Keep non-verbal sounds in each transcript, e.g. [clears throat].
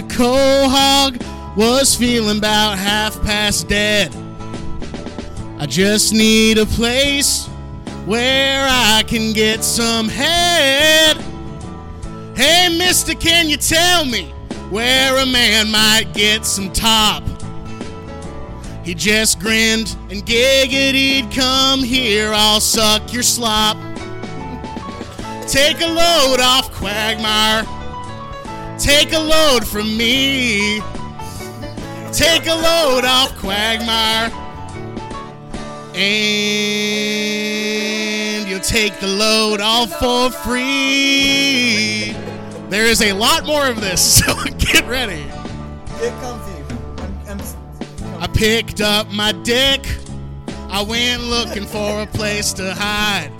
Holding to Quahog was feeling about half past dead. I just need a place where I can get some head. Hey, mister, can you tell me where a man might get some top? He just grinned and giggitied, come here, I'll suck your slop. Take a load off Quagmire. Take a load from me. Take a load off Quagmire. And you'll take the load all for free. There is a lot more of this, [laughs] so get ready. Get comfy. I'm, I'm, I picked up my dick. I went looking for a place to hide.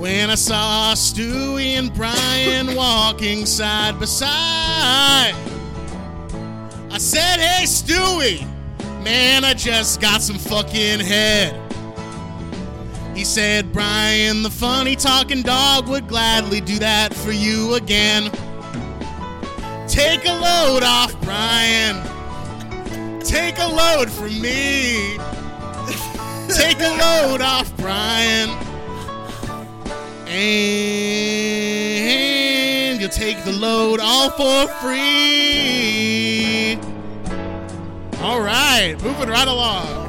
When I saw Stewie and Brian walking side by side, I said, Hey, Stewie, man, I just got some fucking head. He said, Brian, the funny talking dog would gladly do that for you again. Take a load off, Brian. Take a load from me. Take a load off, Brian. And you'll take the load all for free. All right, moving right along.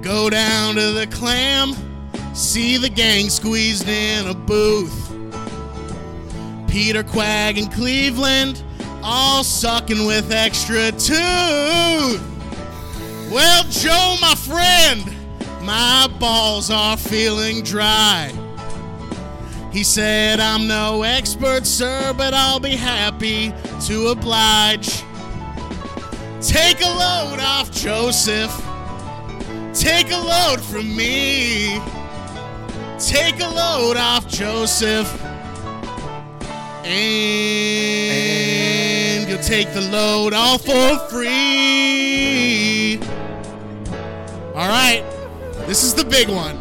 Go down to the clam, see the gang squeezed in a booth. Peter Quag and Cleveland all sucking with extra tooth. Well, Joe, my friend, my balls are feeling dry. He said, I'm no expert, sir, but I'll be happy to oblige. Take a load off Joseph. Take a load from me. Take a load off Joseph. And you'll take the load all for free. All right, this is the big one.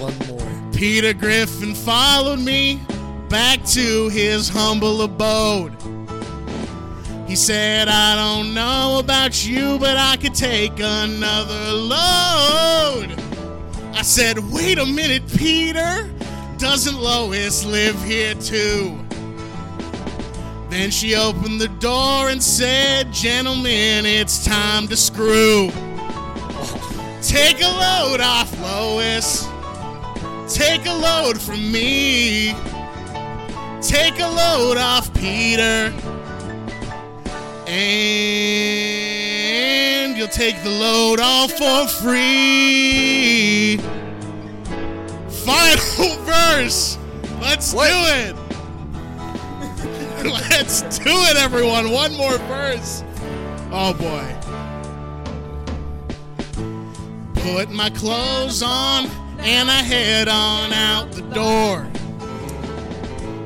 One more. Peter Griffin followed me back to his humble abode. He said, I don't know about you, but I could take another load. I said, wait a minute, Peter. Doesn't Lois live here too? Then she opened the door and said, Gentlemen, it's time to screw. Take a load off, Lois. Take a load from me. Take a load off Peter. And you'll take the load all for free. Final [laughs] verse. Let's What? do it. [laughs] Let's do it, everyone. One more verse. Oh boy. Put my clothes on and I head on out the door.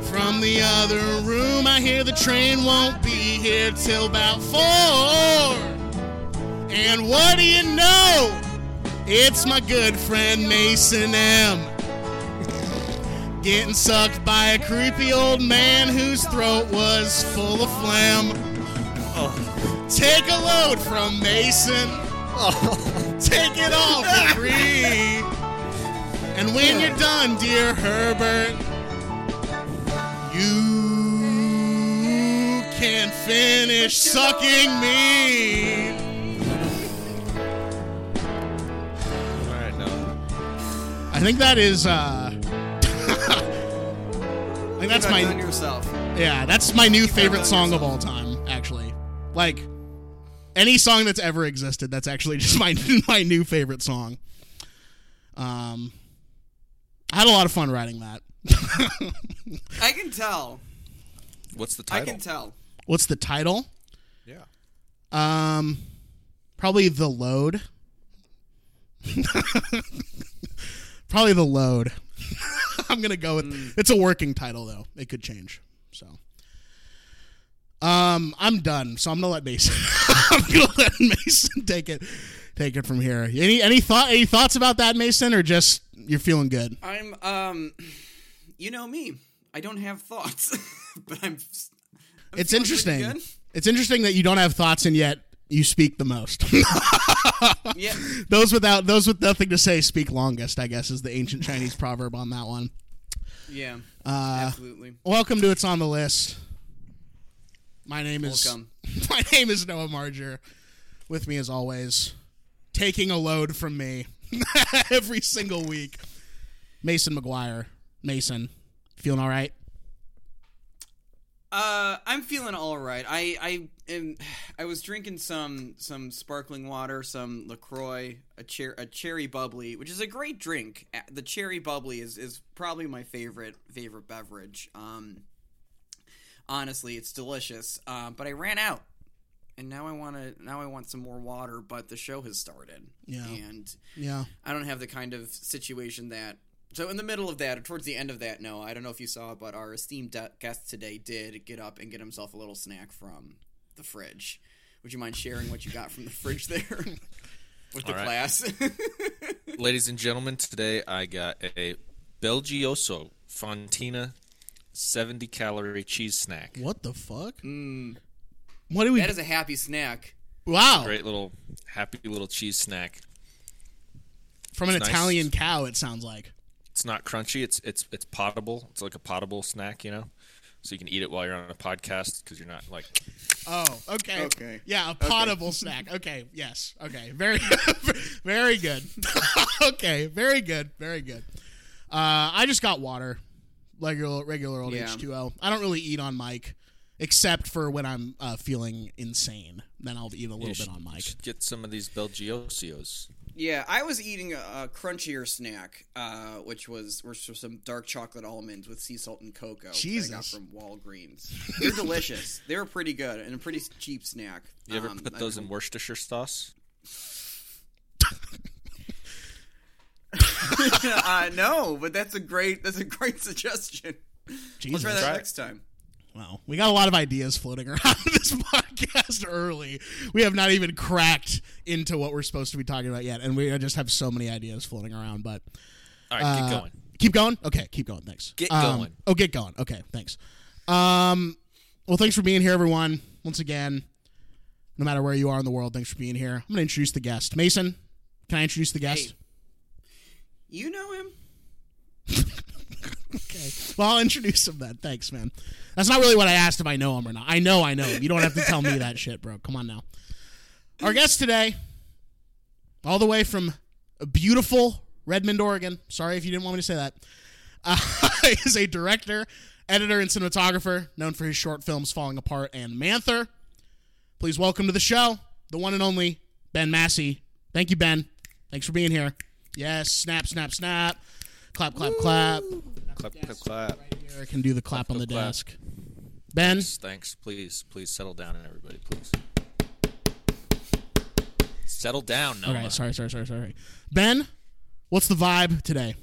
From the other room, I hear the train won't be here till about four. And what do you know? It's my good friend Mason M. Getting sucked by a creepy old man whose throat was full of phlegm. Take a load from Mason. [laughs] Take it off, [laughs] free. And when you're done, dear Herbert, you can finish sucking me. All right, no. I think that is. uh [laughs] I think that's my yourself. yeah. That's my new favorite song of all time. Actually, like any song that's ever existed. That's actually [laughs] just my my new favorite song. Um, I had a lot of fun writing that. I can tell. What's the title? I can tell. What's the title? Yeah. Um, probably the load. [laughs] probably the load. [laughs] I'm gonna go with. It's a working title though. It could change. So. Um, I'm done. So I'm gonna let Mason. [laughs] I'm gonna let Mason take it. Take it from here. Any any thought? Any thoughts about that, Mason, or just you're feeling good? I'm um you know me. I don't have thoughts, [laughs] but I'm. I'm It's interesting. It's interesting that you don't have thoughts and yet you speak the most. [laughs] Yeah, those without those with nothing to say speak longest. I guess is the ancient Chinese proverb on that one. yeah, Uh, absolutely. welcome to it's on the list. My name is [laughs] my name is Noah Marger. With me as always, taking a load from me [laughs] every single week. Mason McGuire. Mason, feeling all right? Uh, I'm feeling all right. I I am. [sighs] I was drinking some some sparkling water, some Lacroix, a cher- a cherry bubly, which is a great drink. Uh, The cherry bubly is is probably my favorite favorite beverage. Um, honestly, it's delicious. Um, but I ran out, and now I want to now I want some more water. But the show has started, Yeah. and Yeah. I don't have the kind of situation that. So in the middle of that, or towards the end of that, no, I don't know if you saw, it, but our esteemed de- guest today did get up and get himself a little snack from the fridge. Would you mind sharing what you got from the fridge there [laughs] with the All right. class? [laughs] Ladies and gentlemen, today I got a BelGioioso Fontina 70 calorie cheese snack. What the fuck? mm, What do we? that is a happy snack. wow. Great little, happy little cheese snack. From an nice. Italian cow, it sounds like. It's not crunchy. It's it's it's potable. It's like a potable snack, you know. So you can eat it while you're on a podcast because you're not like Oh, okay. Okay. Yeah, a potable snack. Okay, yes. Okay, very, [laughs] very good. [laughs] okay, very good, very good. Uh, I just got water, regular, regular old Yeah. H2O. I don't really eat on mic, except for when I'm uh, feeling insane. Then I'll eat a little you bit should, on you mic. should get some of these BelGioiosos. Yeah, I was eating a, a crunchier snack, uh, which was were some dark chocolate almonds with sea salt and cocoa. that I got Jesus. from Walgreens. They're delicious. [laughs] They were pretty good and a pretty cheap snack. You ever Um, put those don't- in Worcestershire sauce? [laughs] [laughs] uh, no, but that's a great that's a great suggestion. I'll try that Try next time. Wow, we got a lot of ideas floating [laughs] around this podcast early. We have not even cracked into what we're supposed to be talking about yet, and we just have so many ideas floating around. But All right, Uh, get going. Keep going. Okay, keep going. Thanks. Get Um, going. Oh, get going. Okay, thanks. Um, well, thanks for being here, everyone. Once again, no matter where you are in the world, thanks for being here. I'm going to introduce the guest. Mason, can I introduce the guest? Hey. You know him? [laughs] Okay. Well, I'll introduce him then. Thanks, man. That's not really what I asked if I know him or not. I know, I know. him. You don't have to tell me [laughs] that shit, bro. Come on now. Our guest today, all the way from beautiful Redmond, Oregon. Sorry if you didn't want me to say that. Uh, [laughs] is a director, editor, and cinematographer known for his short films Falling Apart and Manther. Please welcome to the show the one and only Ben Massey. Thank you, Ben. Thanks for being here. Yes, snap, snap, snap. Clap, clap, clap. Clap, clap, clap. Here, I can do the clap on the clap. desk. Ben, Thanks, thanks. Please, please settle down, and everybody. Please settle down. Noah. all right, sorry, sorry, sorry, sorry. Ben, what's the vibe today?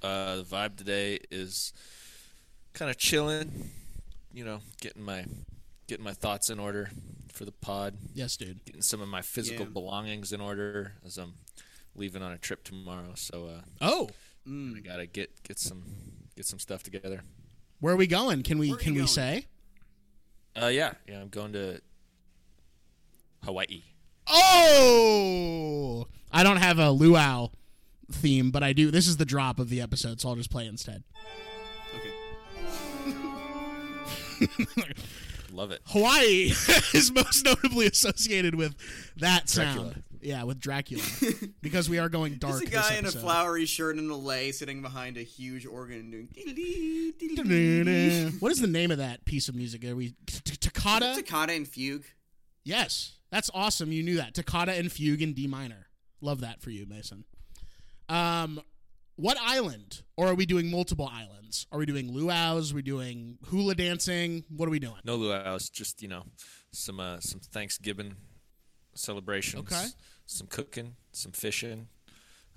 Uh, the vibe today is kind of chilling. You know, getting my getting my thoughts in order for the pod. Yes, dude. Getting some of my physical Yeah. belongings in order as I'm leaving on a trip tomorrow. So uh, Oh, I gotta get get some get some stuff together. where are we going? Can we Where are you can we going? say? Uh, yeah, yeah. I'm going to Hawaii. Oh, I don't have a luau theme, but I do. This is the drop of the episode, so I'll just play instead. Okay. Love it. [laughs] Hawaii [laughs] is most notably associated with that sound. Dracula. Yeah, with Dracula, [laughs] because we are going dark. There's a this guy in a flowery shirt and a lei sitting behind a huge organ and doing. What is the name of that piece of music? Are we t- Toccata? Toccata and fugue. Yes, that's awesome. You knew that. Toccata and fugue in D minor. Love that for you, Mason. Um, what island? Or are we doing multiple islands? Are we doing luau's? Are we doing hula dancing? What are we doing? No luau's, just you know, some uh, some Thanksgiving celebrations. Okay. Some cooking, some fishing.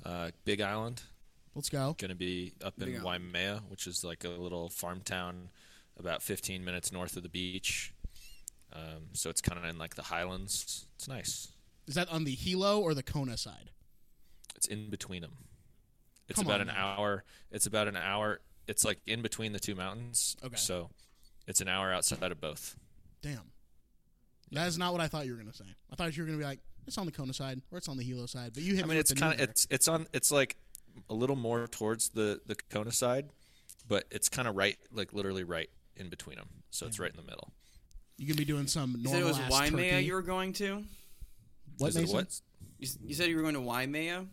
Uh, Big Island, Let's go. gonna be up in Island. Waimea, which is like a little farm town, about 15 minutes north of the beach. Um, so it's kind of in like the highlands. It's nice. Is that on the Hilo or the Kona side? It's in between them. It's Come about on an now. hour. It's about an hour it's like in between the two mountains. Okay. So it's an hour outside of both. Damn. That is not what I thought you were gonna say. I thought you were gonna be like, it's on the Kona side or it's on the Hilo side. But you hit I mean, it's kind of it's it's on it's like a little more towards the the Kona side, but it's kind of right, like literally right in between them. So it's right in the middle. You can be doing some You said it was ass Waimea you were going to. what, Is it Mason? what? You, you said you were going to Waimea.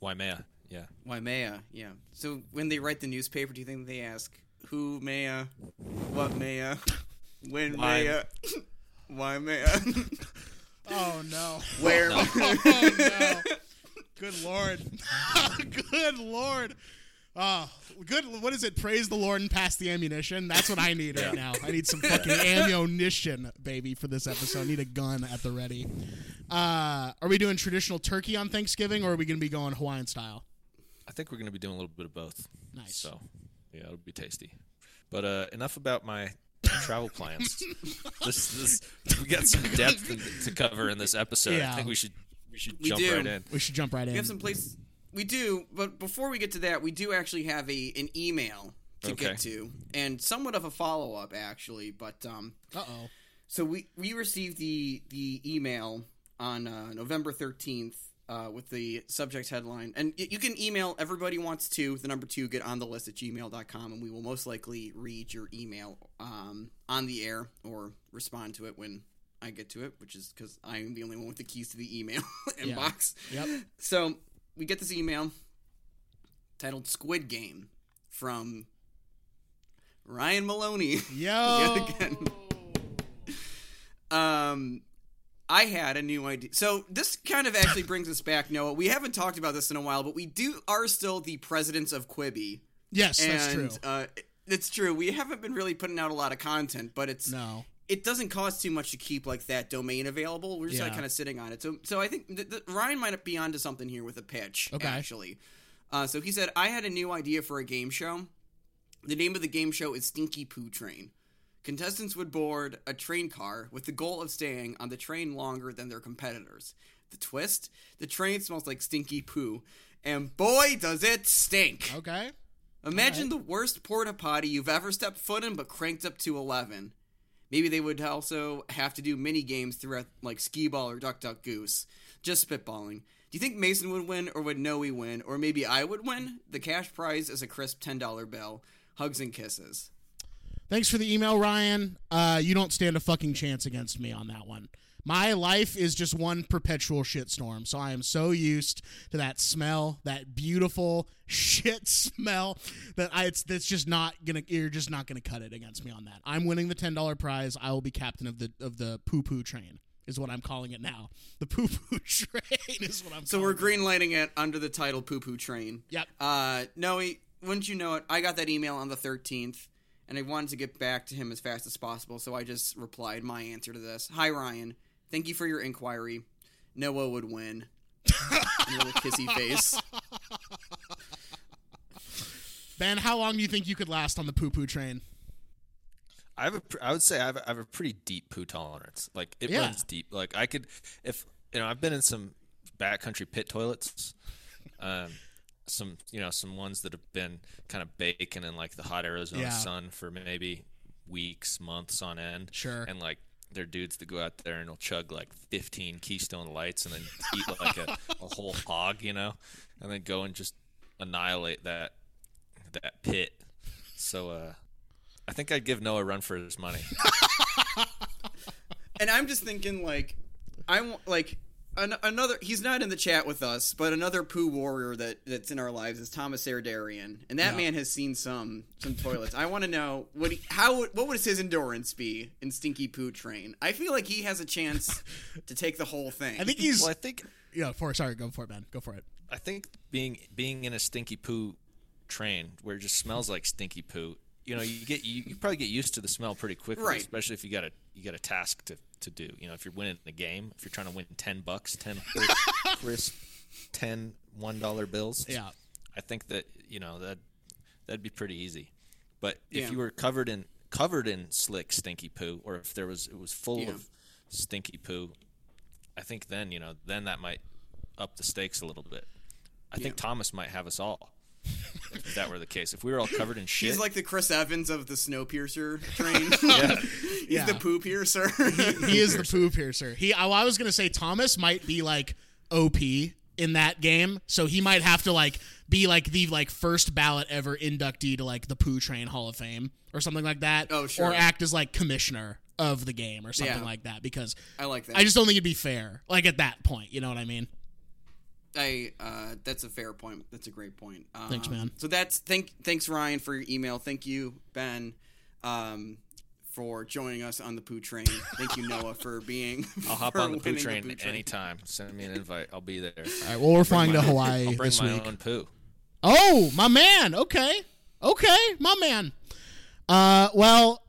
Waimea. Yeah. Waimea, yeah. So when they write the newspaper, do you think they ask who Maya, what Maya, [laughs] when Why- Maya, why Maya, Oh no. [laughs] where? [laughs] oh no. Good lord. [laughs] good lord. Oh, good. What is it? Praise the Lord and pass the ammunition. That's what I need right now. I need some fucking ammunition, baby, for this episode. I need a gun at the ready. Uh, are we doing traditional turkey on Thanksgiving, or are we going to be going Hawaiian style? I think we're going to be doing a little bit of both. Nice. So, yeah, it'll be tasty. But uh, enough about my travel plans. this, this, we got some [laughs] depth in- to cover in this episode. Yeah. I think we should we should We jump do. right in. We should jump right in. We have some place. We do, but before we get to that, we do actually have a an email to Okay. get to, and somewhat of a follow up actually. But um, Uh oh. So we we received the the email on uh, November thirteenth uh, with the subject headline, and you can email everybody wants to the number two get on the list at gmail.com and we will most likely read your email um, on the air or respond to it when I get to it, which is because I am the only one with the keys to the email [laughs] inbox. Yep. So we get this email titled "Squid Game" from Ryan Maloney. [laughs] Yo. [laughs] Um, I had a new idea. So this kind of actually brings us back, Noah. We haven't talked about this in a while, but we do are still the presidents of Quibi, Yes, that's and true. uh, it's true. We haven't been really putting out a lot of content, but it's No. it doesn't cost too much to keep like that domain available. We're just like kind of sitting on it. So so I think th- th- Ryan might be onto something here with a pitch. Okay. actually. Uh, so he said I had a new idea for a game show. The name of the game show is Stinky Poo Train. Contestants would board a train car with the goal of staying on the train longer than their competitors. The twist: the train smells like stinky poo, and boy, does it stink! Okay. Imagine the worst porta potty you've ever stepped foot in, but cranked up to 11. Maybe they would also have to do mini games throughout, like skee ball or duck duck goose. Just spitballing. Do you think Mason would win, or would Noe win, or maybe I would win? The cash prize is a crisp $10 bill. Hugs and kisses. Thanks for the email, Ryan. Uh, you don't stand a fucking chance against me on that one. My life is just one perpetual shitstorm, so I am so used to that smell, that beautiful [laughs] shit smell that I it's that's just not gonna you're just not gonna cut it against me on that. I'm winning the ten dollar prize. I will be captain of the of the poo poo train. Is what I'm calling it now. The poo poo [laughs] train is what I'm. So we're it. greenlighting it under the title Poo Poo Train. Yep. Uh, Noe, wouldn't you know it? I got that email on the 13th, and I wanted to get back to him as fast as possible, so I just replied my answer to this. Hi, Ryan. Thank you for your inquiry. Noah would win. and a little kissy face. [laughs] Ben, how long do you think you could last on the poo poo train? I have a, pr- I would say I have, a, I have a pretty deep poo tolerance. Like it Yeah. runs deep. Like I could, if you know, I've been in some backcountry pit toilets, um, some you know some ones that have been kind of baking in like the hot Arizona Yeah. sun for maybe weeks, months on end. Sure. And like they're dudes that go out there and will chug like 15 Keystone Lights and then eat like a, a whole hog, you know, and then go and just annihilate that that pit. So uh, I think I'd give Noah a run for his money. [laughs] And I'm just thinking, like, I want, like, an- another, he's not in the chat with us, but another poo warrior that, that's in our lives is Thomas Erdarian. And that Yeah. man has seen some, some toilets. I want to know, what he, how, would- what would his endurance be in Stinky Poo Train? I feel like he has a chance [laughs] to take the whole thing. I think he's. Well, I think yeah. For sorry, go for it, man. Go for it. I think being being in a stinky poo train where it just smells like stinky poo, you know, you get you, you probably get used to the smell pretty quickly, Right. especially if you got a you got a task to, to do. You know, if you're winning a game, if you're trying to win ten bucks, ten [laughs] crisp, ten one dollar bills. Yeah. I think that you know that that'd be pretty easy. But if Yeah. you were covered in covered in slick stinky poo, or if there was it was full Yeah. of stinky poo, I think then you know then that might up the stakes a little bit. I think Thomas might have us all. If that were the case. If we were all covered in shit, He's like the Chris Evans of the Snowpiercer train. [laughs] [laughs] yeah, He's Yeah. the poo piercer. he is the poo piercer. He. I, I was gonna say Thomas might be like OP in that game, so he might have to like be like the like first ballot ever inductee to like the Poo Train Hall of Fame or something like that. Oh, sure. Or act as like commissioner of the game or something Yeah. like that because I like that. I just don't think it'd be fair. Like at that point, you know what I mean? I uh, that's a fair point. That's a great point. Um, Thanks, man. So that's thank thanks Ryan for your email. Thank you Ben um, for joining us on the poo train. Thank you Noah for being. I'll hop on the poo winning train, poo anytime. Send me an invite. I'll be there. All right. Well, we're flying to Hawaii I'll bring this my week. own poo. Oh, my man. Okay. Okay, my man. Uh, well,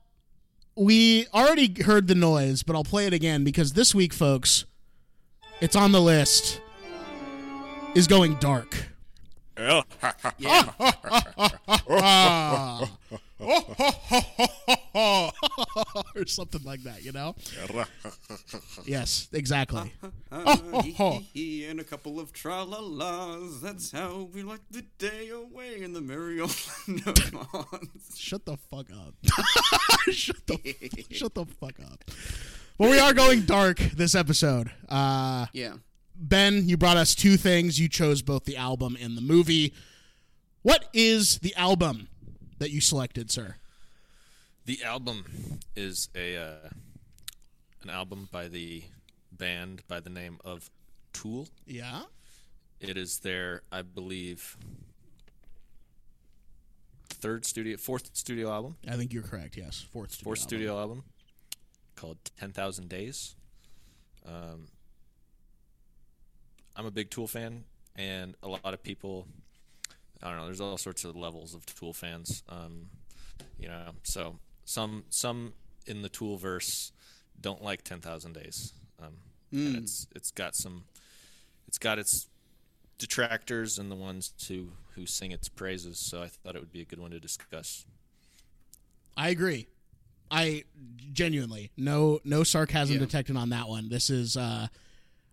we already heard the noise, but I'll play it again because this week, folks, it's on the list. Is going dark. Yeah. [laughs] Or something like that, you know? [laughs] Yes, exactly. Uh, hee, hee, hee, and a couple of tra-la-las. That's how we like the day away in the merry old land of Oz. Shut the fuck up. [laughs] shut the shut the fuck up. Well, we are going dark this episode. Uh, Yeah. Ben, you brought us two things. You chose both the album and the movie. What is the album that you selected, sir? The album is a uh, an album by the band by the name of Tool. Yeah. It is their, I believe, third studio, fourth studio album, I think you're correct. Yes, fourth studio. fourth album. studio album called Ten Thousand Days. Um, I'm a big Tool fan, and a lot of people, I don't know. There's all sorts of levels of Tool fans. Um, you know, so some some in the Tool verse don't like Ten Thousand Days. Um, and it's it's got some, it's got its detractors and the ones who who sing its praises. So I thought it would be a good one to discuss. I agree. I genuinely no no sarcasm Yeah. detected on that one. This is uh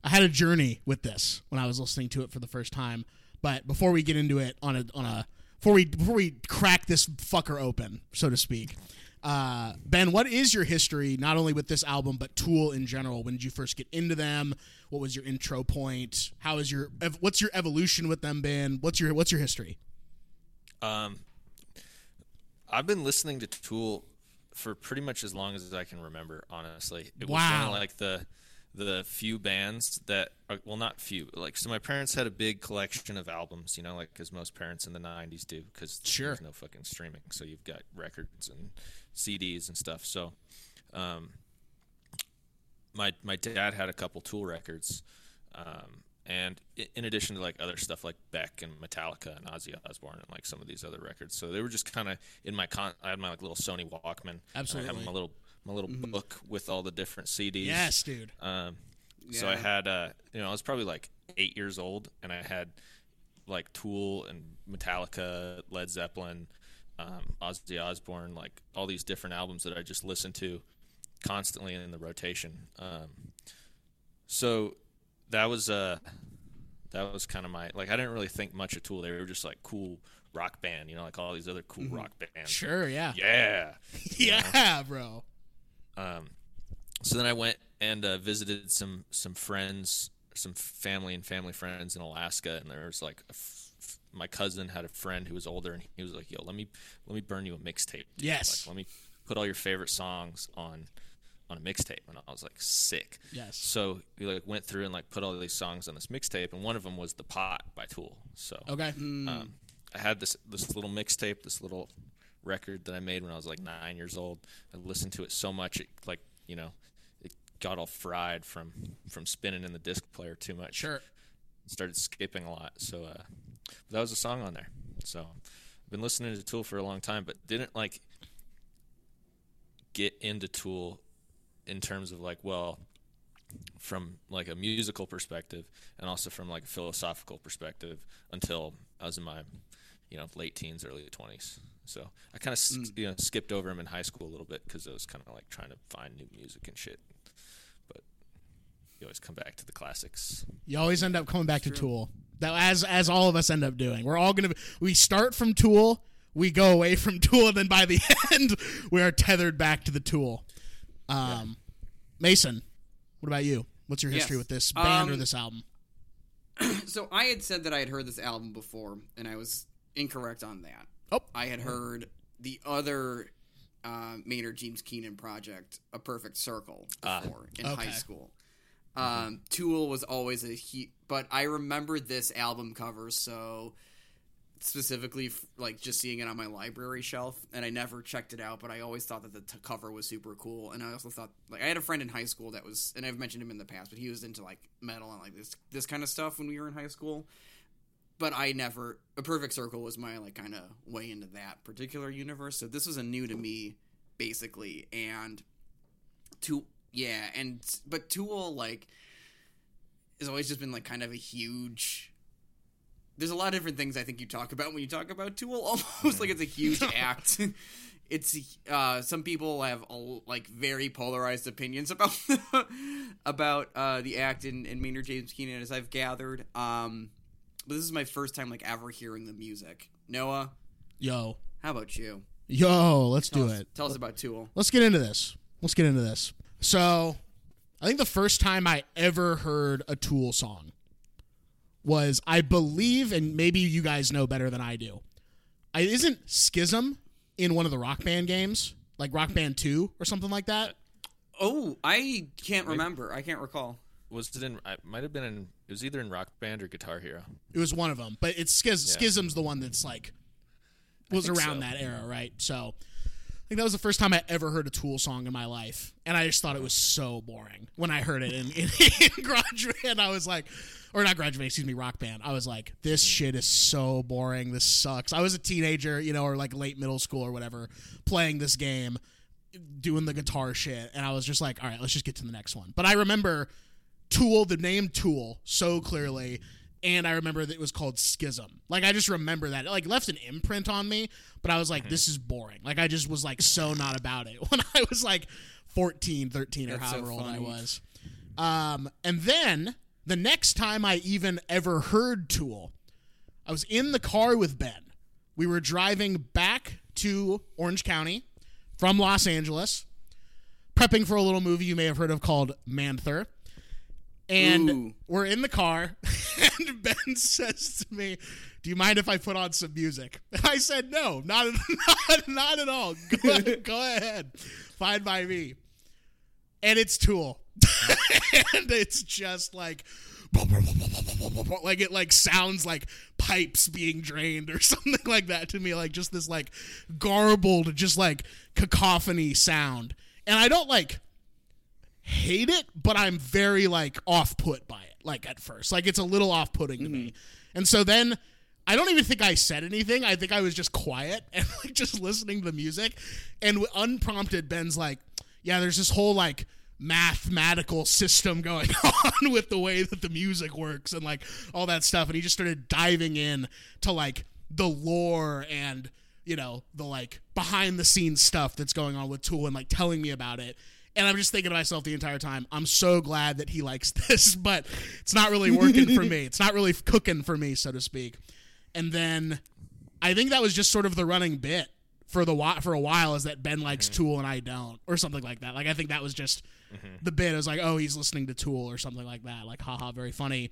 I had a journey with this when I was listening to it for the first time. But before we get into it on a on a before we before we crack this fucker open, so to speak. Uh, ben, what is your history not only with this album but Tool in general? When did you first get into them? What was your intro point? How is your ev- what's your evolution with them been? What's your what's your history? Um, I've been listening to Tool for pretty much as long as I can remember. Honestly, it was kind of like the the few bands that are, well, not few. Like, so my parents had a big collection of albums. You know, like as most parents in the '90s do, because Sure. there's no fucking streaming. So you've got records and CDs and stuff. So, um, my my dad had a couple Tool records. Um, and in addition to like other stuff like Beck and Metallica and Ozzy Osbourne and like some of these other records, so they were just kind of in my con. I had my like little Sony Walkman. and I Absolutely. had my little my little book with all the different CDs. Yes, dude. Um, So I had, uh, you know, I was probably like eight years old, and I had like Tool and Metallica, Led Zeppelin, um, Ozzy Osbourne, like all these different albums that I just listened to constantly in the rotation. Um, so that was uh, that was kind of my like I didn't really think much of Tool. They were just like cool rock band, you know, like all these other cool rock bands. Sure, yeah. Yeah. [laughs] Yeah, bro. Um, so then I went and uh, visited some some friends, some family and family friends in Alaska, and there was like a f- f- my cousin had a friend who was older, and he was like, "Yo, let me let me burn you a mixtape. Yes. like, let me put all your favorite songs on on a mixtape." And I was like, "Sick." Yes. So we like went through and like put all these songs on this mixtape, and one of them was "The Pot" by Tool. So Okay. um, I had this this little mixtape, this little record that I made when I was like nine years old. I listened to it so much, it like you know, it got all fried from from spinning in the disc player too much. Sure. started skipping a lot. So uh, that was a song on there. So I've been listening to Tool for a long time, but didn't like get into Tool in terms of like well from like a musical perspective and also from like a philosophical perspective until I was in my you know late teens early 20s so I kind of you know skipped over him in high school a little bit because I was kind of like trying to find new music and shit but you always come back to the classics You always end up coming back to Tool. That as as all of us end up doing. We're all gonna be, we start from Tool, we go away from [laughs] Tool, and then by the [laughs] end we are tethered back to the Tool. Um, Mason, what about you? What's your history Yes. with this band or Um, this album? [clears throat] So I had said that I had heard this album before, and I was incorrect on that. Oh. I had heard the other uh, Maynard James Keenan project, A Perfect Circle, Ah. before in Okay. high school. Um, Tool was always a he, but I remember this album cover so specifically, f- like just seeing it on my library shelf, and I never checked it out. But I always thought that the t- cover was super cool, and I also thought like I had a friend in high school that was, and I've mentioned him in the past, but he was into like metal and like this this kind of stuff when we were in high school. But I never a perfect circle was my like kind of way into that particular universe. So this was a new to me, basically, and to yeah, and but Tool like has always just been like kind of a huge there's a lot of different things I think you talk about when you talk about Tool. [laughs] Almost like it's a huge act. [laughs] It's uh, some people have all, like very polarized opinions [laughs] about about uh, the act in, in Maynard James Keenan, as I've gathered. Um, but this is my first time like ever hearing the music. Noah, Yo, how about you? yo, let's Tell do us, it. Tell us about Tool. Let's get into this. Let's get into this. So, I think the first time I ever heard a Tool song was, I believe, and maybe you guys know better than I do. I isn't Schism in one of the Rock Band games, like Rock Band Two or something like that. Oh, I can't remember. I can't recall. Was it in? I might have been in. It was either in Rock Band or Guitar Hero. It was one of them, but it's Schiz- Yeah. Schism's the one that's like was around so. that era, right? So I think that was the first time I ever heard a Tool song in my life, and I just thought it was so boring when I heard it in, in, [laughs] in Garage Band. I was like, or not Garage Band, excuse me, Rock Band. I was like, this mm-hmm. shit is so boring. This sucks. I was a teenager, you know, or like late middle school or whatever, playing this game, doing the guitar shit, and I was just like, all right, let's just get to the next one. But I remember Tool, the name Tool, so clearly. And I remember that it was called Schism. Like I just remember that. It like left an imprint on me, but I was like, this is boring. Like I just was like so not about it [laughs] when I was like 14, 13, or That's so however old I was. Um, and then the next time I even ever heard Tool, I was in the car with Ben. We were driving back to Orange County from Los Angeles, prepping for a little movie you may have heard of called Manther. And Ooh. we're in the car, [laughs] and Ben says to me, "Do you mind if I put on some music?" [laughs] I said, "No, not [laughs] not, not at all. Go, go ahead, fine by me." And it's Tool, and it's just like like it like sounds like pipes being drained or something like that to me like just this like garbled just like cacophony sound and i don't like hate it but i'm very like off put by it like at first like it's a little off putting to me mm-hmm. and so then I don't even think I said anything. I think I was just quiet [laughs] and like just listening to the music. And unprompted, Ben's like, "Yeah, there's this whole like mathematical system going [laughs] on with the way that the music works and like all that stuff." And he just started diving in to like the lore and you know the like behind the scenes stuff that's going on with Tool and like telling me about it. And I'm just thinking to myself the entire time, I'm so glad that he likes [laughs] this, but it's not really working for me. It's not really cooking for me, so to speak. And then I think that was just sort of the running bit for the for a while is that Ben likes mm-hmm. Tool and I don't, or something like that. Like I think that was just mm-hmm. the bit. It was like, oh, he's listening to Tool or something like that. Like, haha, very funny.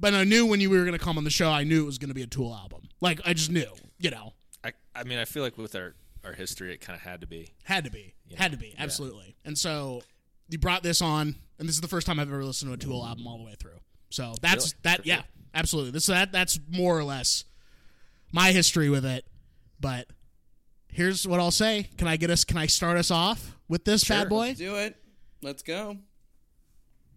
But I knew when you were going to come on the show, I knew it was going to be a Tool album. Like I just knew, you know, I, I mean, I feel like with our our history, it kind of had to be. had to be, had to be, absolutely. And so you brought this on, and this is the first time I've ever listened to a Tool album all the way through. So that's Really? that. For Yeah, absolutely. This that that's more or less my history with it. But here's what I'll say. Can I get us? Can I start us off with this Sure. bad boy? Do it. Let's go.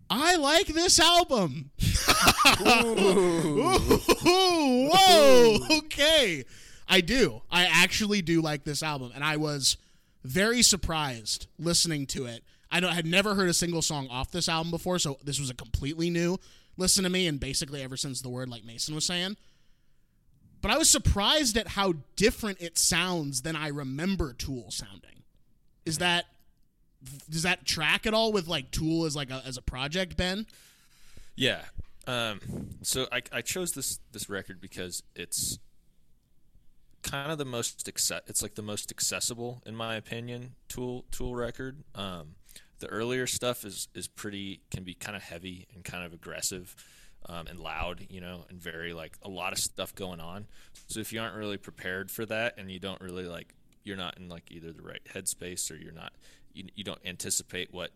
I like this album. [laughs] [laughs] Ooh, whoa. Okay. I do. I actually do like this album, and I was very surprised listening to it. I had never heard a single song off this album before, so this was a completely new listen to me, and basically ever since the word, like Mason was saying. But I was surprised at how different it sounds than I remember Tool sounding. Is that does that track at all with like Tool as like a as a project, Ben? Yeah, Um, so I, I chose this this record because it's kind of the most acce- it's like the most accessible in my opinion tool tool record. Um, the earlier stuff is is pretty can be kind of heavy and kind of aggressive um, and loud you know and very like a lot of stuff going on. So if you aren't really prepared for that and you don't really like you're not in like either the right headspace or you're not you, you don't anticipate what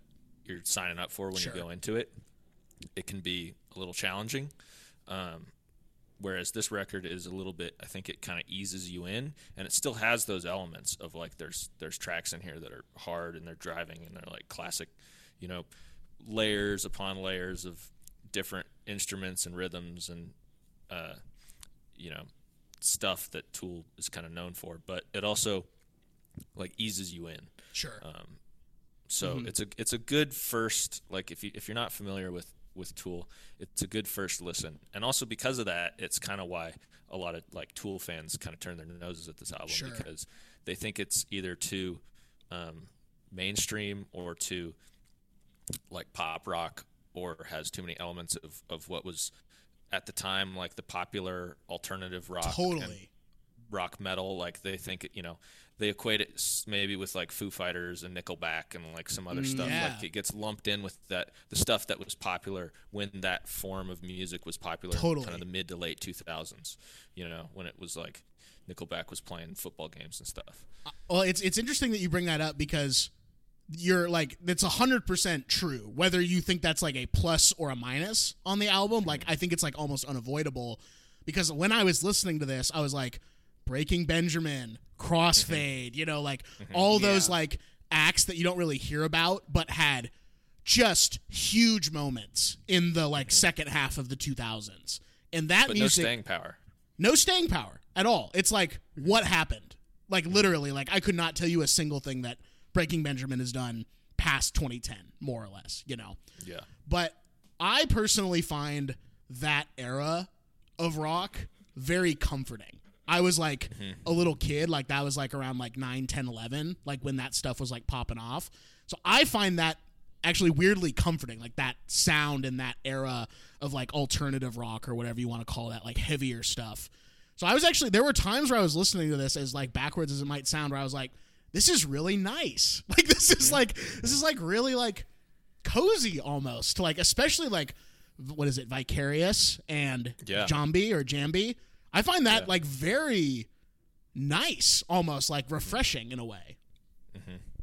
you're signing up for when Sure. you go into it it can be a little challenging. Um, whereas this record is a little bit i think it kind of eases you in and it still has those elements of like there's there's tracks in here that are hard and they're driving and they're like classic you know layers upon layers of different instruments and rhythms and uh, you know stuff that tool is kind of known for but it also like eases you in Sure. Um, so it's a it's a good first like if you if you're not familiar with with Tool, it's a good first listen. And also because of that, it's kind of why a lot of like Tool fans kind of turn their noses at this album Sure. because they think it's either too um, mainstream or too like pop rock or has too many elements of, of what was at the time like the popular alternative rock and totally. rock metal. Like they think, you know, they equate it maybe with like Foo Fighters and Nickelback and like some other mm, stuff. yeah. Like it gets lumped in with that the stuff that was popular when that form of music was popular. Totally. kind of the mid to late two thousands. You know, when it was like Nickelback was playing football games and stuff. Uh, well, it's it's interesting that you bring that up because you're like hundred percent true. Whether you think that's like a plus or a minus on the album, like mm. I think it's like almost unavoidable because when I was listening to this, I was like Breaking Benjamin, Crossfade, mm-hmm. you know, like mm-hmm. all those Yeah. like acts that you don't really hear about, but had just huge moments in the like mm-hmm. second half of the 2000s. And that But music no staying power. no staying power at all. It's like what happened? Like literally, like I could not tell you a single thing that Breaking Benjamin has done past 2010, more or less. You know, Yeah. but I personally find that era of rock very comforting. I was like mm-hmm. a little kid, like that was like around like 9, 10, 11, like when that stuff was like popping off. So I find that actually weirdly comforting, like that sound and that era of like alternative rock or whatever you want to call that, like heavier stuff. So I was actually there were times where I was listening to this as like backwards as it might sound, where I was like, this is really nice. [laughs] Like this is like this is like really like cozy almost. Like especially like what is it, Vicarious and Yeah. Jambi or Jambi. I find that like very nice, almost like refreshing in a way.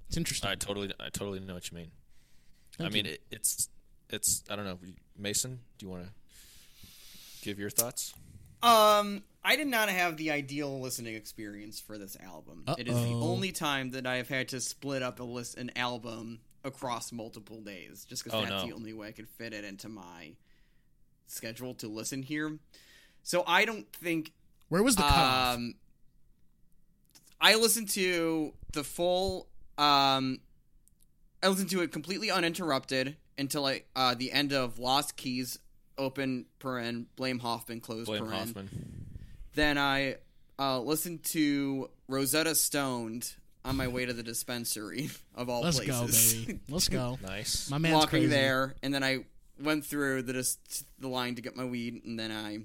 It's interesting. I totally I totally know what you mean. I Thank mean it, it's it's I don't know. Mason, do you want to give your thoughts? Um, I did not have the ideal listening experience for this album. It is the only time that I have had to split up a list an album across multiple days, just because Oh, that's no. the only way I could fit it into my schedule to listen here. So I don't think Where was the cutoff? um, I listened to the full. Um, I listened to it completely uninterrupted until I uh, the end of Lost Keys, open paren, blame Hofmann, close Blame paren. Hofmann. Then I uh, listened to Rosetta Stoned on my way to the dispensary [laughs] of all Let's go, places. baby. Let's go. [laughs] Nice. My man's Walking crazy. there, and then I went through the dis- the line to get my weed, and then I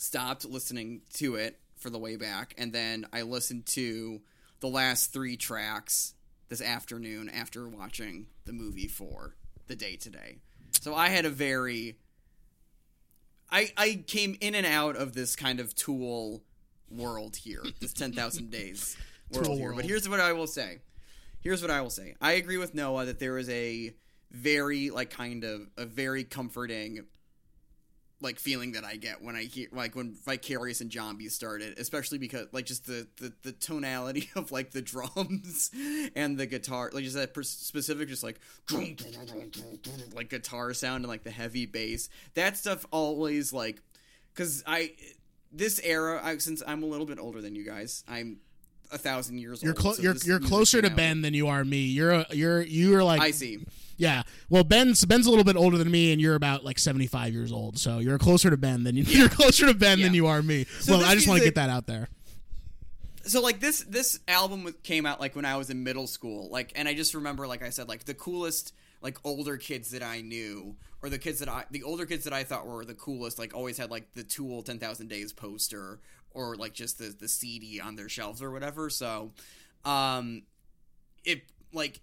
stopped listening to it for the way back, and then I listened to the last three tracks this afternoon after watching the movie for the day today. So I had a very I I came in and out of this kind of tool world here, this [laughs] 10,000 days world Tool here. But here's what I will say. Here's what I will say. I agree with Noah that there is a very like kind of a very comforting like feeling that I get when I hear like when Vicarious and Zombies started, especially because like just the, the the tonality [laughs] of like the drums [laughs] and the guitar, like just that per- specific just like [sniffs] like guitar sound and like the heavy bass. That stuff always like because I this era I, since I'm a little bit older than you guys, I'm a thousand years You're old. so you're you're closer to Ben than you are me. You're a, you're you're like I see. yeah. Well, Ben's Ben's a little bit older than me, and you're about like 75 years old. So you're closer to Ben than you, [laughs] you're closer to Ben than you are me. So well, I just want to get that out there. so like this this album came out like when I was in middle school, like, and I just remember, like I said, like the coolest like older kids that I knew or the kids that I the older kids that I thought were the coolest like always had like the Tool 10,000 Days poster or like just the the CD on their shelves or whatever. So um it like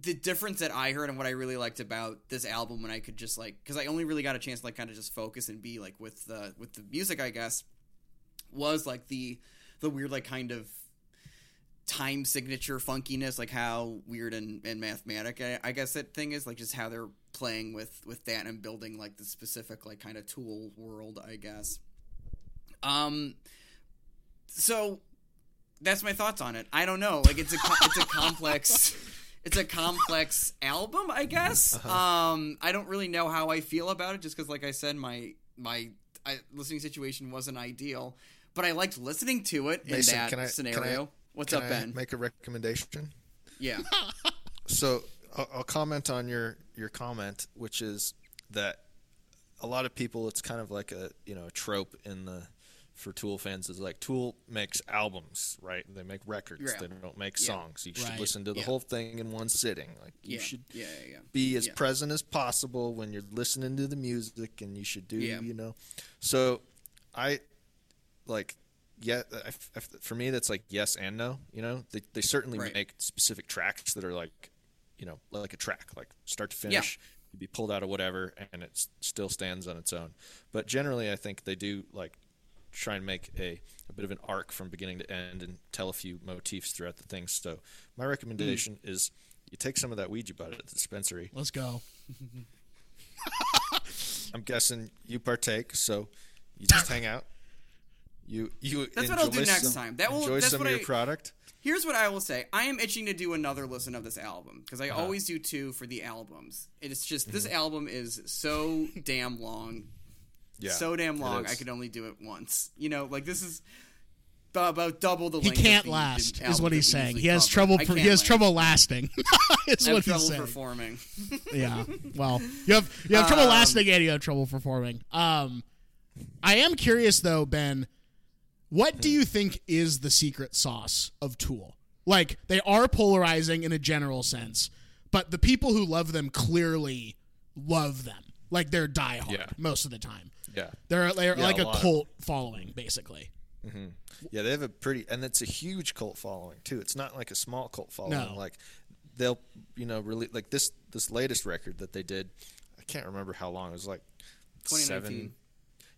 the difference that I heard and what I really liked about this album when I could just like because I only really got a chance to like kind of just focus and be like with the with the music I guess was like the the weird like kind of time signature funkiness like how weird and, and mathematic I, I guess that thing is like just how they're playing with with that and building like the specific like kind of tool world I guess um so that's my thoughts on it I don't know like it's a it's a complex [laughs] it's a complex album, I guess. Um, I don't really know how I feel about it, just because, like I said, my my I, listening situation wasn't ideal, but I liked listening to it in Mason, that can I- scenario. I- What's up, Ben? Make a recommendation. yeah, [laughs] So I'll, I'll comment on your your comment, which is that a lot of people, it's kind of like a you know a trope in the for Tool fans is like Tool makes albums, right? They make records. Yeah. They don't make Yeah. songs. You should Right. listen to the Yeah. whole thing in one sitting. Like you yeah, should yeah, yeah, yeah. be as Yeah. present as possible when you're listening to the music and you should do Yeah. you know so i like yeah I, I, for me that's like yes and no you know they, they certainly Right. make specific tracks that are like you know like a track like start to finish you'd be pulled out of whatever and it still stands on its own but generally i think they do like try and make a, a bit of an arc from beginning to end and tell a few motifs throughout the thing so my recommendation is you take some of that ouija board at the dispensary Let's go. [laughs] I'm guessing you partake, so you just hang out. You you. That's what I'll do next some- time. That will- enjoy that's some what of your I- product. Here's what I will say. I am itching to do another listen of this album because I Uh-huh. always do two for the albums. It's just this Mm-hmm. album is so damn long, Yeah, so damn long. I could only do it once. You know, like this is about double the He length. can't the last, is what he's saying. He has cover. trouble. I Per, he has last. trouble lasting. [laughs] is I have what he's trouble saying. performing. [laughs] yeah. Well, you have you have trouble Um, lasting and you have trouble performing. Um, I am curious though, Ben. What do you think is the secret sauce of Tool? Like they are polarizing in a general sense, but the people who love them clearly love them. Like they're diehard Yeah. most of the time. Yeah, They're they're Yeah, like a a, lot. cult following, basically. Mm-hmm. yeah. They have a pretty, and it's a huge cult following too. It's not like a small cult following. No. Like they'll, you know, really like this this latest record that they did. I can't remember how long. It was like 2019. seven.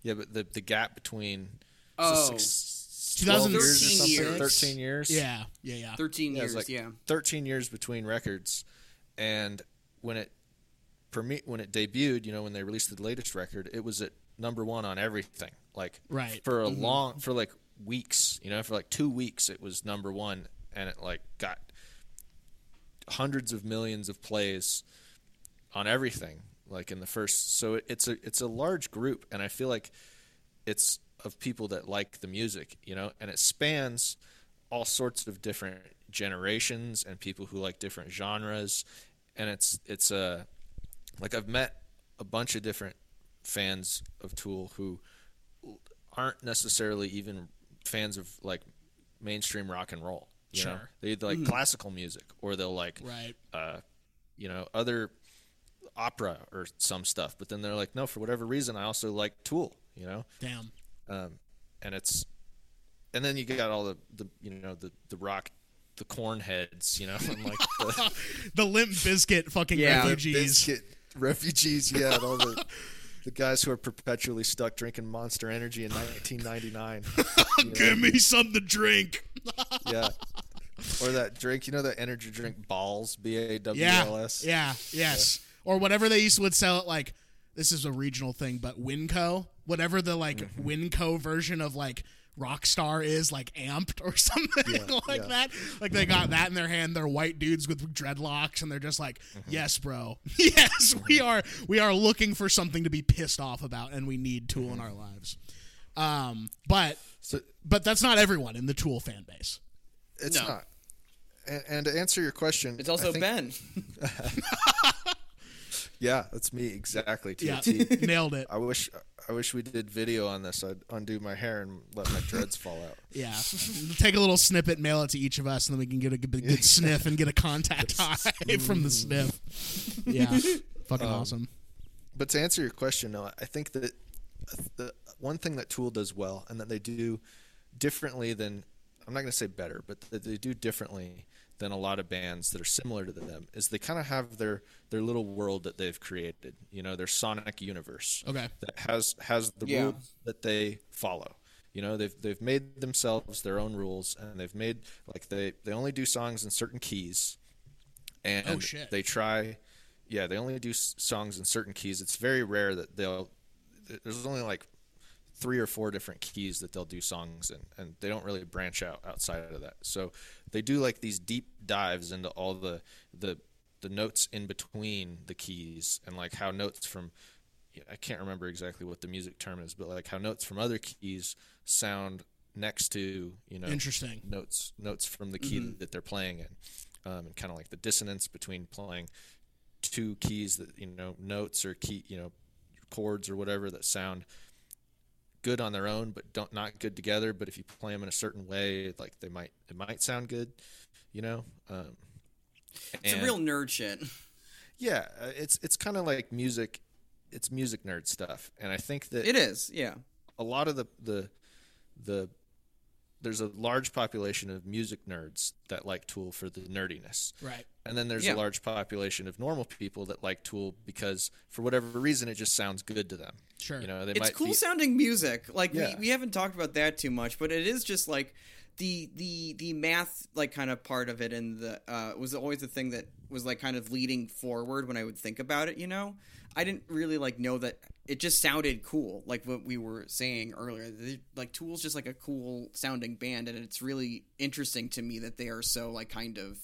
Yeah, but the the gap between Oh. six, 2000 12 years or 13 years. thirteen years. Yeah, yeah, yeah. Thirteen Yeah, years. like yeah. 13 years between records and when it premi- when it debuted you know when they released the latest record it was at number one on everything like Right. for a mm-hmm. long for like weeks you know for like two weeks it was number one and it like got hundreds of millions of plays on everything like in the first so it, it's a it's a large group and i feel like it's of people that like the music you know and it spans all sorts of different generations and people who like different genres and it's it's a like i've met a bunch of different fans of tool who aren't necessarily even fans of like mainstream rock and roll you know Sure. they like classical music or they'll like Right. uh, you know, other opera or some stuff. But then they're like, no, for whatever reason, I also like Tool, you know, Damn. um, and it's, and then you got all the, the you know, the the rock, the Korn heads, you know, [laughs] and like the [laughs] The Limp Bizkit fucking Yeah. refugees. Bizkit refugees, yeah, and all the. [laughs] The guys who are perpetually stuck drinking Monster Energy in 1999. you [laughs] know? Give me something to drink. [laughs] Yeah. Or that drink, you know that energy drink balls, B A W Yeah. L S. Yeah. Yes. Or whatever they used to would sell it like this is a regional thing, but Winco, whatever the like Mm-hmm. Winco version of like Rockstar is, like amped or [laughs] something like yeah. that. Like they got that in their hand. They're white dudes with dreadlocks, and they're just like, Mm-hmm. "Yes, bro. [laughs] Yes, we are. We are looking for something to be pissed off about, and we need Tool in our lives." Um, but So but that's not everyone in the Tool fan base. it's No. not. And, and to answer your question, It's also think- Ben. [laughs] Yeah, that's me exactly. To Yeah, a T. nailed it. I wish I wish we did video on this. I'd undo my hair and let my dreads fall out. [laughs] Yeah, [laughs] take a little snippet, mail it to each of us, and then we can get a good, good [laughs] sniff and get a contact high from the sniff. Yeah, fucking Um, awesome. But to answer your question, no, I think that the one thing that Tool does well and that they do differently than I'm not going to say better, but that they do differently than a lot of bands that are similar to them is they kind of have their their little world that they've created. You know, their sonic universe. Okay. That has has the Yeah. rules that they follow. You know, they've they've made themselves their own rules and they've made like they they only do songs in certain keys. And Oh, shit. they try yeah, they only do s- songs in certain keys. It's very rare that they'll there's only like three or four different keys that they'll do songs in and they don't really branch out outside of that so they do like these deep dives into all the the the notes in between the keys and like how notes from i can't remember exactly what the music term is but like how notes from other keys sound next to you know Interesting. notes notes from the key that they're playing in um, and kind of like the dissonance between playing two keys that you know notes or key you know chords or whatever that sound good on their own but don't not good together but if you play them in a certain way like they might it might sound good you know um, It's a real nerd shit. yeah uh, it's it's kind of like music it's music nerd stuff and i think that It is, yeah. a lot of the the the there's a large population of music nerds that like Tool for the nerdiness. Right. And then there's Yeah. a large population of normal people that like Tool because for whatever reason it just sounds good to them. Sure. You know, they it's might cool be, sounding music. Like Yeah. we, we haven't talked about that too much, but it is just like the the the math like kind of part of it and the uh was always the thing that was like kind of leading forward when I would think about it, you know? I didn't really like know that it just sounded cool, like what we were saying earlier. They, like Tool's just like a cool sounding band and it's really interesting to me that they are so like kind of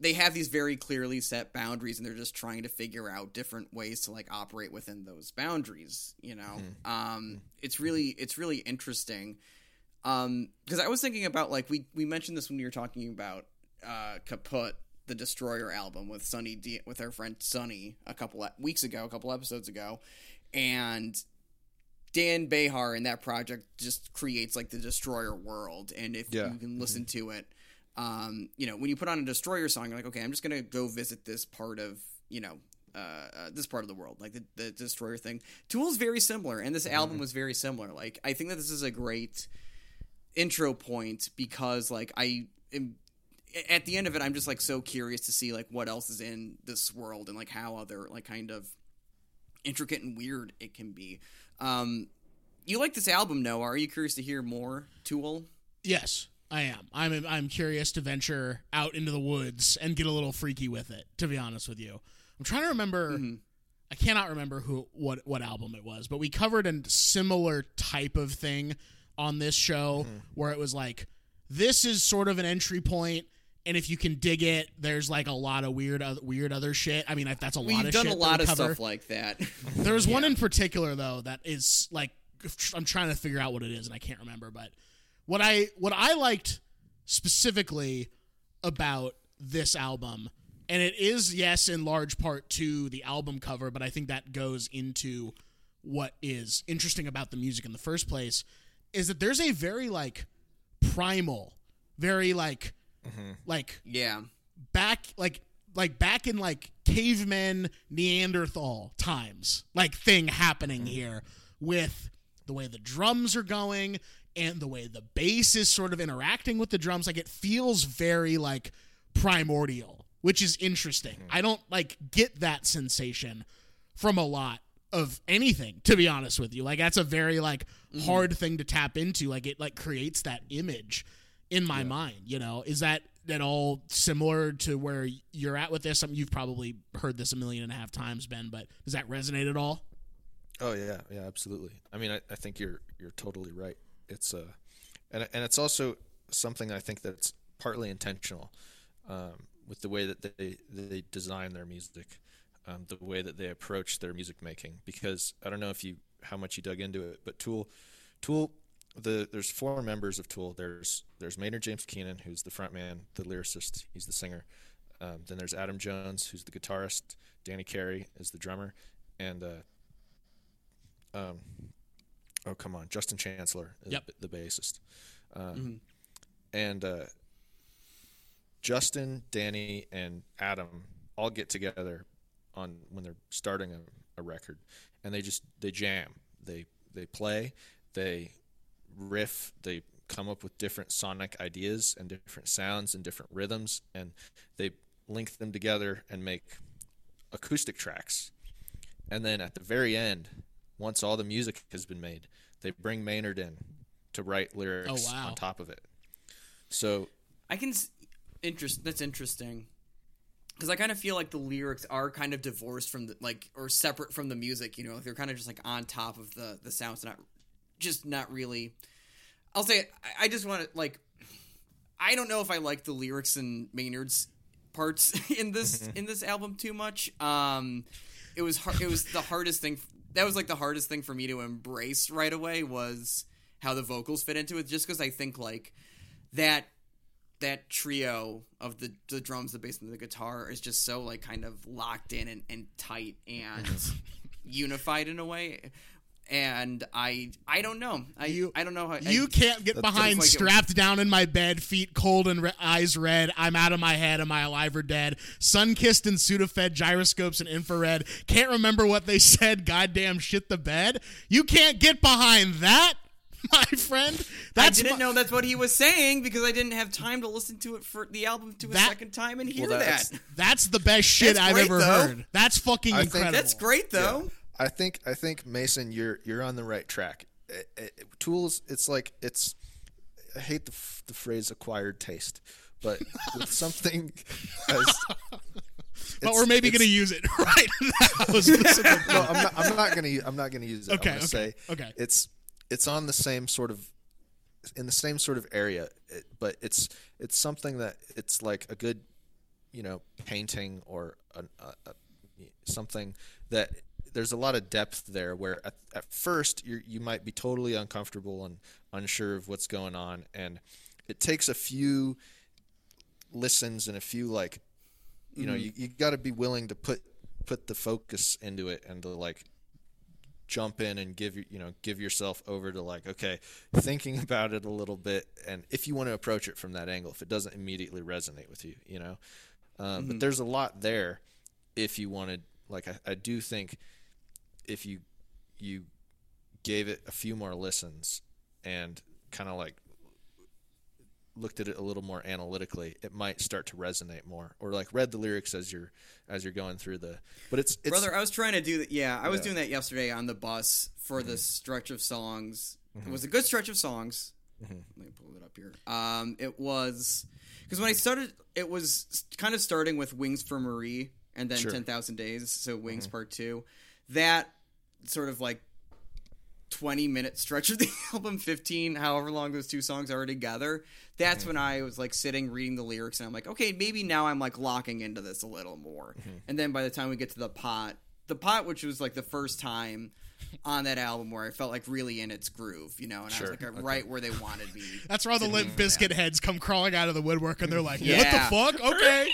they have these very clearly set boundaries and they're just trying to figure out different ways to like operate within those boundaries you know um it's really it's really interesting um because i was thinking about like we we mentioned this when we were talking about uh Kaputt the destroyer album with sunny D- with our friend sunny a couple of weeks ago a couple episodes ago and Dan Bejar in that project just creates like the destroyer world and if Yeah. you can listen to it um, you know, when you put on a destroyer song, you're like, okay, I'm just gonna go visit this part of, you know, uh, uh, this part of the world, like the, the destroyer thing. Tool's very similar, and this album was very similar. Like, I think that this is a great intro point because, like, I am at the end of it, I'm just like so curious to see like what else is in this world and like how other like kind of intricate and weird it can be. Um, you like this album, Noah? Are you curious to hear more Tool? Yes, I am. I'm I'm curious to venture out into the woods and get a little freaky with it. To be honest with you, I'm trying to remember. Mm-hmm. I cannot remember who what what album it was, but we covered a similar type of thing on this show Mm-hmm. where it was like this is sort of an entry. And if you can dig it, there's like a lot of weird, other, weird other shit. I mean, if that's a lot We've of done shit a lot of cover. stuff like that. [laughs] There was one in particular though that is like I'm trying to figure out what it is and I can't remember. But what I what I liked specifically about this album, and it is yes in large part to the album cover, but I think that goes into what is interesting about the music in the first place, is that there's a very like primal, very like mm-hmm. like yeah. back like like back in like cavemen neanderthal times like thing happening mm-hmm. here with the way the drums are going and the way the bass is sort of interacting with the drums. Like it feels very like primordial which is interesting. Mm-hmm. I don't like get that sensation from a lot of anything to be honest with you. Like that's a very like hard thing to tap into. Like it like creates that image in my mind you know? Is that at all similar to where you're at with this? I mean, you've probably heard this a million and a half times ben but does that resonate at all? Oh yeah, yeah, absolutely. I mean, I, I think you're you're totally right. It's uh, and and it's also something I think that's partly intentional, um, with the way that they they design their music, um, the way that they approach their music making. Because I don't know if you how much you dug into it, but Tool, Tool, the there's four members of Tool. There's there's Maynard James Keenan, who's the front man, the lyricist. He's the singer. Um, then there's Adam Jones, who's the guitarist. Danny Carey is the drummer, and uh, um, oh come on, Justin Chancellor, is Yep. the bassist, um, and uh, Justin, Danny, and Adam all get together on when they're starting a, a record, and they just they jam, they they play, they riff, they come up with different sonic ideas and different sounds and different rhythms, and they link them together and make acoustic tracks. And then at the very end, once all the music has been made, they bring Maynard in to write lyrics Oh, wow. on top of it. So I can s- interest. That's interesting. Because I kind of feel like the lyrics are kind of divorced from the like or separate from the music. You know, like they're kind of just like on top of the the sounds, not just not really. I'll say it, I- I just want to like. I don't know if I like the lyrics and Maynard's parts [laughs] in this [laughs] in this album too much. Um, it was hard, it was the hardest thing. That was like the hardest thing for me to embrace right away was how the vocals fit into it. Just because I think like that that trio of the the drums, the bass, and the guitar is just so like kind of locked in and, and tight and [laughs] unified in a way. And I I don't know I You- I don't know how You I, can't get behind like it- strapped down in my bed, feet cold and re- eyes red. I'm out of my head. Am I alive or dead? Sunkist and Sudafed, gyroscopes and infrared. Can't remember what they [laughs] said. Goddamn shit the bed. You can't get behind that, [laughs] my friend. That's I didn't my- know that's what he was saying because I didn't have time to listen to it for the album to a That- second time and hear Well, that's- that. [laughs] That's the best shit That's I've great, ever though. heard. That's fucking I think- incredible. That's great though. I think I think Mason, you're you're on the right track. Eh, eh, Tools, it's like it's. I hate the f- the phrase "acquired taste," but with [laughs] something as. But it's- we're maybe going to use it right now. No, I'm not. I'm not gonna. u- I'm not gonna use it. Okay, I'm gonna okay, say okay. It's it's on the same sort of in the same sort of area, it, but it's it's something that it's like a good, you know, painting or an, a, a, something that there's a lot of depth there. Where at, at first you you might be totally uncomfortable and unsure of what's going on, and it takes a few listens and a few like you know mm-hmm. you, you got to be willing to put put the focus into it and to like jump in and give you you know give yourself over to like okay thinking [laughs] about it a little bit and if you want to approach it from that angle if it doesn't immediately resonate with you you know? Um, but there's a lot there if you wanted like I, I do think if you you gave it a few more listens and kind of like looked at it a little more analytically, it might start to resonate more. Or like read the lyrics as you're as you're going through the. But it's it's Brother, I was trying to do that. Yeah, I was Yeah. doing that yesterday on the bus for Mm-hmm. the stretch of songs. It was a good stretch of songs. Mm-hmm. Let me pull it up here. Um, it was because when I started, it was kind of starting with Wings for Marie and then Sure. Ten Thousand Days. So Wings Mm-hmm. Part Two. That sort of like 20 minute stretch of the [laughs] album 15 however long those two songs are together that's when mm-hmm. i was like sitting reading the lyrics and i'm like okay maybe now i'm like locking into this a little more. Mm-hmm. And then by the time we get to the pot the pot which was like the first time on that album where i felt like really in its groove you know and Sure, i was like okay. right where they wanted me [laughs] That's where all the Limp Bizkit heads come crawling out of the woodwork, and they're like, Yeah. "What the fuck? Okay."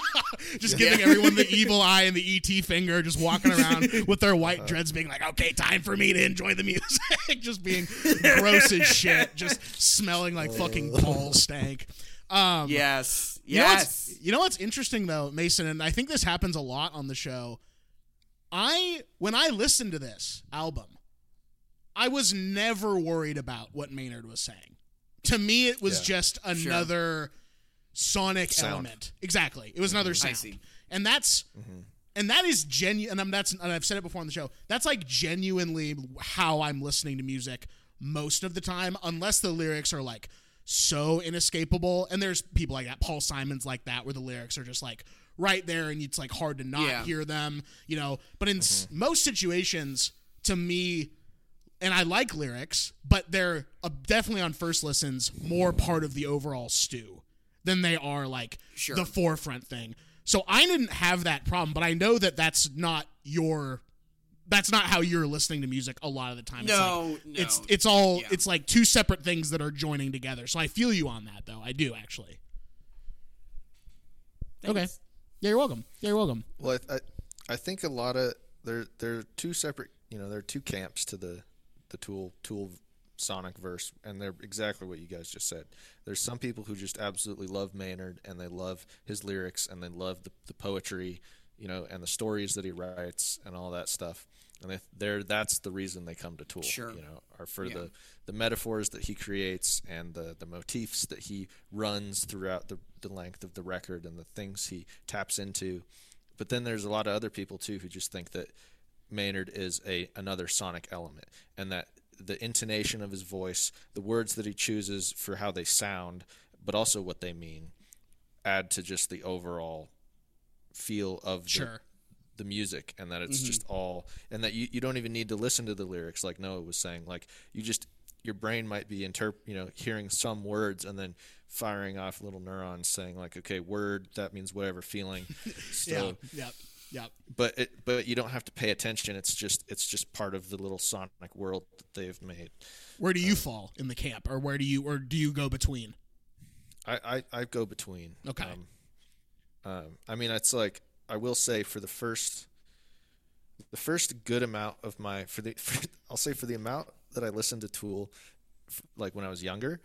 [laughs] just giving everyone the evil eye and the ET finger, just walking [laughs] around with their white dreads, being like, "Okay, time for me to enjoy the music." just being gross as shit, just smelling like fucking ball stank. Um, yes You know, yes what's, you know what's interesting though, Mason, and I think this happens a lot on the show. I when I listened to this album, I was never worried about what Maynard was saying. To me, it was Yeah. just another sonic Sound. element. Exactly, it was another mm-hmm. sound, see. and that's mm-hmm. and that is genuine. And I'm that's and I've said it before on the show. That's like genuinely how I'm listening to music most of the time, unless the lyrics are like so inescapable. And there's people like that. Paul Simon's like that, where the lyrics are just like right there, and it's like hard to not Yeah. hear them. You know, but in s- most situations, to me. And I like lyrics, but they're uh, definitely on first listens more part of the overall stew than they are like Sure. the forefront thing. So I didn't have that problem, but I know that that's not your that's not how you're listening to music a lot of the time. It's No, like- no. it's it's all Yeah. it's like two separate things that are joining together. So I feel you on that though. I do actually. Okay. Yeah, you're welcome. Yeah, you're welcome. Well, I, I, I think a lot of there there are two separate you know there are two camps to the the Tool Tool Sonic verse, and they're exactly what you guys just said. There's some people who just absolutely love Maynard and they love his lyrics and they love the, the poetry, you know, and the stories that he writes and all that stuff. And they, they're that's the reason they come to Tool. Sure. You know, are for Yeah. the the metaphors that he creates and the the motifs that he runs throughout the the length of the record and the things he taps into. But then there's a lot of other people too who just think that Maynard is a another sonic element, and that the intonation of his voice, the words that he chooses for how they sound, but also what they mean, add to just the overall feel of the, Sure. The music, and that it's just all, and that you, you don't even need to listen to the lyrics like Noah was saying. Like you just your brain might be interp, you know, hearing some words and then firing off little neurons saying like, okay, word that means whatever feeling. [laughs] So yeah. Yep. Yep. but it but you don't have to pay attention it's just it's just part of the little sonic world that they've made Where do you fall in the camp, or where do you, or do you go between? i i, I go between Okay. um, um i mean it's like i will say for the first the first good amount of my for the [laughs] for, i'll say for the amount that i listened to tool like when i was younger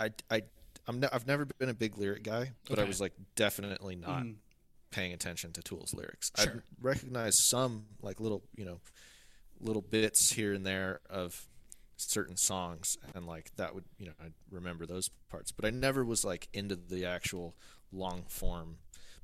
i i i'm ne- i've never been a big lyric guy but i was like definitely not mm. paying attention to tool's lyrics. I recognize some like little you know little bits here and there of certain songs and like that would you know i remember those parts but i never was like into the actual long form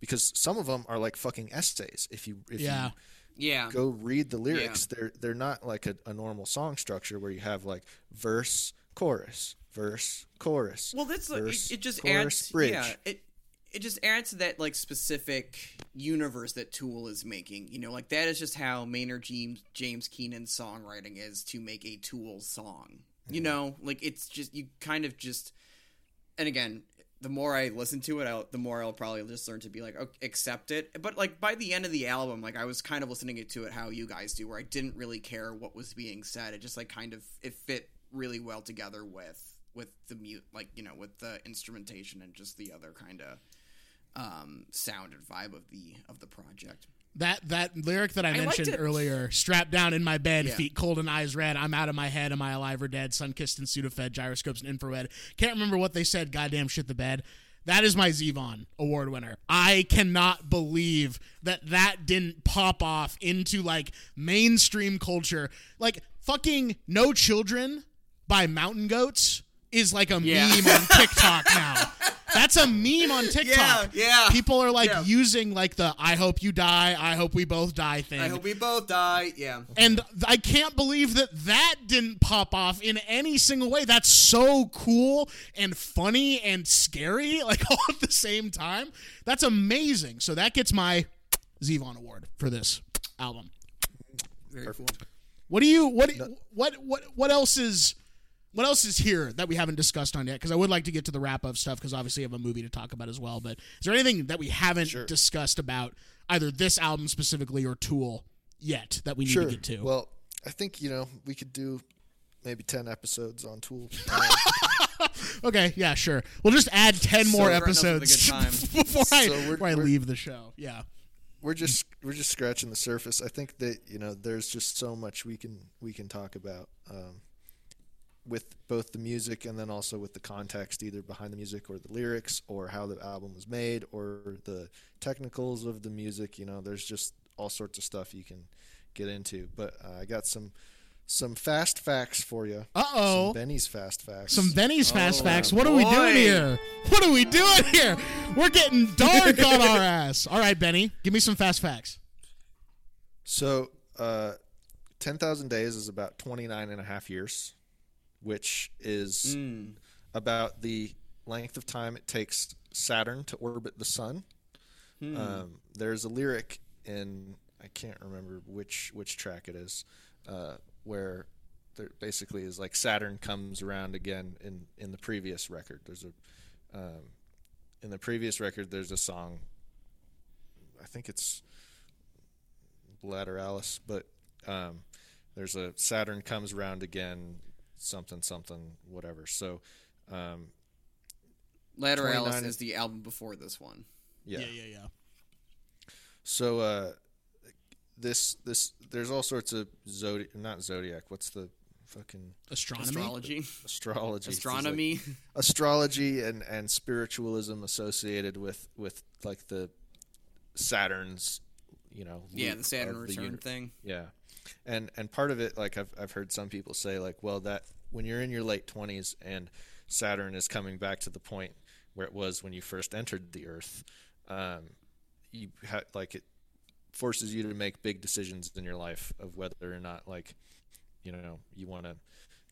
because some of them are like fucking essays if you if Yeah. Yeah. you go read the lyrics they're they're not like a, a normal song structure where you have like verse chorus verse chorus Well, that's like, verse, it, it just chorus, adds. bridge. Yeah, it it just adds to that like specific universe that Tool is making. You know, like that is just how Maynard James James Keenan's songwriting is to make a Tool song. You know, like it's just you kind of just. And again, the more I listen to it, I'll, the more I'll probably just learn to be like okay, accept it. But like by the end of the album, like I was kind of listening to it how you guys do, where I didn't really care what was being said. It just like kind of it fit really well together with with the mute, like you know, with the instrumentation and just the other kind of um, sound and vibe of the of the project. That that lyric that I, liked mentioned it. earlier, strapped down in my bed, Yeah. feet cold and eyes red, I'm out of my head, am I alive or dead? Sunkist and Sudafed, gyroscopes and infrared. Can't remember what they said, goddamn shit the bed. That is my Zevon award winner. I cannot believe that that didn't pop off into like mainstream culture. Like fucking No Children by Mountain Goats is like a Yeah. meme on [laughs] TikTok now. That's a meme on [laughs] TikTok. yeah. People are like Yeah. using like the I hope you die, I hope we both die thing. I hope we both die. Yeah. and I can't believe that that didn't pop off in any single way. That's so cool and funny and scary, [laughs] like all at the same time. That's amazing. So that gets my Zevon award for this album. Very cool. What do you what what what what else is what else is here that we haven't discussed on yet? Because I would like to get to the wrap up stuff because obviously I have a movie to talk about as well. But is there anything that we haven't discussed about either this album specifically or Tool yet that we need sure to get to? well i think you know we could do maybe 10 episodes on tool [laughs] okay, yeah, sure. We'll just add ten more starting off with a episodes [laughs] before I So before I leave the show. Yeah. we're just we're just scratching the surface. I think that you know there's just so much we can we can talk about um, with both the music and then also with the context, either behind the music or the lyrics or how the album was made or the technicals of the music. You know, there's just all sorts of stuff you can get into. But uh, I got some some fast facts for you. Uh-oh. Some Benny's fast facts. Some Benny's fast Oh, facts. What are we doing here? What are we doing here? We're getting dark on our [laughs] ass. All right, Benny, give me some fast facts. So, uh, 10,000 days is about 29 and a half years, which is about the length of time it takes Saturn to orbit the sun. Um, there's a lyric in, I can't remember which, which track it is, uh, where there basically is like Saturn comes around again in, in the previous record. There's a, um, in the previous record, there's a song, I think it's Lateralus, but um, there's a Saturn comes around again, something something whatever. So um, Lateralus 29 is the album before this one. yeah. yeah, yeah. So uh, this this there's all sorts of zodiac, not zodiac. What's the fucking Astronomy. Astrology, astrology? There's, like, astronomy. astrology and and spiritualism associated with with like the Saturn's, you know, yeah, the Saturn return uni- thing. Yeah, and and part of it, like I've I've heard some people say, like, well, that when you're in your late twenties and Saturn is coming back to the point where it was when you first entered the Earth, um, you ha- like it forces you to make big decisions in your life of whether or not like you know you want to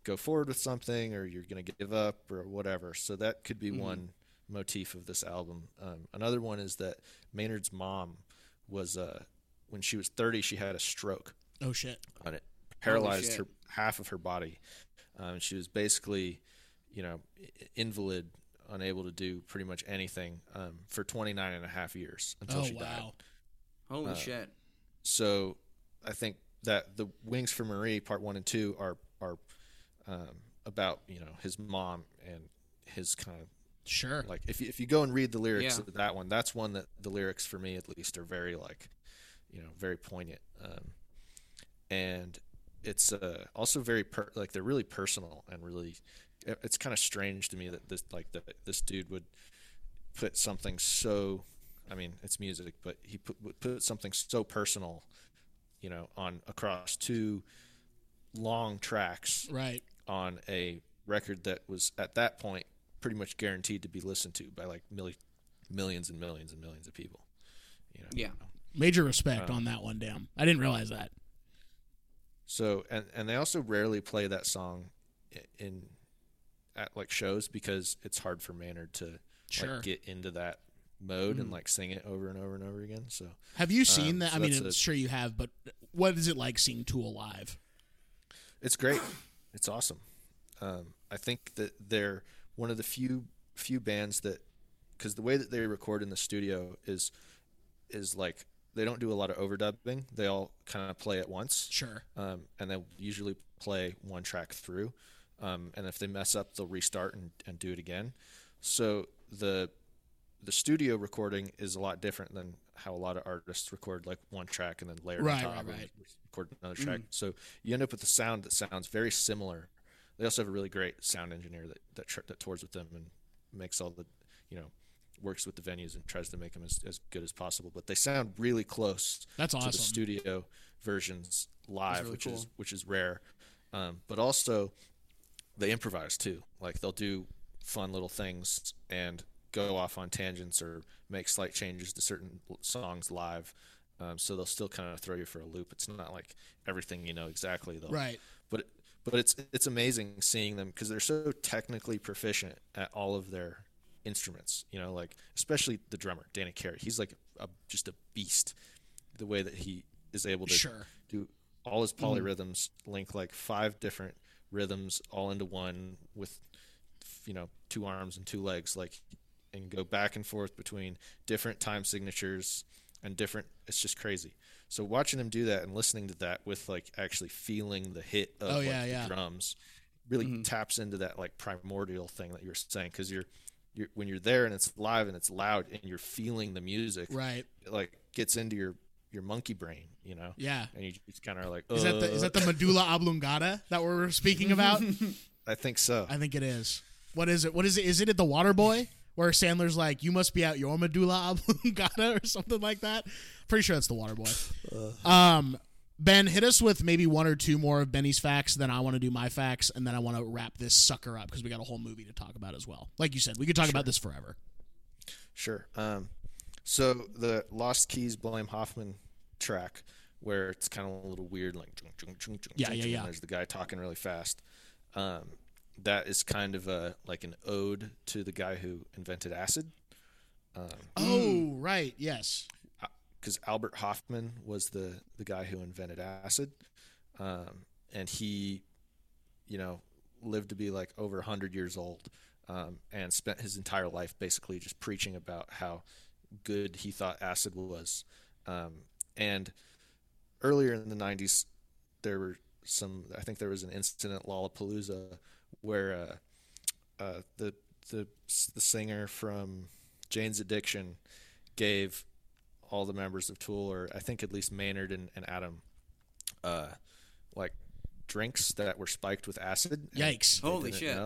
go forward with something or you're going to give up or whatever. So that could be one motif of this album. Um, another one is that maynard's mom was uh, when she was 30 she had a stroke Oh shit. on it paralyzed her half of her body um, she was basically you know invalid unable to do pretty much anything um, for 29 and a half years until Oh she died. Holy Uh, shit! so I think that the Wings for Marie part one and two are are um, about you know his mom and his kind of Sure. like if you, if you go and read the lyrics Yeah. of that one, that's one that the lyrics for me at least are very like you know very poignant, um, and it's uh, also very per- like they're really personal and really it's kind of strange to me that this like that this dude would put something so I mean it's music, but he put would put something so personal, you know, on across two long tracks Right. on a record that was at that point pretty much guaranteed to be listened to by like milli- millions and millions and millions of people. You know. Yeah. Major respect Uh, on that one. Damn. I didn't realize that. So and and they also rarely play that song in at like shows because it's hard for Maynard to Sure. like get into that mode and like sing it over and over and over again. So Have you seen Um, that? so I mean, I'm a- sure you have, but what is it like seeing Tool live? It's great. It's awesome. Um, I think that they're one of the few few bands that because the way that they record in the studio is is like they don't do a lot of overdubbing. They all kind of play at once, Sure. um, and they usually play one track through. Um, and if they mess up, they'll restart and, and do it again. So the the studio recording is a lot different than how a lot of artists record like one track and then layer Right, on top right, and right. record another track. So you end up with a sound that sounds very similar. They also have a really great sound engineer that that, that tours with them and makes all the you know works with the venues and tries to make them as, as good as possible. But they sound really close That's awesome. to the studio versions live, really which cool. is which is rare. Um, but also they improvise too. Like they'll do fun little things and go off on tangents or make slight changes to certain songs live. Um, so they'll still kind of throw you for a loop. It's not like everything you know exactly though. Right. But but it's it's amazing seeing them because they're so technically proficient at all of their instruments. You know, like especially the drummer Danny Carey. He's like a, just a beast. The way that he is able to Sure. do all his mm-hmm. polyrhythms, link like five different rhythms all into one with you know two arms and two legs, like and go back and forth between different time signatures and different. It's just crazy. So watching him do that and listening to that with like actually feeling the hit of Oh, like, yeah, the yeah. drums really mm-hmm. taps into that like primordial thing that you were saying because you're you're when you're there and it's live and it's loud and you're feeling the music Right. it like gets into your your monkey brain you know Yeah. and you just kind of are like Is that the is that the medulla oblongata that we're speaking about? [laughs] I think so I think it is. What is it? What is it? Is it at the Water Boy where Sandler's like, "You must be out your medulla [laughs] oblongata" or something like that? Pretty sure that's the Water Boy. Um, Ben, hit us with maybe one or two more of Benny's facts. Then I want to do my facts, and then I want to wrap this sucker up because we got a whole movie to talk about as well. Like you said, we could talk about this forever. Sure. Um, so the Lost Keys Blame Hofmann track, where it's kind of a little weird, like chung, chung, chung, chung, Yeah, chung, yeah, yeah. There's the guy talking really fast. Um, that is kind of a like an ode to the guy who invented acid, Oh, right. Yes. Because Albert Hofmann was the the guy who invented acid, um, and he, you know, lived to be like over hundred years old, um, and spent his entire life basically just preaching about how good he thought acid was. Um, and earlier in the '90s, there were some. I think there was an incident at Lollapalooza where uh, uh, the the the singer from Jane's Addiction gave all the members of Tool, or I think at least Maynard and, and Adam, uh, like drinks that were spiked with acid. Yikes. they Holy shit.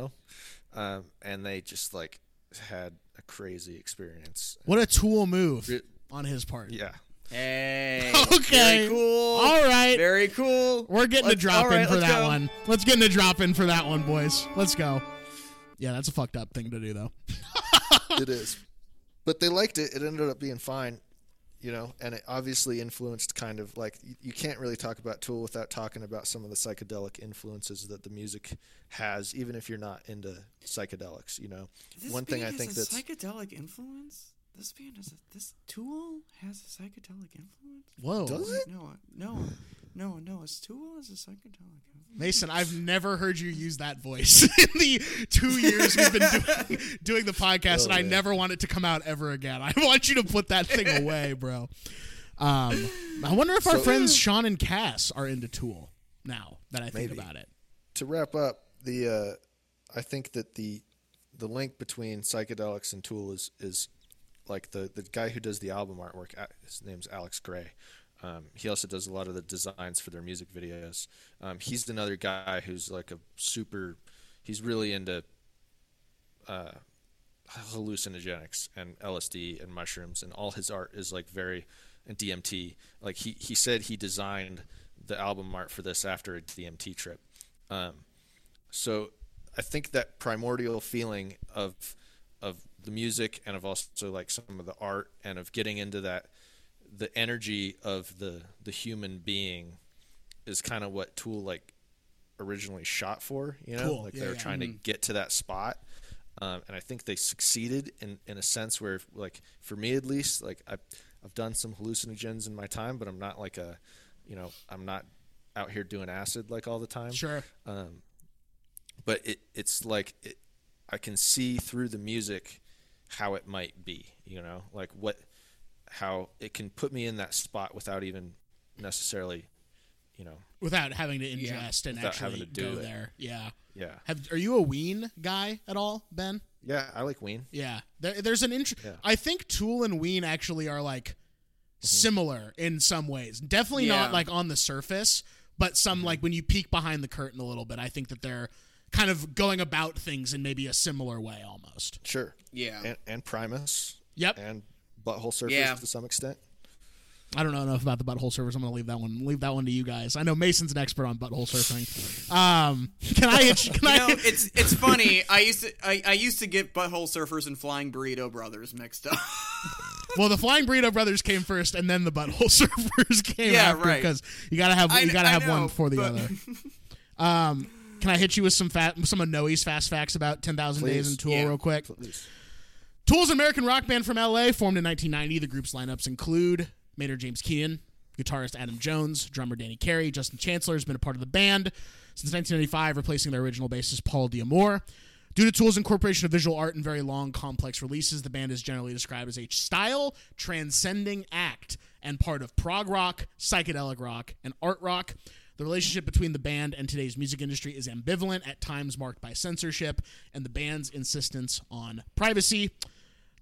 Um, and they just like had a crazy experience. What a tool move Re- on his part. Yeah. Hey. [laughs] Okay. Very cool. All right. Very cool. We're getting Let's- a drop all right, in for that go. one. Let's get in a drop in for that one, boys. Let's go. Yeah, that's a fucked up thing to do, though. it is. But they liked it. It ended up being fine, you know, and it obviously influenced kind of like you, you can't really talk about Tool without talking about some of the psychedelic influences that the music has, even if you're not into psychedelics, you know. This One thing I think a that's psychedelic influence. This band has a this Tool has a psychedelic influence. Whoa. Does it? No, no, no, no. It's Tool has a psychedelic influence. Mason, I've never heard you use that voice [laughs] in the two years we've been doing, [laughs] doing the podcast, Oh, and I man. never want it to come out ever again. I want you to put that thing away, bro. Um, I wonder if our friends Sean and Cass are into Tool now that I think Maybe. about it. to wrap up the uh, I think that the the link between psychedelics and Tool is is like the the guy who does the album artwork. His name's Alex Grey. Um, he also does a lot of the designs for their music videos. Um, he's another guy who's like a super. He's really into uh, hallucinogenics and LSD and mushrooms, and all his art is like very and DMT. Like he he said he designed the album art for this after a DMT trip. Um, so I think that primordial feeling of of the music and of also like some of the art and of getting into that the energy of the the human being is kind of what Tool like originally shot for. You know, Cool. like Yeah, they were yeah. trying to get to that spot. Um, and I think they succeeded in, in a sense where, like, for me at least, like I, I've done some hallucinogens in my time, but I'm not like a, you know, I'm not out here doing acid like all the time. Sure. Um, but it, it's like it, I can see through the music how it might be, you know, like what, how it can put me in that spot without even necessarily, you know, Without having to ingest and Without actually to do go it. there. Yeah. yeah, Have, are you a Ween guy at all, Ben? yeah. I like Ween. Yeah, there, there's an int- Yeah. I think Tool and Ween actually are like mm-hmm. similar in some ways. Definitely Yeah. not like on the surface, but some mm-hmm. like when you peek behind the curtain a little bit, I think that they're kind of going about things in maybe a similar way almost. Sure. Yeah. And, and Primus Yep. and Butthole Surfers Yeah. to some extent. I don't know enough about the butthole surfers. I'm going to leave that one leave that one to you guys. I know Mason's an expert on butthole surfing. Um, can I hit you- can You I know, it's it's funny. I used to I, I used to get butthole surfers and flying burrito brothers mixed up. [laughs] Well, the Flying Burrito Brothers came first, and then the Butthole [laughs] Surfers came Yeah, after right. because you gotta have I- you gotta I have one know, before the but- other. [laughs] Um, can I hit you with some fat some of Noah's fast facts about Ten Thousand Days Please. in Tool Yeah. real quick? Please. Tool's an American rock band from LA, formed in 1990. The group's lineups include Maynard James Keenan, guitarist Adam Jones, drummer Danny Carey. Justin Chancellor has been a part of the band since 1995, replacing their original bassist Paul D'Amour. Due to Tool's incorporation of visual art and very long, complex releases, the band is generally described as a style transcending act and part of prog rock, psychedelic rock, and art rock. The relationship between the band and today's music industry is ambivalent, at times marked by censorship and the band's insistence on privacy.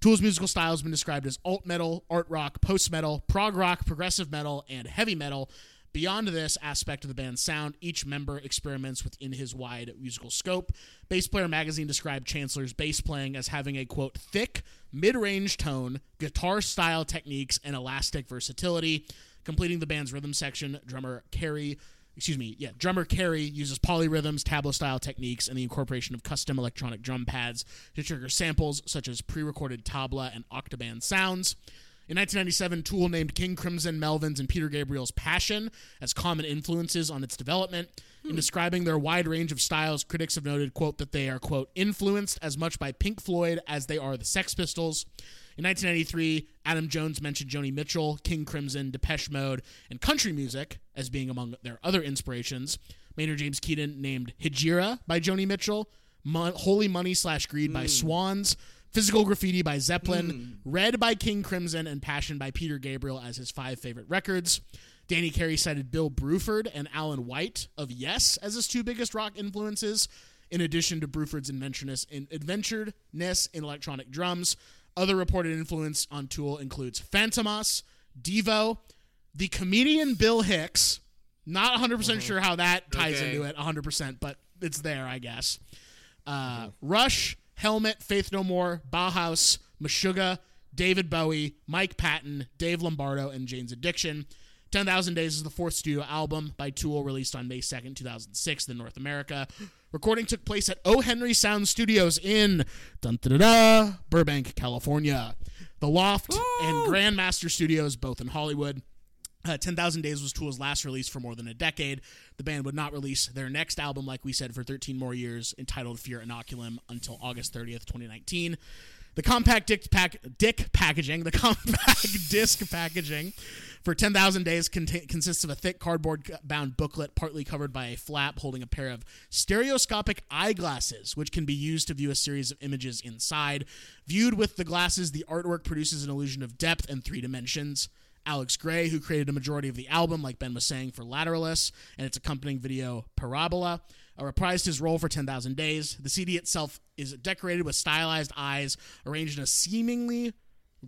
Tool's musical style has been described as alt metal, art rock, post metal, prog rock, progressive metal, and heavy metal. Beyond this aspect of the band's sound, each member experiments within his wide musical scope. Bass Player magazine described Chancellor's bass playing as having a quote thick, mid-range tone, guitar style techniques, and elastic versatility. Completing the band's rhythm section, drummer Carey excuse me, yeah, drummer Carey uses polyrhythms, tabla style techniques, and the incorporation of custom electronic drum pads to trigger samples such as pre recorded tabla and Octoban sounds. In 1997, Tool named King Crimson, Melvins, and Peter Gabriel's Passion as common influences on its development. In hmm. describing their wide range of styles, critics have noted, quote, that they are, quote, influenced as much by Pink Floyd as they are the Sex Pistols. In 1993, Adam Jones mentioned Joni Mitchell, King Crimson, Depeche Mode, and country music as being among their other inspirations. Maynard James Keaton named Hejira by Joni Mitchell, Mon- Holy Money slash Greed by mm. Swans, Physical Graffiti by Zeppelin, mm. Red by King Crimson, and Passion by Peter Gabriel as his five favorite records. Danny Carey cited Bill Bruford and Alan White of Yes as his two biggest rock influences, in addition to Bruford's in adventureness in electronic drums. Other reported influence on Tool includes Phantomas, Devo, the comedian Bill Hicks, Not 100% sure how that ties Okay. into it 100%, but it's there, I guess. Uh, Rush, Helmet, Faith No More, Bauhaus, Meshuggah, David Bowie, Mike Patton, Dave Lombardo, and Jane's Addiction. 10,000 Days is the fourth studio album by Tool, released on May 2nd, 2006 in North America. Recording took place at O. Henry Sound Studios in dun, Burbank, California. The Loft and Grandmaster Studios, both in Hollywood. Uh, 10,000 Days was Tool's last release for more than a decade. The band would not release their next album, like we said, for 13 more years, entitled Fear Inoculum, until August 30th, 2019. The compact dick, pack, dick packaging, the [laughs] compact disc packaging for 10,000 Days conta- consists of a thick cardboard bound booklet, partly covered by a flap holding a pair of stereoscopic eyeglasses, which can be used to view a series of images inside. Viewed with the glasses, the artwork produces an illusion of depth and three dimensions. Alex Grey, who created a majority of the album, like Ben was saying, for Lateralus and its accompanying video Parabola, uh, reprised his role for 10,000 Days. The CD itself is decorated with stylized eyes arranged in a seemingly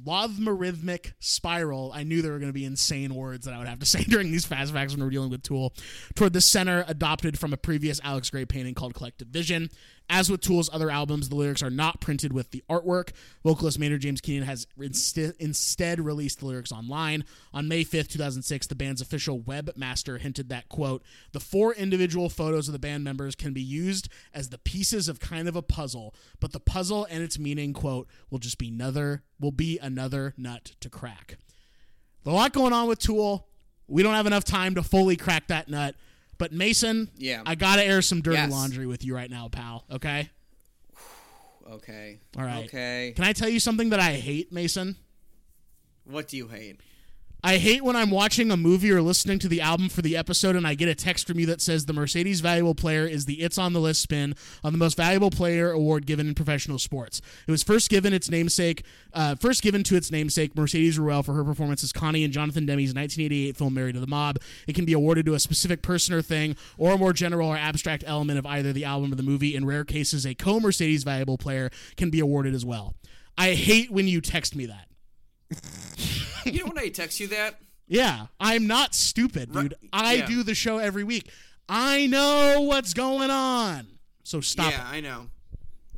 logarithmic spiral. I knew there were going to be insane words that I would have to [laughs] say during these fast facts when we're dealing with Tool. Toward the center, adopted from a previous Alex Grey painting called Collective Vision. As with Tool's other albums, the lyrics are not printed with the artwork. Vocalist Maynard James Keenan has insti- instead released the lyrics online. On May 5th, 2006, the band's official webmaster hinted that, quote, the four individual photos of the band members can be used as the pieces of kind of a puzzle, but the puzzle and its meaning, quote, will just be another, will be another nut to crack. A lot going on with Tool. We don't have enough time to fully crack that nut. But Mason, Yeah. I gotta air some dirty Yes. laundry with you right now, pal. Okay. Okay. All right. Okay. Can I tell you something that I hate, Mason? What do you hate? I hate when I'm watching a movie or listening to the album for the episode and I get a text from you that says the Mercedes Valuable Player is the It's on the List spin on the Most Valuable Player award given in professional sports. It was first given its namesake, uh, first given to its namesake Mercedes Ruehl for her performance as Connie in Jonathan Demme's 1988 film Married to the Mob. It can be awarded to a specific person or thing or a more general or abstract element of either the album or the movie. In rare cases, a co-Mercedes Valuable Player can be awarded as well. I hate when you text me that. You know when I text you that? Yeah, I'm not stupid, dude. Right, I yeah. do the show every week. I know what's going on. So stop. Yeah, I know.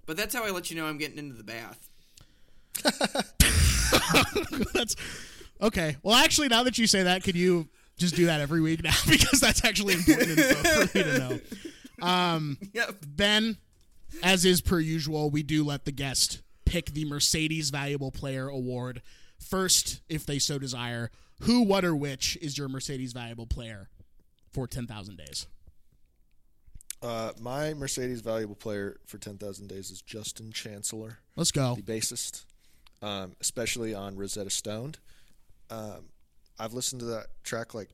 But that's how I let you know I'm getting into the bath. [laughs] That's okay. Well, actually, now that you say that, could you just do that every week now? [laughs] because that's actually important info for me to know. Um, [laughs] yep. Ben, as is per usual, we do let the guest pick the Mercedes Valuable Player Award first, if they so desire. Who, what, or which is your Mercedes Valuable Player for 10,000 days? Uh, my Mercedes valuable player for 10,000 days is Justin Chancellor, Let's go. the bassist, um, especially on Rosetta Stoned. Um, I've listened to that track like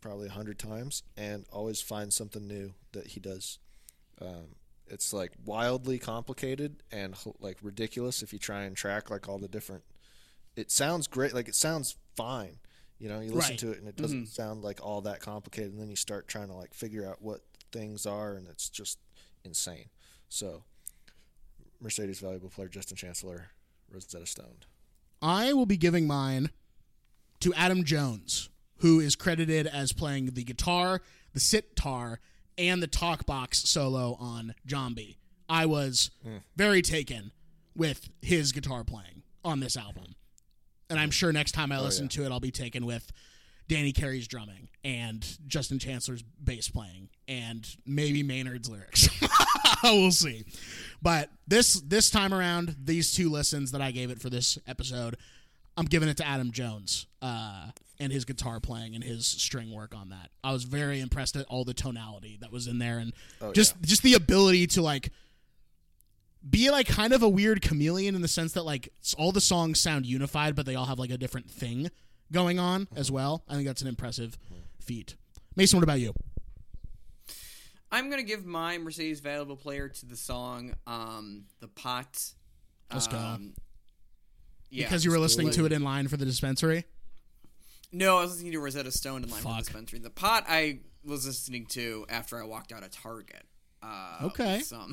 probably a hundred times and always find something new that he does. Um, it's like wildly complicated and like ridiculous if you try and track like all the different. It sounds great, like it sounds fine. You know, you listen Right. to it and it doesn't mm-hmm. sound like all that complicated, and then you start trying to like figure out what things are, and it's just insane. So, Mercedes valuable player Justin Chancellor, Rosetta Stoned. I will be giving mine to Adam Jones, who is credited as playing the guitar, the sitar, and the talk box solo on Zombie. I was hmm. very taken with his guitar playing on this album. And I'm sure next time I listen to it, I'll be taken with Danny Carey's drumming and Justin Chancellor's bass playing and maybe Maynard's lyrics. [laughs] we'll see. But this this time around, these two listens that I gave it for this episode, I'm giving it to Adam Jones uh, and his guitar playing and his string work on that. I was very impressed at all the tonality that was in there and just just the ability to like be like kind of a weird chameleon in the sense that like all the songs sound unified, but they all have like a different thing going on as well. I think that's an impressive feat. Mason, what about you? I'm gonna give my Mercedes valuable player to the song um, "The Pot." Let's go. Um, Yeah, because you were just listening to it in line for the dispensary. No, I was listening to Rosetta Stone in line for the dispensary. The pot I was listening to after I walked out of Target. Uh, Okay. Some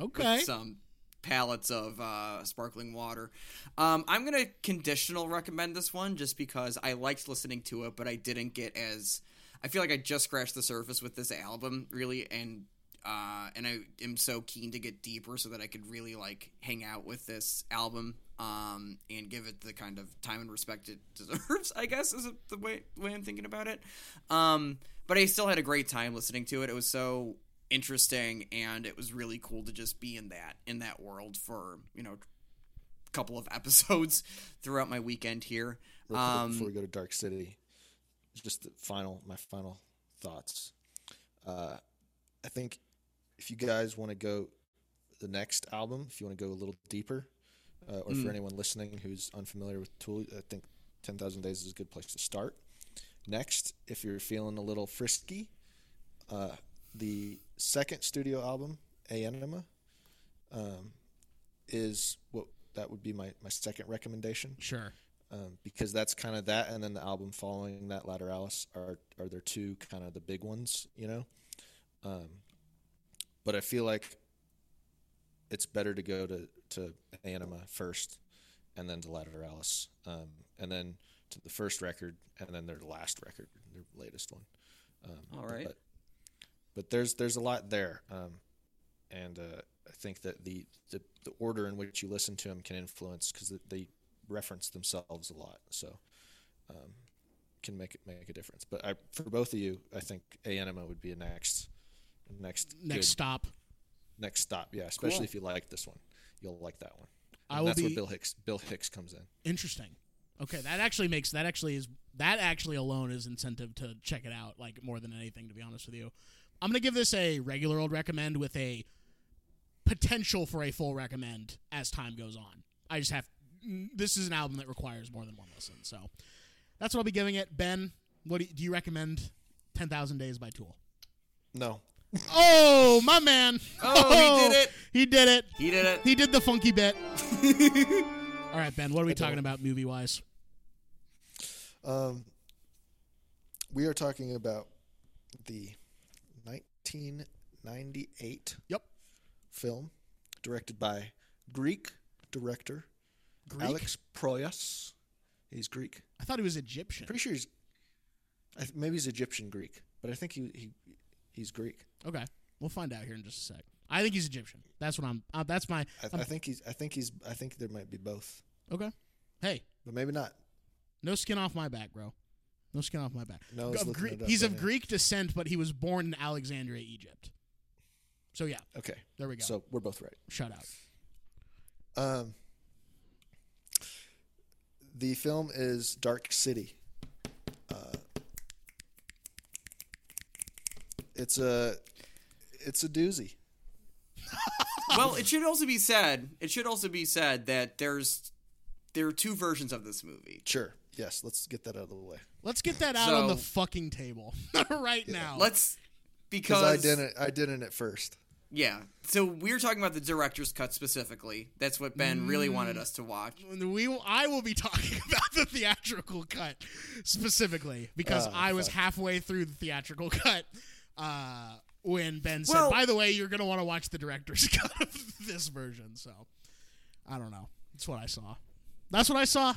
Okay. some pallets of uh, sparkling water. Um, I'm gonna conditional recommend this one just because I liked listening to it, but I didn't get as I feel like I just scratched the surface with this album, really, and uh, and I am so keen to get deeper so that I could really like hang out with this album um, and give it the kind of time and respect it [laughs] deserves. I guess is the way way I'm thinking about it. Um, but I still had a great time listening to it. It was so interesting, and it was really cool to just be in that in that world for you know a couple of [laughs] episodes throughout my weekend here. Um, before we go to Dark City, just the final, my final thoughts. Uh, I think if you guys want to go the next album, if you want to go a little deeper, uh, or Mm. for anyone listening who's unfamiliar with Tool, I think Ten Thousand Days is a good place to start. Next, if you're feeling a little frisky, uh, the second studio album, Ænima, um, is what that would be my, my second recommendation Sure. um, because that's kind of that, and then the album following that, Lateralus, are are their two kind of the big ones, you know. Um, but I feel like it's better to go to to Ænima first, and then to Lateralus, um, and then to the first record, and then their last record, their latest one. Um, All right. But, but there's there's a lot there, um, and uh, I think that the, the the order in which you listen to them can influence because they reference themselves a lot, so um, can make it make a difference. But I, for both of you, I think Ænima would be a next next Next good- stop. next stop. Yeah, especially Cool. if you like this one, you'll like that one. I And will that's be- where Bill Hicks Bill Hicks comes in. Interesting. Okay, that actually makes that actually is that actually alone is incentive to check it out like more than anything to be honest with you. I'm going to give this a regular old recommend with a potential for a full recommend as time goes on. I just have this is an album that requires more than one listen. So that's what I'll be giving it. Ben, what do you, do you recommend 10,000 Days by Tool? No, Oh, my man. Oh, he did it. He did it. he did it. He did the funky bit. [laughs] All right, Ben, what are we talking about movie wise? um, we are talking about the 1998 Yep. film directed by Greek director Greek? Alex Proyas. He's Greek. I thought he was Egyptian. Pretty sure he's I th- maybe he's Egyptian Greek, but I think he, he he's Greek. Okay, we'll find out here in just a sec. I think he's Egyptian. That's what I'm. Uh, that's my. I, I think he's I think he's I think there might be both, Okay. Hey, but maybe not. no skin off my back, bro. No skin off my back. No, I was Of Gre- he's right of now. Greek descent, but he was born in Alexandria, Egypt. So yeah, Okay, there we go. so we're both right. Shout out. Um, the film is Dark City. Uh, it's a it's a doozy. [laughs] well, it should also be said. It should also be said that there's there are two versions of this movie. Sure. Yes. Let's get that out of the way. Let's get that out on the fucking table [laughs] right now. Let's Because because I didn't I didn't at first. Yeah. So we're talking about the director's cut specifically. That's what Ben really Mm. wanted us to watch. we will, I will be talking [laughs] about the theatrical cut specifically because Oh, I was fuck. halfway through the theatrical [laughs] cut uh, when Ben said, Well- "By the way, you're going to want to watch the director's cut of this version." So I don't know. That's what I saw. That's what I saw.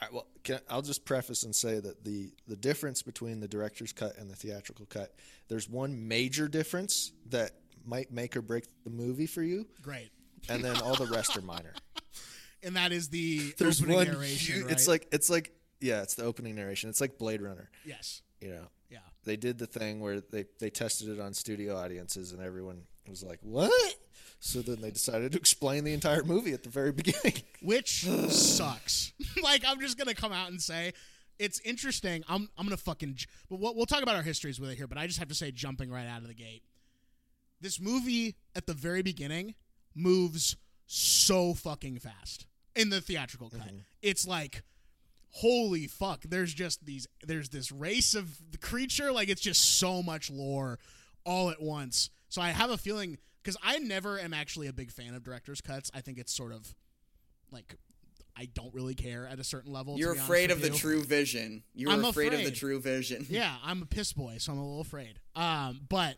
All right, well, can, I'll just preface and say that the the difference between the director's cut and the theatrical cut, there's one major difference that might make or break the movie for you, Great, and then all the rest are minor. [laughs] and that is the There's opening one. narration. right? It's like it's like yeah, it's the opening narration. It's like Blade Runner. yes, You know, yeah. they did the thing where they they tested it on studio audiences, and everyone was like, "What?" So then they decided to explain the entire movie at the very beginning. which [sighs] sucks. [laughs] like I'm just gonna come out and say it's interesting. I'm I'm gonna fucking. j- But we'll, we'll talk about our histories with it here. But I just have to say, jumping right out of the gate, this movie at the very beginning moves so fucking fast in the theatrical cut. Mm-hmm. It's like. Holy fuck! There's just these. There's this race of the creature. Like it's just so much lore, all at once. So I have a feeling because I never am actually a big fan of director's cuts. I think it's sort of like I don't really care at a certain level. You're afraid with of the true vision. You're I'm afraid, of the true vision. [laughs] Yeah, I'm a piss boy, so I'm a little afraid. Um, but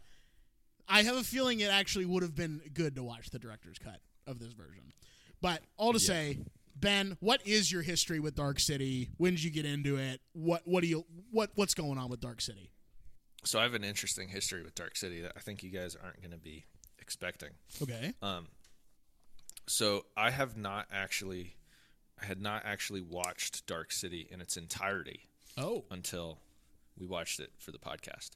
I have a feeling it actually would have been good to watch the director's cut of this version. But all to say, Ben, what is your history with Dark City? When did you get into it? What what do you what what's going on with Dark City? so I have an interesting history with Dark City that I think you guys aren't going to be expecting. Okay. Um, so I have not actually, I had not actually watched Dark City in its entirety Oh. until we watched it for the podcast.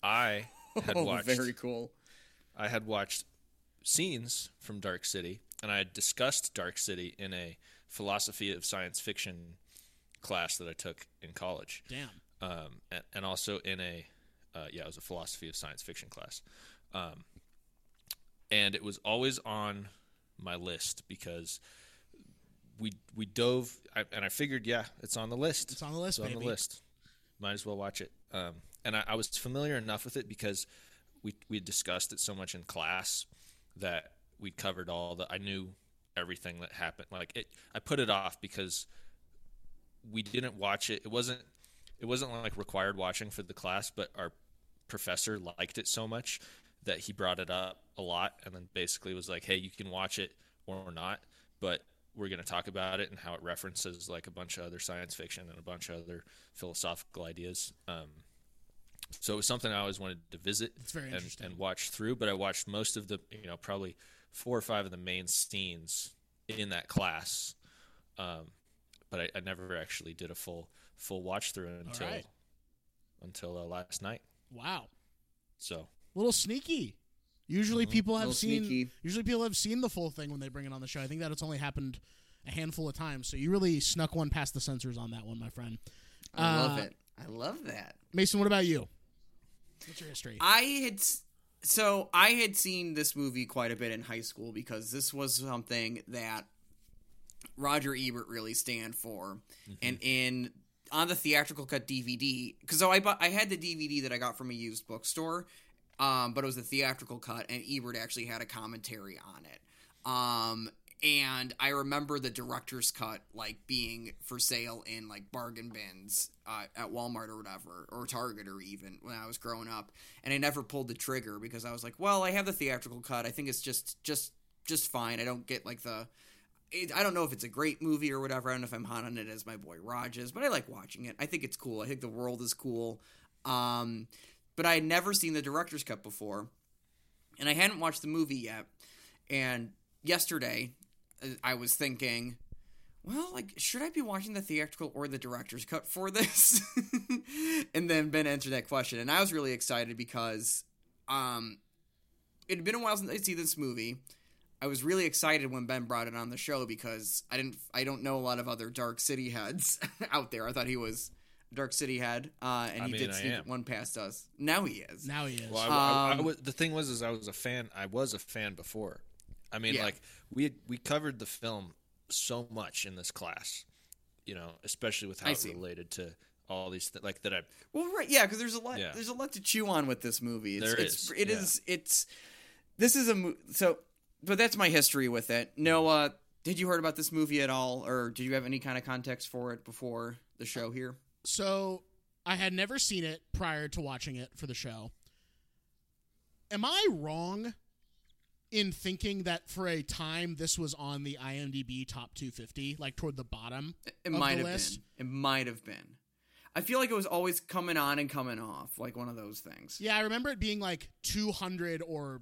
I had [laughs] Oh, watched, very cool. I had watched scenes from Dark City, and I had discussed Dark City in a philosophy of science fiction class that I took in college Damn. um, and, and also in a uh, yeah, it was a philosophy of science fiction class, um, and it was always on my list because we we dove I, and I figured yeah, it's on the list. It's on the list, It's on baby. the list. Might as well watch it. Um, and I, I was familiar enough with it because we we discussed it so much in class that we covered all the. I knew everything that happened. Like it, I put it off because we didn't watch it. It wasn't it wasn't like required watching for the class, but our professor liked it so much that he brought it up a lot and then basically was like, "Hey, you can watch it or not, but we're going to talk about it and how it references like a bunch of other science fiction and a bunch of other philosophical ideas." Um, so it was something I always wanted to visit and, and watch through. But I watched most of the, you know, probably four or five of the main scenes in that class. Um, but I, I never actually did a full full watch through until right. until uh, last night. Wow. So little sneaky. Usually people have seen sneaky. usually people have seen the full thing when they bring it on the show. I think that it's only happened a handful of times. So you really snuck one past the censors on that one, my friend. I love Uh, it. I love that. Mason, what about you? What's your history? I had so I had seen this movie quite a bit in high school because this was something that Roger Ebert really stand for, and in on the theatrical cut DVD because so I bought I had the DVD that I got from a used bookstore, um, but it was a theatrical cut, and Ebert actually had a commentary on it. Um, and I remember the director's cut like being for sale in like bargain bins uh, at Walmart or whatever, or Target or even when I was growing up. And I never pulled the trigger because I was like, well, I have the theatrical cut. I think it's just just just fine. I don't get like the. I don't know if it's a great movie or whatever. I don't know if I'm hot on it as my boy is, but I like watching it. I think it's cool. I think the world is cool. Um, but I had never seen the director's cut before, and I hadn't watched the movie yet. And yesterday, uh, I was thinking, well, like, should I be watching the theatrical or the director's cut for this? [laughs] and then Ben answered that question, and I was really excited because, um, it had been a while since I'd seen this movie. I was really excited when Ben brought it on the show because I didn't, I don't know a lot of other Dark City heads [laughs] out there. I thought he was Dark City had, uh, and I he mean, did I sneak am. one past us. Now he is. now he is. Well, I, I- I Um, was- the thing was, is I was a fan. I was a fan before. I mean, Yeah. like we had, we covered the film so much in this class, you know, especially with how I it see. related to all these th- like that. I Well, right, yeah, because there's a lot. Yeah. There's a lot to chew on with this movie. It's, There it's, is, It yeah. is- It's. This is a mo- so, but that's my history with it. Noah, did you heard about this movie at all, or did you have any kind of context for it before the show here? So I had never seen it prior to watching it for the show. Am I wrong in thinking that for a time this was on the IMDb top 250, like toward the bottom? It Of might the have list? been. It might have been. I feel like it was always coming on and coming off, like one of those things. Yeah, I remember it being like 200 or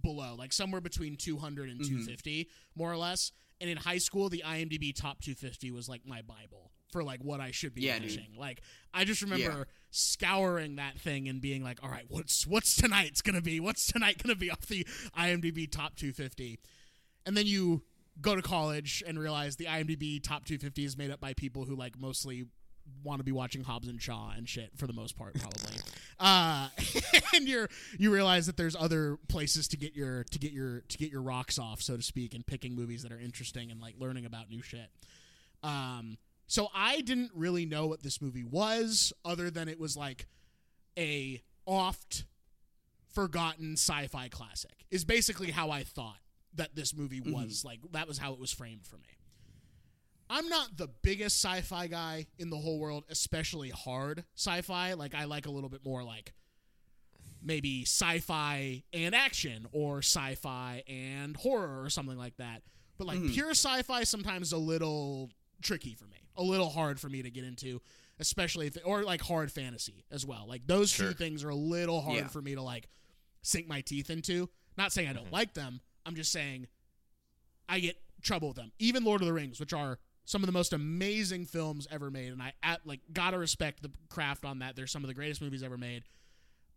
below, like somewhere between 200 and Mm-hmm. 250, more or less. And in high school, the IMDb top 250 was like my Bible for like what I should be Yeah, dude. watching. Like I just remember Yeah. scouring that thing and being like, "All right, what's what's tonight's gonna be? What's tonight gonna be off the IMDb top 250?" And then you go to college and realize the IMDb top 250 is made up by people who like mostly want to be watching Hobbs and Shaw and shit for the most part, probably. [laughs] uh, [laughs] and you're you realize that there's other places to get your to get your to get your rocks off, so to speak, and picking movies that are interesting and like learning about new shit. Um, so I didn't really know what this movie was, other than it was like a oft forgotten sci-fi classic. Is basically how I thought that this movie mm-hmm. was. Like that was how it was framed for me. I'm not the biggest sci-fi guy in the whole world, especially hard sci-fi. Like I like a little bit more like maybe sci-fi and action or sci-fi and horror or something like that. But like mm-hmm. pure sci-fi sometimes a little tricky for me. A little hard for me to get into. especially if or like hard fantasy as well. Like those two things are a little hard Yeah. for me to like sink my teeth into. Not saying I don't Mm-hmm. like them. I'm just saying I get trouble with them. Even Lord of the Rings, which are some of the most amazing films ever made, and I at, like gotta respect the craft on that. They're some of the greatest movies ever made.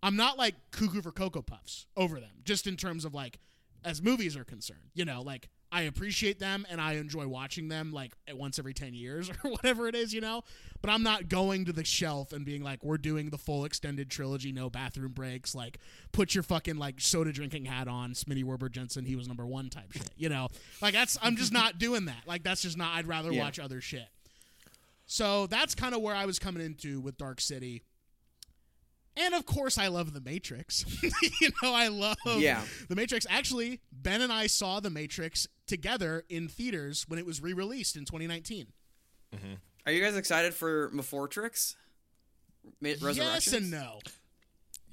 I'm not like cuckoo for cocoa puffs over them, just in terms of like as movies are concerned. You know, like I appreciate them and I enjoy watching them like once every 10 years [laughs] or whatever it is, you know? But I'm not going to the shelf and being like, we're doing the full extended trilogy, no bathroom breaks. Like, put your fucking like soda drinking hat on, Smitty Werber Jensen, he was number one type shit, you know? Like, that's, I'm just not [laughs] doing that. Like, that's just not, I'd rather Yeah. watch other shit. So that's kind of where I was coming into with Dark City. And of course, I love The Matrix. [laughs] you know, I love Yeah. The Matrix. Actually, Ben and I saw The Matrix together in theaters when it was re released in 2019. Are you guys excited for Mafortrix? Ma- Yes and no.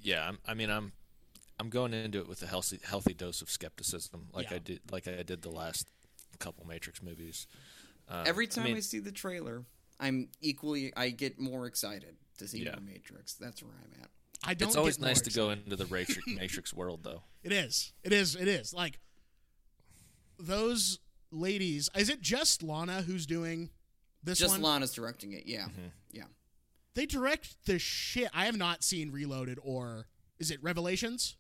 Yeah, I'm, mean, I'm I'm going into it with a healthy healthy dose of skepticism, like Yeah. I did like I did the last couple Matrix movies. Uh, Every time I, mean, see the trailer, I'm equally. I get more excited to see Yeah. more Matrix. That's where I'm at. I don't. it's always nice to go into the Matrix, [laughs] Matrix world, though. It is. It is. It is. Like those ladies. Is it just Lana who's doing this Just one? Lana's directing it. Yeah, Mm-hmm. yeah. they direct the shit. I have not seen Reloaded or is it Revelations?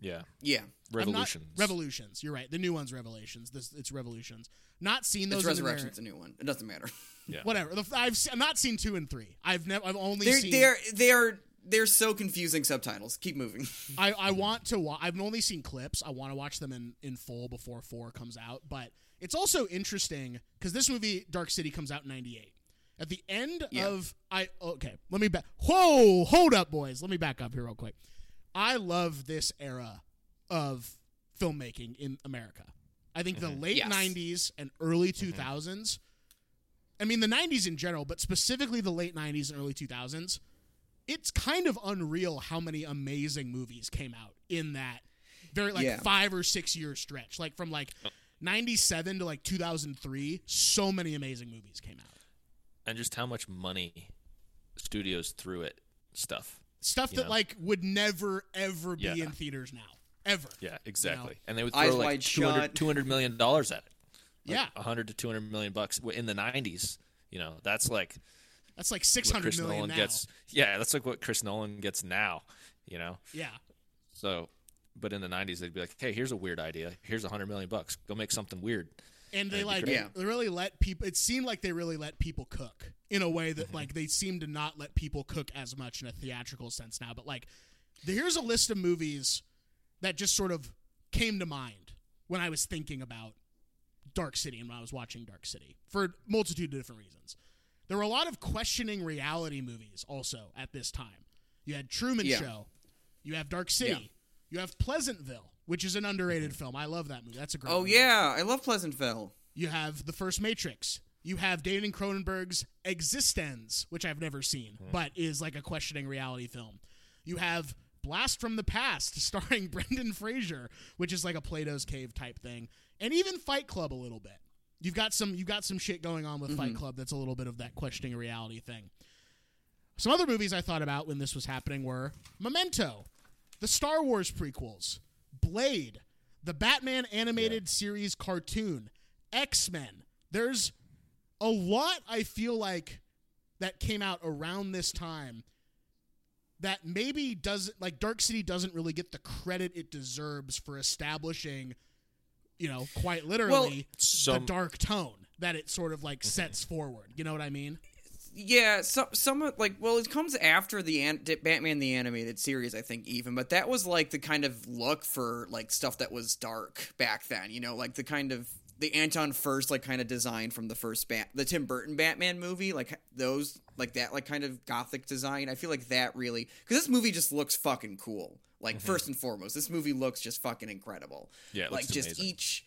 Yeah, Yeah, I'm not- Revolutions. Revolutions. You're right. The new one's Revelations. This it's Revolutions. Not seen those. it's in their- Resurrection's a new one. It doesn't matter. yeah. [laughs] Whatever. The, I've se- I've not seen two and three. I've never. I've only They're seen. they're they're they're so confusing subtitles. Keep moving. [laughs] I, I want to. Wa- I've only seen clips. I want to watch them in in full before four comes out. But it's also interesting because this movie Dark City comes out in '98. At the end Yeah. of I okay, let me back. Whoa, hold up, boys. Let me back up here real quick. I love this era of filmmaking in America. I think the mm-hmm. late Yes. '90s and early mm-hmm. 2000s. I mean, the '90s in general, but specifically the late '90s and early 2000s. It's kind of unreal how many amazing movies came out in that very like Yeah. five or six year stretch. Like from like '97 to like 2003, so many amazing movies came out. and just how much money studios threw at stuff. Stuff that know? like would never ever be Yeah. in theaters now, ever. Yeah, exactly. And they would Eyes throw like wide 200, 200 million dollars at it. Yeah, 100 to 200 million bucks in the 90s. You know, that's like that's like what 600 Chris million Nolan now. gets. Yeah, that's like what Chris Nolan gets now. You know, Yeah, so. But in the 90s, they'd be like, "Hey, here's a weird idea. Here's a hundred million bucks. Go make something weird." And they like. Yeah. they really let people. It seemed like they really let people cook in a way Mm-hmm. that like they seem to not let people cook as much in a theatrical sense now. But like, the- here's a list of movies that just sort of came to mind when I was thinking about Dark City and when I was watching Dark City for a multitude of different reasons. There were a lot of questioning reality movies also at this time. You had Truman Yeah. Show, you have Dark City, Yeah. you have Pleasantville, which is an underrated film. I love that movie. That's a great. Oh movie. yeah, I love Pleasantville. You have the first Matrix. You have David Cronenberg's eXistenZ, which I've never seen, hmm. but is like a questioning reality film. You have Blast from the Past, [laughs] starring Brendan Fraser, which is like a Plato's Cave type thing, and even Fight Club a little bit. You've got some you've got some shit going on with Fight mm-hmm. Club that's a little bit of that questioning reality thing. Some other movies I thought about when this was happening were Memento, the Star Wars prequels, Blade, the Batman animated series cartoon, X Men. There's a lot I feel like that came out around this time that maybe doesn't like Dark City doesn't really get the credit it deserves for establishing, you know, quite literally the some- dark tone that it sort of like mm-hmm. sets forward. You know what I mean? Yeah, so, some like well, it comes after the an- Batman the animated series, I think even, but that was like the kind of look for like stuff that was dark back then. You know, like the kind of the Anton Furst like kind of design from the first Bat, the Tim Burton Batman movie, like those like that like kind of gothic design. I feel like that really because this movie just looks fucking cool. Like first and foremost, this movie looks just fucking incredible. Yeah, like just amazing. each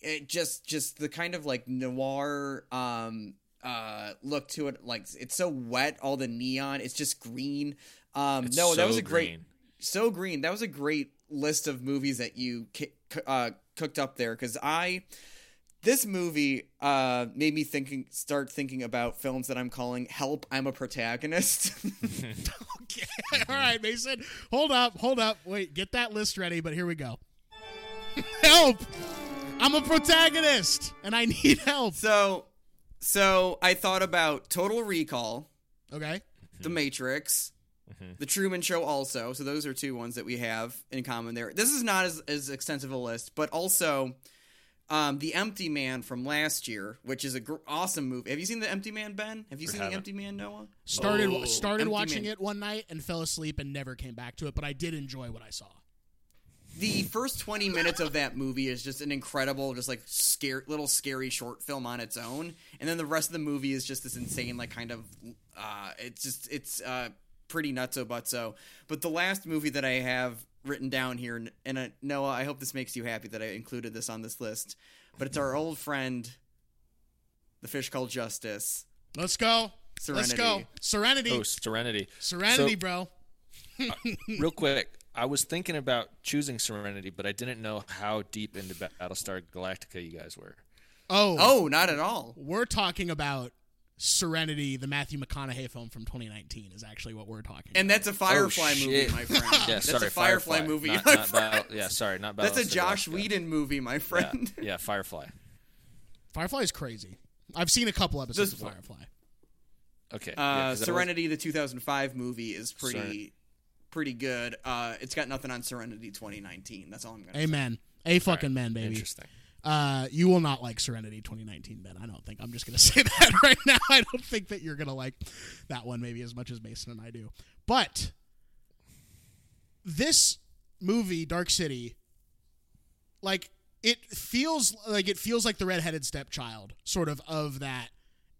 it just just the kind of like noir um uh look to it like it's so wet all the neon it's just green um It's no that was a great green. so green that was a great list of movies that you uh cooked up there cuz i this movie uh, made me thinking, start thinking about films that I'm calling "Help, I'm a Protagonist." [laughs] [laughs] Okay. All right, Mason. Hold up, hold up. Wait, get that list ready, but here we go. [laughs] help! I'm a protagonist and I need help. so, so I thought about Total Recall, Okay. The Matrix, The Truman Show, also. So those are two ones that we have in common there. This is not as, as extensive a list, but also um, The Empty Man from last year, which is a gr- awesome movie. Have you seen The Empty Man, Ben? Have you seen The haven't. Empty Man, Noah? Started Oh. started Empty watching Man. it one night and fell asleep and never came back to it, but I did enjoy what I saw. The first 20 minutes of that movie is just an incredible just like scare little scary short film on its own and then the rest of the movie is just this insane like kind of uh it's just it's uh pretty nutso butso but the last movie that i have written down here and- and uh, noah i hope this makes you happy that i included this on this list but it's our old friend the fish called justice Let's go. Serenity. Let's go. Serenity. Serenity. Oh, Serenity. Serenity, So- bro. [laughs] Real quick, I was thinking about choosing Serenity, but I didn't know how deep into Battlestar Galactica you guys were. Oh. oh not at all We're talking about Serenity, the Matthew McConaughey film from 2019 is actually what we're talking and that's a firefly Oh, movie my friend Yeah, that's sorry, a firefly, movie Not, my [laughs] not friend. Battle- yeah, sorry, not that's a josh Galactica. whedon movie my friend yeah, Firefly. Firefly is crazy. I've seen a couple episodes This- of Firefly. Okay. yeah, Uh, 'cause that was- Serenity, the 2005 movie, is pretty Seren- pretty good. Uh, it's got nothing on Serenity 2019. That's all I'm gonna say. Amen. A fucking man, baby. Interesting. Uh, you will not like Serenity 2019, Ben. I don't think. I'm just gonna [laughs] say that [laughs] right now. I don't think that you're gonna like that one maybe as much as Mason and I do. But this movie, Dark City, like it feels like it feels like the redheaded stepchild, sort of of that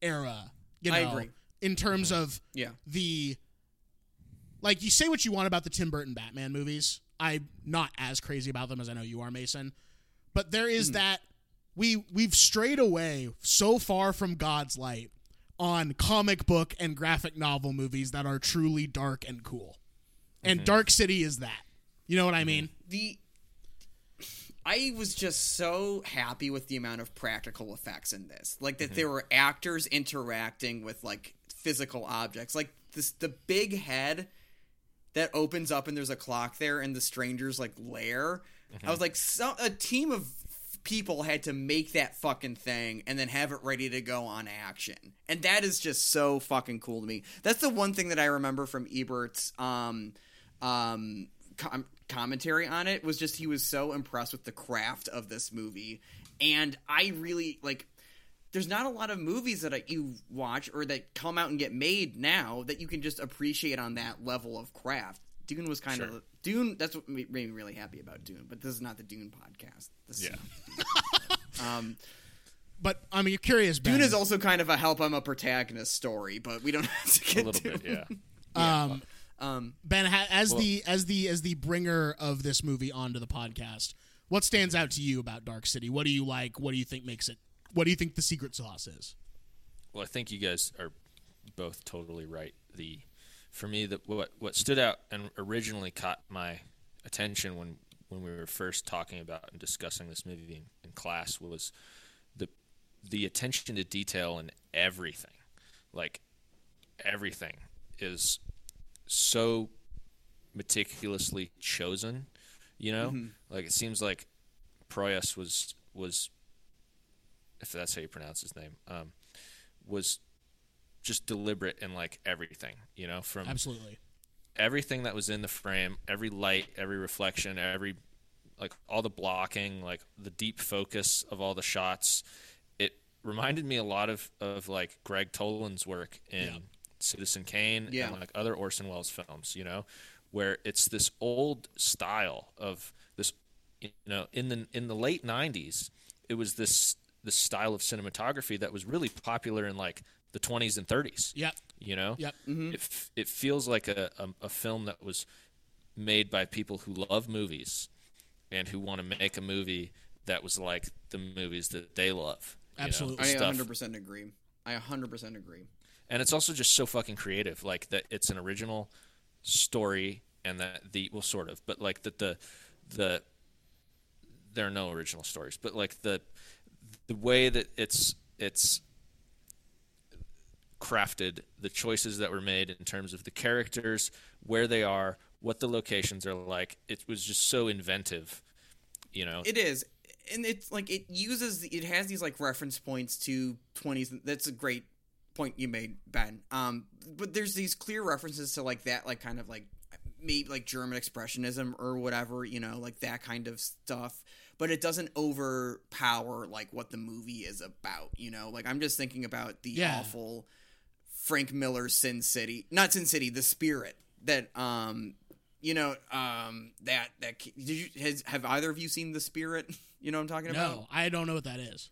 era. You know, I agree. in terms of Yeah. the like you say what you want about the Tim Burton Batman movies. I'm not as crazy about them as I know you are, Mason. But there is hmm. that we we've strayed away so far from God's light on comic book and graphic novel movies that are truly dark and cool. And mm-hmm. Dark City is that. You know what I mm-hmm. mean? The I was just so happy with the amount of practical effects in this. Like that mm-hmm. there were actors interacting with like physical objects. Like this the big head that opens up and there's a clock there and the stranger's like lair. I was like so, a team of people had to make that fucking thing and then have it ready to go on action. And that is just so fucking cool to me. That's the one thing that I remember from Ebert's um um com- commentary on it was just he was so impressed with the craft of this movie and I really like there's not a lot of movies that you watch or that come out and get made now that you can just appreciate on that level of craft. Dune was kind of Dune. That's what made me really happy about Dune. But this is not the Dune podcast. This is Yeah. [laughs] um, But I mean, you're curious, Ben. Dune is also kind of a help I'm a protagonist story, but we don't [laughs] have to get A little to bit, [laughs] yeah. um, Um, Ben, ha- as the as the as the bringer of this movie onto the podcast, what stands out to you about Dark City? What do you like? What do you think makes it? What do you think the secret sauce is? Well, I think you guys are both totally right. The for me, that what what stood out and originally caught my attention when when we were first talking about and discussing this movie in, in class was the the attention to detail in everything. Like everything is so meticulously chosen. You know, mm-hmm. like it seems like Proyas was was if that's how you pronounce his name, um, was just deliberate in like everything, you know, from Absolutely. everything that was in the frame, every light, every reflection, every like all the blocking, like the deep focus of all the shots. It reminded me a lot of of like Gregg Toland's work in Yeah. Citizen Kane Yeah. and like other Orson Welles films, you know, where it's this old style of this you know, in the in the late 90s, it was this this style of cinematography that was really popular in like the 20s and 30s Yep. you know Yep. Mm-hmm. it, f- it feels like a, a, a film that was made by people who love movies and who want to make a movie that was like the movies that they love you know, Absolutely. I stuff. 100% agree. I 100% agree. and it's also just so fucking creative like that it's an original story and that the well sort of but like that the the there are no original stories but like the the way that it's it's crafted, the choices that were made in terms of the characters, where they are, what the locations are like, it was just so inventive. You know, It is, and it's like it uses it has these like reference points to twenties. That's a great point you made, Ben. Um, but there's these clear references to like that, like kind of like maybe like German expressionism or whatever, you know, like that kind of stuff. But it doesn't overpower like what the movie is about, you know. Like I'm just thinking about the Yeah. awful Frank Miller Sin City, not Sin City, The Spirit that um you know um that that did you has, have either of you seen The Spirit? [laughs] You know what I'm talking about? No, I don't know what that is.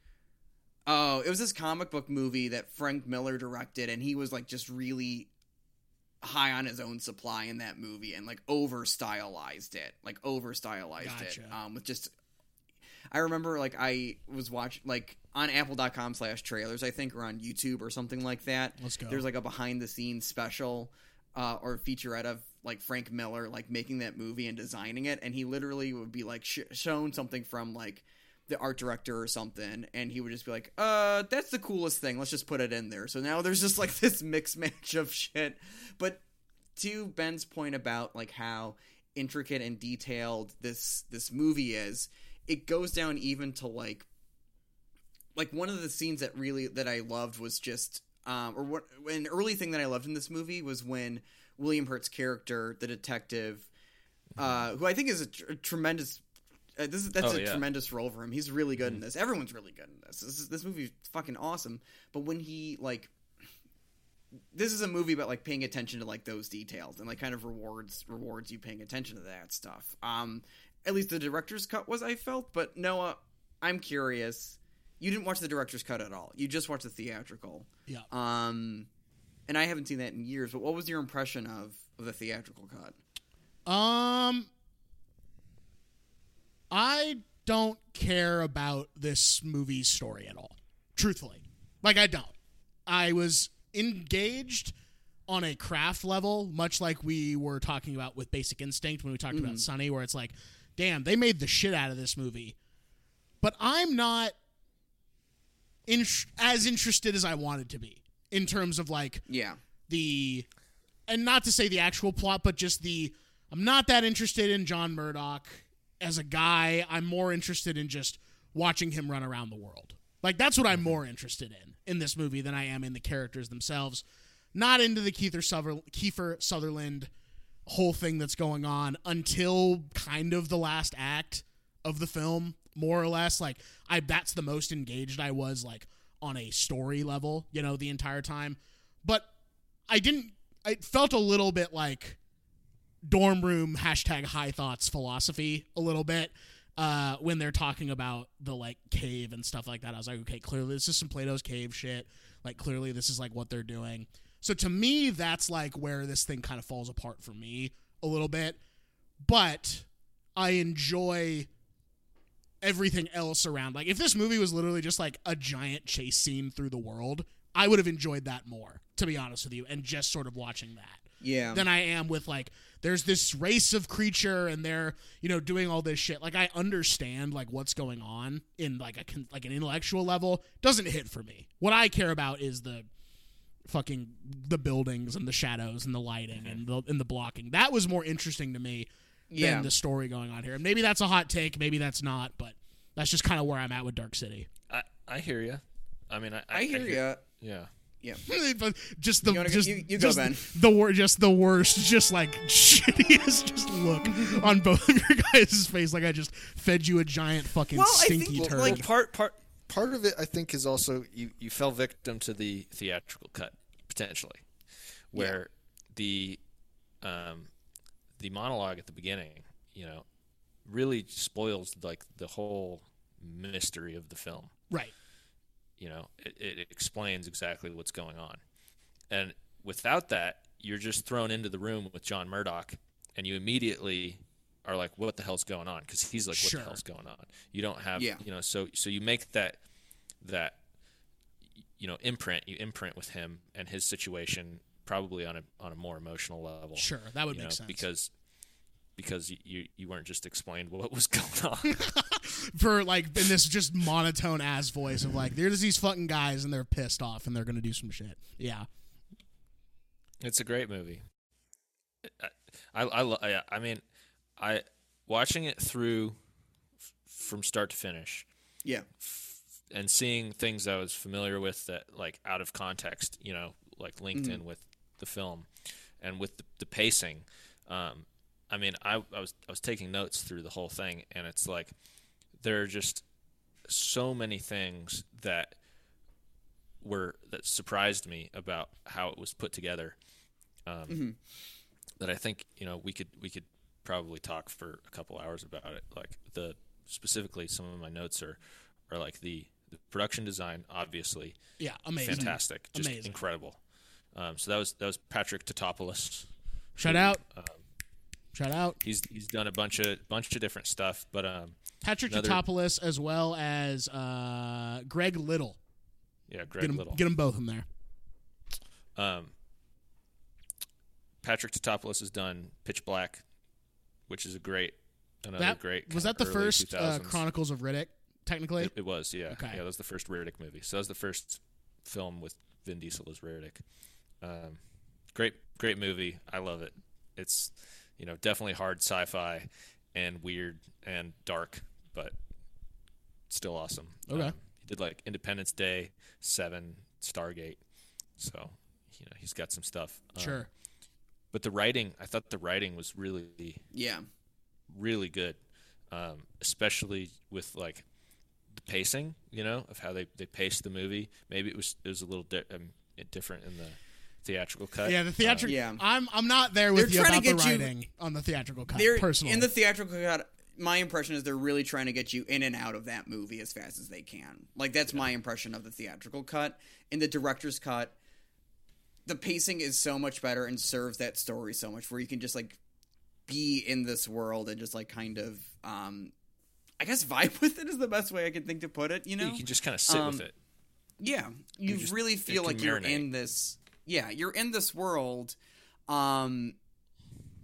Oh, it was this comic book movie that Frank Miller directed, and he was like just really high on his own supply in that movie and like over stylized it, like over stylized it, um, with just. I remember like I was watching like on Apple.com slash trailers, I think, or on YouTube or something like that. Let's go. There's like a behind the scenes special uh, or featurette of like Frank Miller like making that movie and designing it, and he literally would be like sh- shown something from like the art director or something, and he would just be like, "Uh, that's the coolest thing. Let's just put it in there." So now there's just like [laughs] this mix match of shit. But to Ben's point about like how intricate and detailed this this movie is, it goes down even to like like one of the scenes that really that I loved was just um or what an early thing that I loved in this movie was when William Hurt's character, the detective, uh, who I think is a, tr- a tremendous. Uh, this is that's Oh, a yeah. tremendous role for him. He's really good in this. Everyone's really good in this. This is, this movie's fucking awesome. But when he like, this is a movie about like paying attention to like those details and like kind of rewards rewards you paying attention to that stuff. Um, at least the director's cut was I felt. But Noah, I'm curious. You didn't watch the director's cut at all. You just watched the theatrical. Yeah. Um, and I haven't seen that in years. But what was your impression of of the theatrical cut? Um, I don't care about this movie's story at all. Truthfully, like I don't. I was engaged on a craft level, much like we were talking about with Basic Instinct when we talked about Sunny, where it's like, damn, they made the shit out of this movie, but I'm not in- as interested as I wanted to be in terms of like Yeah. the and not to say the actual plot, but just the I'm not that interested in John Murdoch as a guy. I'm more interested in just watching him run around the world. Like that's what I'm mm-hmm. more interested in in this movie than I am in the characters themselves. Not into the Kiefer, Suther- Kiefer Sutherland whole thing that's going on until kind of the last act of the film, more or less. Like I that's the most engaged I was like on a story level, you know, the entire time. But I didn't I felt a little bit like dorm room hashtag high thoughts philosophy a little bit uh when they're talking about the like cave and stuff like that i was like okay clearly this is some plato's cave shit like clearly this is like what they're doing so to me that's like where this thing kind of falls apart for me a little bit but i enjoy everything else around like if this movie was literally just like a giant chase scene through the world i would have enjoyed that more to be honest with you and just sort of watching that Yeah. than I am with like there's this race of creature and they're you know doing all this shit. Like I understand like what's going on in like a like an intellectual level doesn't hit for me. What I care about is the fucking the buildings and the shadows and the lighting and the and the blocking. That was more interesting to me Yeah. than the story going on here. And maybe that's a hot take, maybe that's not, but that's just kind of where I'm at with Dark City. I, I hear you. I mean, I, I hear you. Yeah. Yeah. [laughs] But just the You go- just, you- you go, just Ben. the wor- just the worst, just like [laughs] shittiest just look on both of your guys' face, like I just fed you a giant fucking Well, I think, stinky well, turd. like- part part part of it I think is also you you fell victim to the theatrical cut potentially, where the um the monologue at the beginning, you know, really spoils like the whole mystery of the film. right? You know, it, it explains exactly what's going on, and without that, you're just thrown into the room with John Murdoch, and you immediately are like, "What the hell's going on?" Because he's like, "What Sure. the hell's going on?" You don't have, Yeah. you know, so so you make that that you know imprint you imprint with him and his situation probably on a on a more emotional level. Sure, that would make know, sense. because because you, you you weren't just explained what was [laughs] going on. [laughs] for like in this just monotone ass voice of like there's these fucking guys and they're pissed off and they're gonna do some shit. Yeah. It's a great movie. I, I, I, I, I mean, I watching it through f- from start to finish Yeah. and seeing things I was familiar with that like out of context, you know, like linked in with the film and with the, the pacing. Um, I mean, I, I was I was taking notes through the whole thing, and it's like there are just so many things that were that surprised me about how it was put together. Um, That I think you know we could we could probably talk for a couple hours about it. Like the specifically, some of my notes are are like the the production design, obviously Yeah. Amazing. fantastic, just Amazing. incredible. Um, so that was that was Patrick Tatopoulos. Shout who, out. Um, Shout out. he's he's done a bunch of bunch of different stuff, but um, Patrick Another- Tatopoulos as well as uh, Greg Little. yeah, Greg Get them, Little. get them both in there. Um, Patrick Tatopoulos has done Pitch Black, which is a great, another That great. was that the first uh, Chronicles of Riddick. Technically, It, it was, yeah, Okay. yeah. That was the first Riddick movie. So that was the first film with Vin Diesel as Riddick. Um, great, great movie. I love it. It's, you know, definitely hard sci-fi and weird and dark, but still awesome. Okay. Um, he did like Independence Day, Seven, Stargate. So, you know, he's got some stuff. Um, sure. But the writing, I thought the writing was really Yeah. really good, um, especially with like the pacing, you know, of how they they paced the movie. Maybe it was it was a little di- um, different in the theatrical cut. Yeah, the theatrical. yeah. I'm I'm not there with They're you trying about to the get you- writing on the theatrical cut. They're personally, in the theatrical cut. My impression is they're really trying to get you in and out of that movie as fast as they can. Like that's my impression of the theatrical cut. In the director's cut, the pacing is so much better and serves that story so much where you can just like be in this world and just like kind of um I guess vibe [laughs] with it is the best way I can think to put it, you know? you can just kind of sit Um, with it. Yeah, you just- really feel like you're in this. Yeah, you're in this world. Um,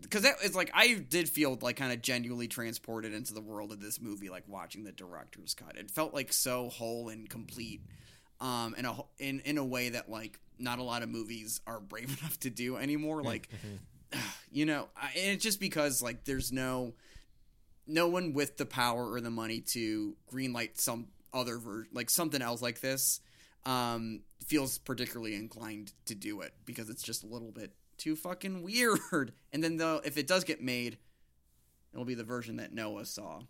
because that is like I did feel like kind of genuinely transported into the world of this movie, like watching the director's cut. It felt like so whole and complete, um, in a in in a way that like not a lot of movies are brave [laughs] enough to do anymore. Like, [sighs] you know, I, and it's just because like there's no no one with the power or the money to greenlight some other like something else like this um feels particularly inclined to do it because it's just a little bit too fucking [laughs] weird. And then though if it does get made it'll be the version that Noah saw.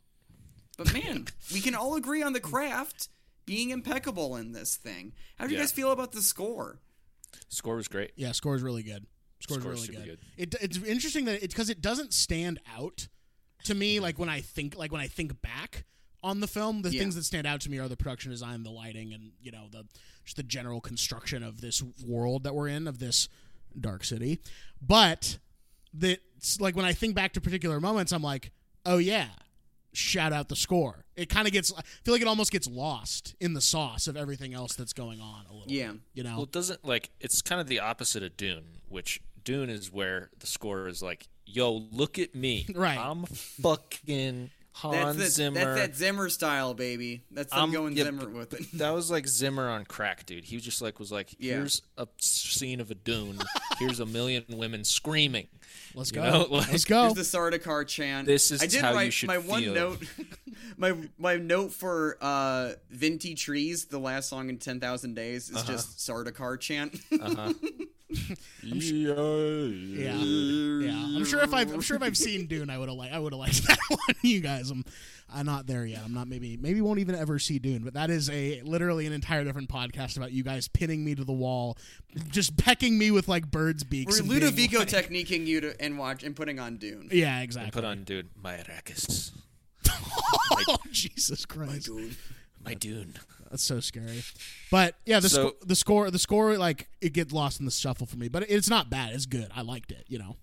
But man [laughs] we can all agree on the craft being impeccable in this thing. How do you Yeah. guys feel about the score Score was great. yeah, score score's really good. Score's, Score's really good. good. It, it's interesting that it because it doesn't stand out to me. Mm-hmm. Like when I think like when I think back on the film, the Yeah. things that stand out to me are the production design, the lighting, and you know the just the general construction of this world that we're in of this dark city. But that like when I think back to particular moments, I'm like, oh yeah, shout out the score. It kind of gets. I feel like it almost gets lost in the sauce of everything else that's going on. A little. Yeah. bit, you know. Well, it doesn't like it's kind of the opposite of Dune, which Dune is where the score is like, "Yo, look at me, Right. I'm fucking Hans that's, the, Zimmer." that's that Zimmer style baby that's them I'm- going yeah, Zimmer with it That was like Zimmer on crack, dude. He was just like was like, Yeah. "Here's a scene of a dune. Here's a million women screaming." Let's You go. know, [laughs] like- Let's go. Here's the Sardaukar chant. This is I did how my, you should my one note. [laughs] my my note for uh, "Viginti Tres," the last song in Ten Thousand Days, is Uh-huh. just Sardaukar chant. [laughs] Yeah, yeah. I'm sure if I've I'm sure if I've seen Dune, I would have liked, I would have liked that one. You guys, I'm I'm not there yet. I'm not maybe maybe won't even ever see Dune. But that is a literally an entire different podcast about you guys pinning me to the wall, just pecking me with like birds' beaks. We're Ludovico like- techniquing you to and watch and putting on Dune. Yeah, exactly. Put on, Dune, my Arrakis, [laughs] oh [laughs] Jesus Christ, my dune. My Dune. that's so scary. But yeah, the So- sco- the score the score like it gets lost in the shuffle for me. But it's not bad. It's good. I liked it. You know,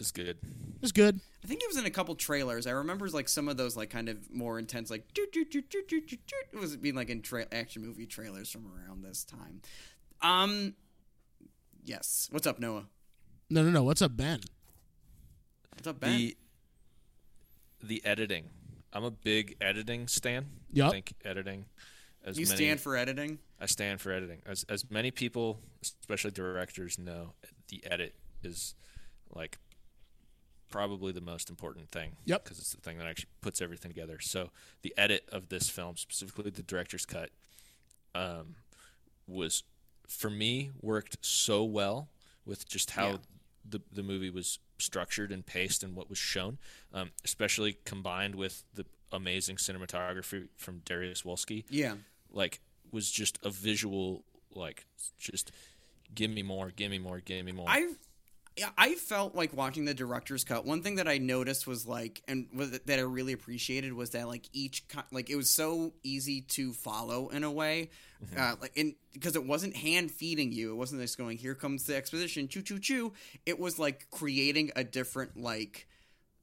It's good. it's good. I think it was in a couple trailers. I remember like some of those like kind of more intense like doot, doot, doot, doot, doot, doot, doot. it was being like in tra- action movie trailers from around this time. Um, yes. What's up, Noah? No, no, no. What's up, Ben? What's up, Ben? The the editing I'm a big editing stan. Yup. I think editing. As You many, stand for editing. I stand for editing. As as many people, especially directors, know, the edit is like probably the most important thing. Yep. Because it's the thing that actually puts everything together. So the edit of this film, specifically the director's cut, um, was for me worked so well with just how Yeah. the the movie was structured and paced and what was shown, um, especially combined with the amazing cinematography from Dariusz Wolski Yeah. like was just a visual like just give me more give me more give me more I felt like watching the director's cut. One thing that I noticed was like, and was that I really appreciated was that like each like it was so easy to follow in a way, uh, like and because it wasn't hand feeding you, it wasn't just going here comes the exposition, choo choo choo. It was like creating a different like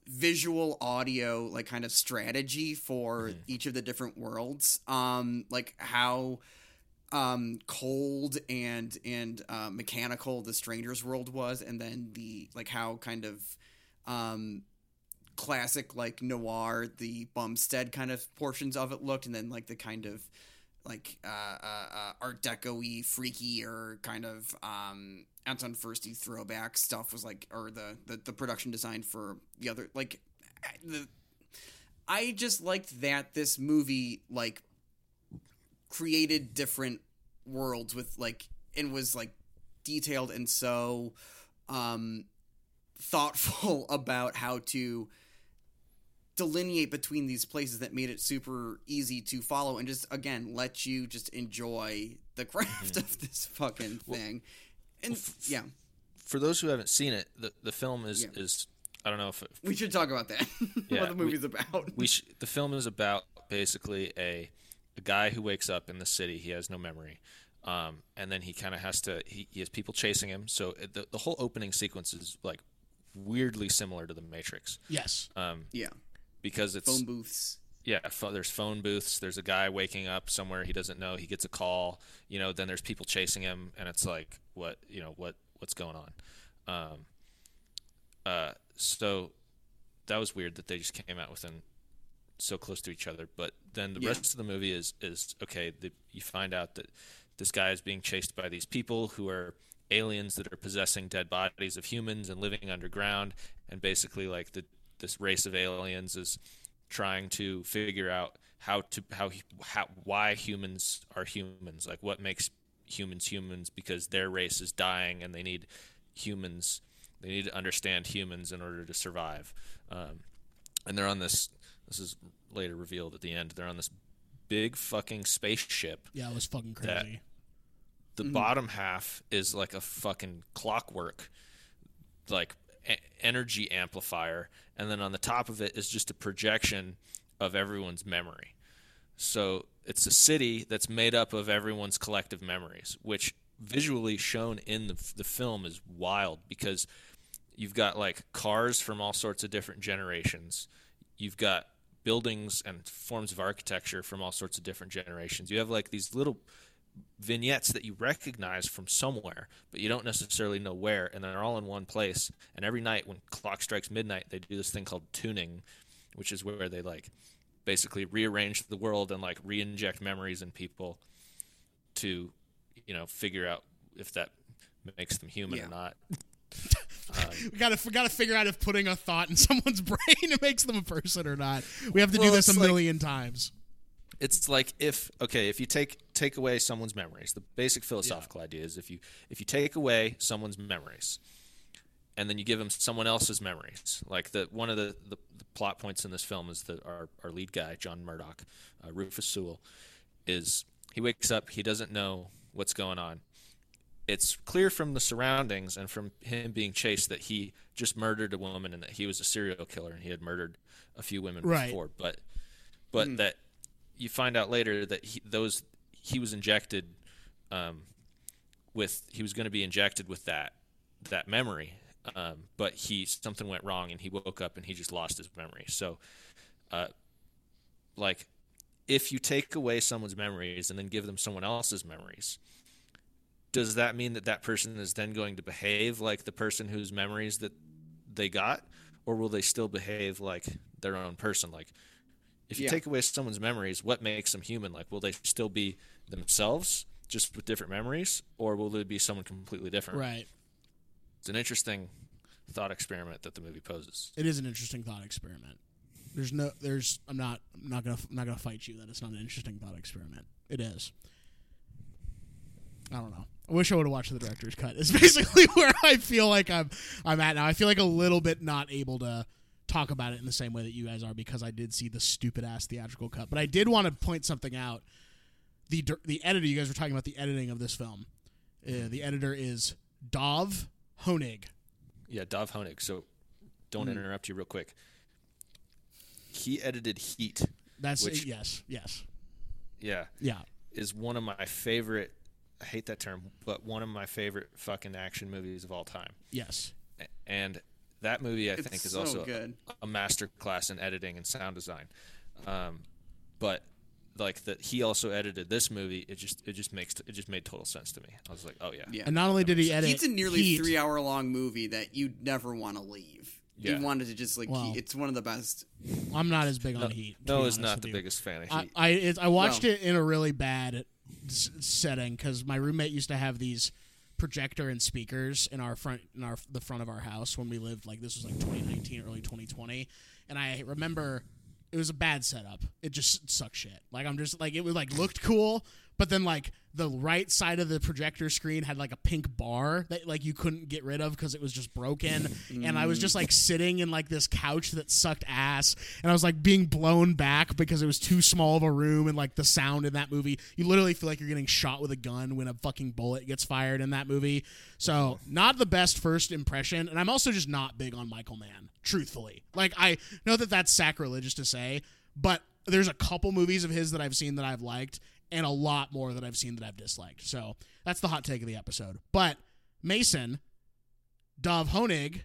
visual audio like kind of strategy for each of the different worlds um like how um cold and and uh, mechanical the strangers world was and then the like how kind of um classic like noir the bumstead kind of portions of it looked and then like the kind of like uh, uh, uh art deco-y freaky or kind of um anton firsty throwback stuff was like or the, the the production design for the other like the i just liked that this movie like created different worlds with like and was like detailed and so um thoughtful [laughs] about how to delineate between these places that made it super easy to follow and just again let you just enjoy the [laughs] craft of this fucking thing. And yeah. for those who haven't seen it the, the film is Yeah. is i don't know if we should talk about that. Yeah, [laughs] what the we- movie's about. we sh- the film is about basically a a guy who wakes up in the city he has no memory um, and then he kind of has to he, he has people chasing him. So the, the whole opening sequence is like weirdly similar to the matrix. Yes. um, yeah. because it's phone booths. Yeah pho- there's phone booths there's a guy waking up somewhere he doesn't know he gets a call you know then there's people chasing him and it's like what you know what what's going on? Um uh so that was weird that they just came out within so close to each other but then the Yeah. rest of the movie is is okay the, you find out that this guy is being chased by these people who are aliens that are possessing dead bodies of humans and living underground and basically like the this race of aliens is trying to figure out how to how how why humans are humans like what makes humans humans because their race is dying and they need humans they need to understand humans in order to survive um, and they're on this this is later revealed at the end. They're on this big fucking spaceship Yeah, it was fucking crazy. the mm-hmm. bottom half is like a fucking clockwork like e- energy amplifier and then on the top of it is just a projection of everyone's memory. So it's a city that's made up of everyone's collective memories which visually shown in the, the film is wild because you've got like cars from all sorts of different generations. You've got buildings and forms of architecture from all sorts of different generations you have like these little vignettes that you recognize from somewhere, but you don't necessarily know where, and they're all in one place. And every night when clock strikes midnight, they do this thing called tuning, which is where they like basically rearrange the world and like re-inject memories in people to, you know, figure out if that makes them human Yeah. or not. [laughs] [laughs] We gotta we gotta figure out if putting a thought in [laughs] someone's brain it [laughs] makes them a person or not. We have to do this a like- million times. it's like if okay if you take take away someone's memories the basic philosophical idea is if you if you take away someone's memories and then you give them someone else's memories like the one of the, the, the plot points in this film is that our, our lead guy john murdoch uh, rufus sewell is he wakes up he doesn't know what's going on it's clear from the surroundings and from him being chased that he just murdered a woman and that he was a serial killer and he had murdered a few women Right. before. But but that you find out later that he, those he was injected um, with he was going to be injected with that that memory um, but he something went wrong and he woke up and he just lost his memory. So uh, like if you take away someone's memories and then give them someone else's memories does that mean that that person is then going to behave like the person whose memories that they got or will they still behave like their own person like if you Yeah. take away someone's memories, what makes them human? Like, will they still be themselves, just with different memories, or will they be someone completely different? Right. It's an interesting thought experiment that the movie poses. It is an interesting thought experiment. There's no. There's. I'm not. I'm not gonna. I'm not gonna fight you that it's not an interesting thought experiment. It is. I don't know. I wish I would have watched the director's cut. Is [laughs] basically where I feel like I'm. I'm at now. I feel like a little bit not able to talk about it in the same way that you guys are because I did see the stupid ass theatrical cut. But I did want to point something out. The the editor. You guys were talking about the editing of this film. Uh, the editor is Dov Hoenig. Yeah, Dov Hoenig. So, don't interrupt you real quick. He edited Heat. That's Which- yes, yes, Yeah, yeah. is one of my favorite. I hate that term, but one of my favorite fucking action movies of all time. Yes. And that movie, I It's think, is so also good. a master class in editing and sound design. Um, but like that, he also edited this movie. It just it just makes it just made total sense to me. I was like, oh yeah, Yeah. And not only did he edit, it's a nearly Heat, three hour long movie that you'd never want to leave. Yeah. You wanted to just like Wow. keep- it's one of the best. I'm not as big on No, Heat. no be is not the you. biggest fan of I Heat. I, it, I watched Well- it in a really bad setting because my roommate used to have these projector and speakers in our front in our the front of our house when we lived like this was like 2019 early 2020 and i remember it was a bad setup. It just sucked shit. Like i'm just like it was like looked cool but then like the right side of the projector screen had like a pink bar that like you couldn't get rid of because it was just broken. And i was just like sitting in like this couch that sucked ass and i was like being blown back because it was too small of a room and like the sound in that movie. You literally feel like you're getting shot with a gun when a fucking bullet gets fired in that movie. So not the best first impression and i'm also just not big on michael mann truthfully. Like i know that that's sacrilegious to say but there's a couple movies of his that I've seen that I've liked, and a lot more that I've seen that I've disliked. So that's the hot take of the episode. But Mason, Dov Hoenig,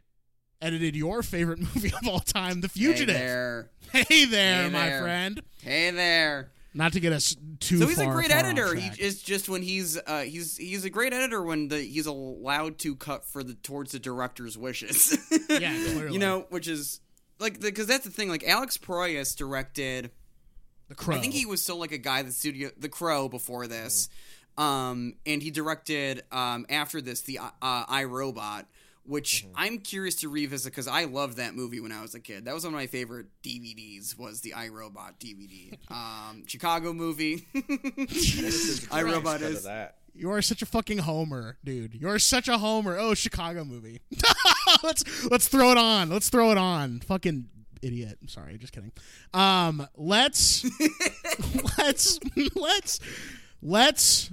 edited your favorite [laughs] movie of all time, The Fugitive. Hey there. Hey there, Hey my there. friend. Hey there. Not to get us too So he's a great editor. He is just when he's uh, he's he's a great editor when the he's allowed to cut for the towards the director's wishes. Yeah, [laughs] clearly. you know, which is like because that's the thing. Like Alex Proyas directed. The Crow. I think he was still like a guy the studio The Crow before this, um, and he directed um, after this the uh, iRobot, which I'm curious to revisit because I loved that movie when I was a kid. That was one of my favorite DVDs. Was the iRobot DVD, um, [laughs] Chicago movie. [laughs] iRobot Cut of is that. You are such a fucking homer, dude. You're such a homer. Oh, Chicago movie. [laughs] let's let's throw it on. Let's throw it on. Fucking idiot. I'm sorry, just kidding. Um, let's [laughs] let's let's let's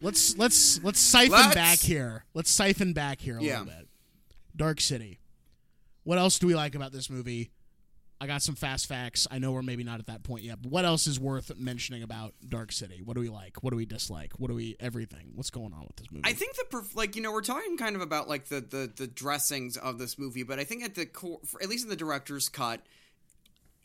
let's let's let's siphon Let's- back here. Let's siphon back here a Yeah. little bit. Dark City. What else do we like about this movie? I got some fast facts. I know we're maybe not at that point yet, but what else is worth mentioning about Dark City? What do we like? What do we dislike? What do we everything? What's going on with this movie? I think the like you know we're talking kind of about like the the the dressings of this movie, but I think at the core, at least in the director's cut,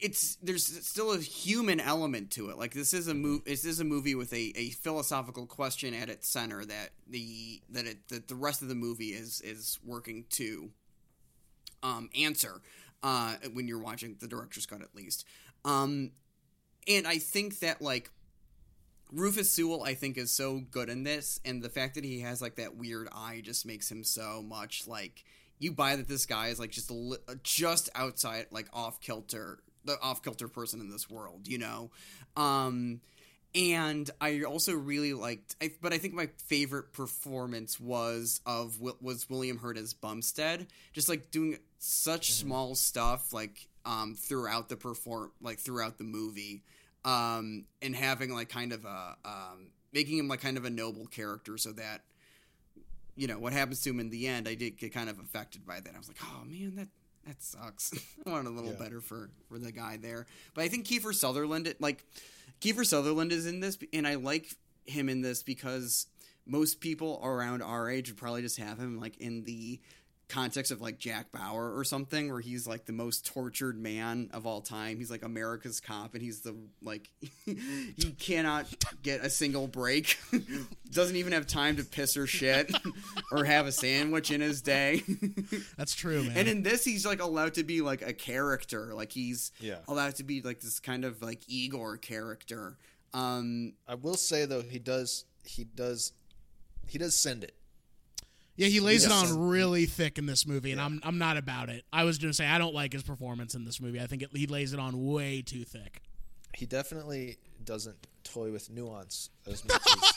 it's there's still a human element to it. Like this is a movie. This is a movie with a, a philosophical question at its center that the that it that the rest of the movie is is working to um answer uh when you're watching the director's cut at least. Um and I think that like Rufus Sewell, I think, is so good in this, and the fact that he has like that weird eye just makes him so much like you buy that this guy is like just li- just outside like off kilter, the off kilter person in this world, you know. Um, and I also really liked, I, but I think my favorite performance was of was William Hurt as Bumstead, just like doing such small stuff like um throughout the perform like throughout the movie um, and having like kind of a um, making him like kind of a noble character, so that you know what happens to him in the end. I did get kind of affected by that. I was like, oh man, that that sucks. [laughs] I wanted a little Yeah. better for for the guy there, but I think Kiefer Sutherland, like Kiefer Sutherland, is in this, and I like him in this because most people around our age would probably just have him like in the context of like Jack Bauer or something, where he's like the most tortured man of all time. He's like America's cop, and he's the like [laughs] he cannot get a single break. [laughs] Doesn't even have time to piss or shit [laughs] or have a sandwich in his day. That's true, man. And in this, he's like allowed to be like a character. Like he's Yeah. allowed to be like this kind of like Igor character. Um, I will say though, he does he does he does send it. Yeah, he lays it on really thick in this movie, and I'm I'm not about it. I was gonna say I don't like his performance in this movie. I think it, he lays it on way too thick. He definitely doesn't toy with nuance as [laughs] much as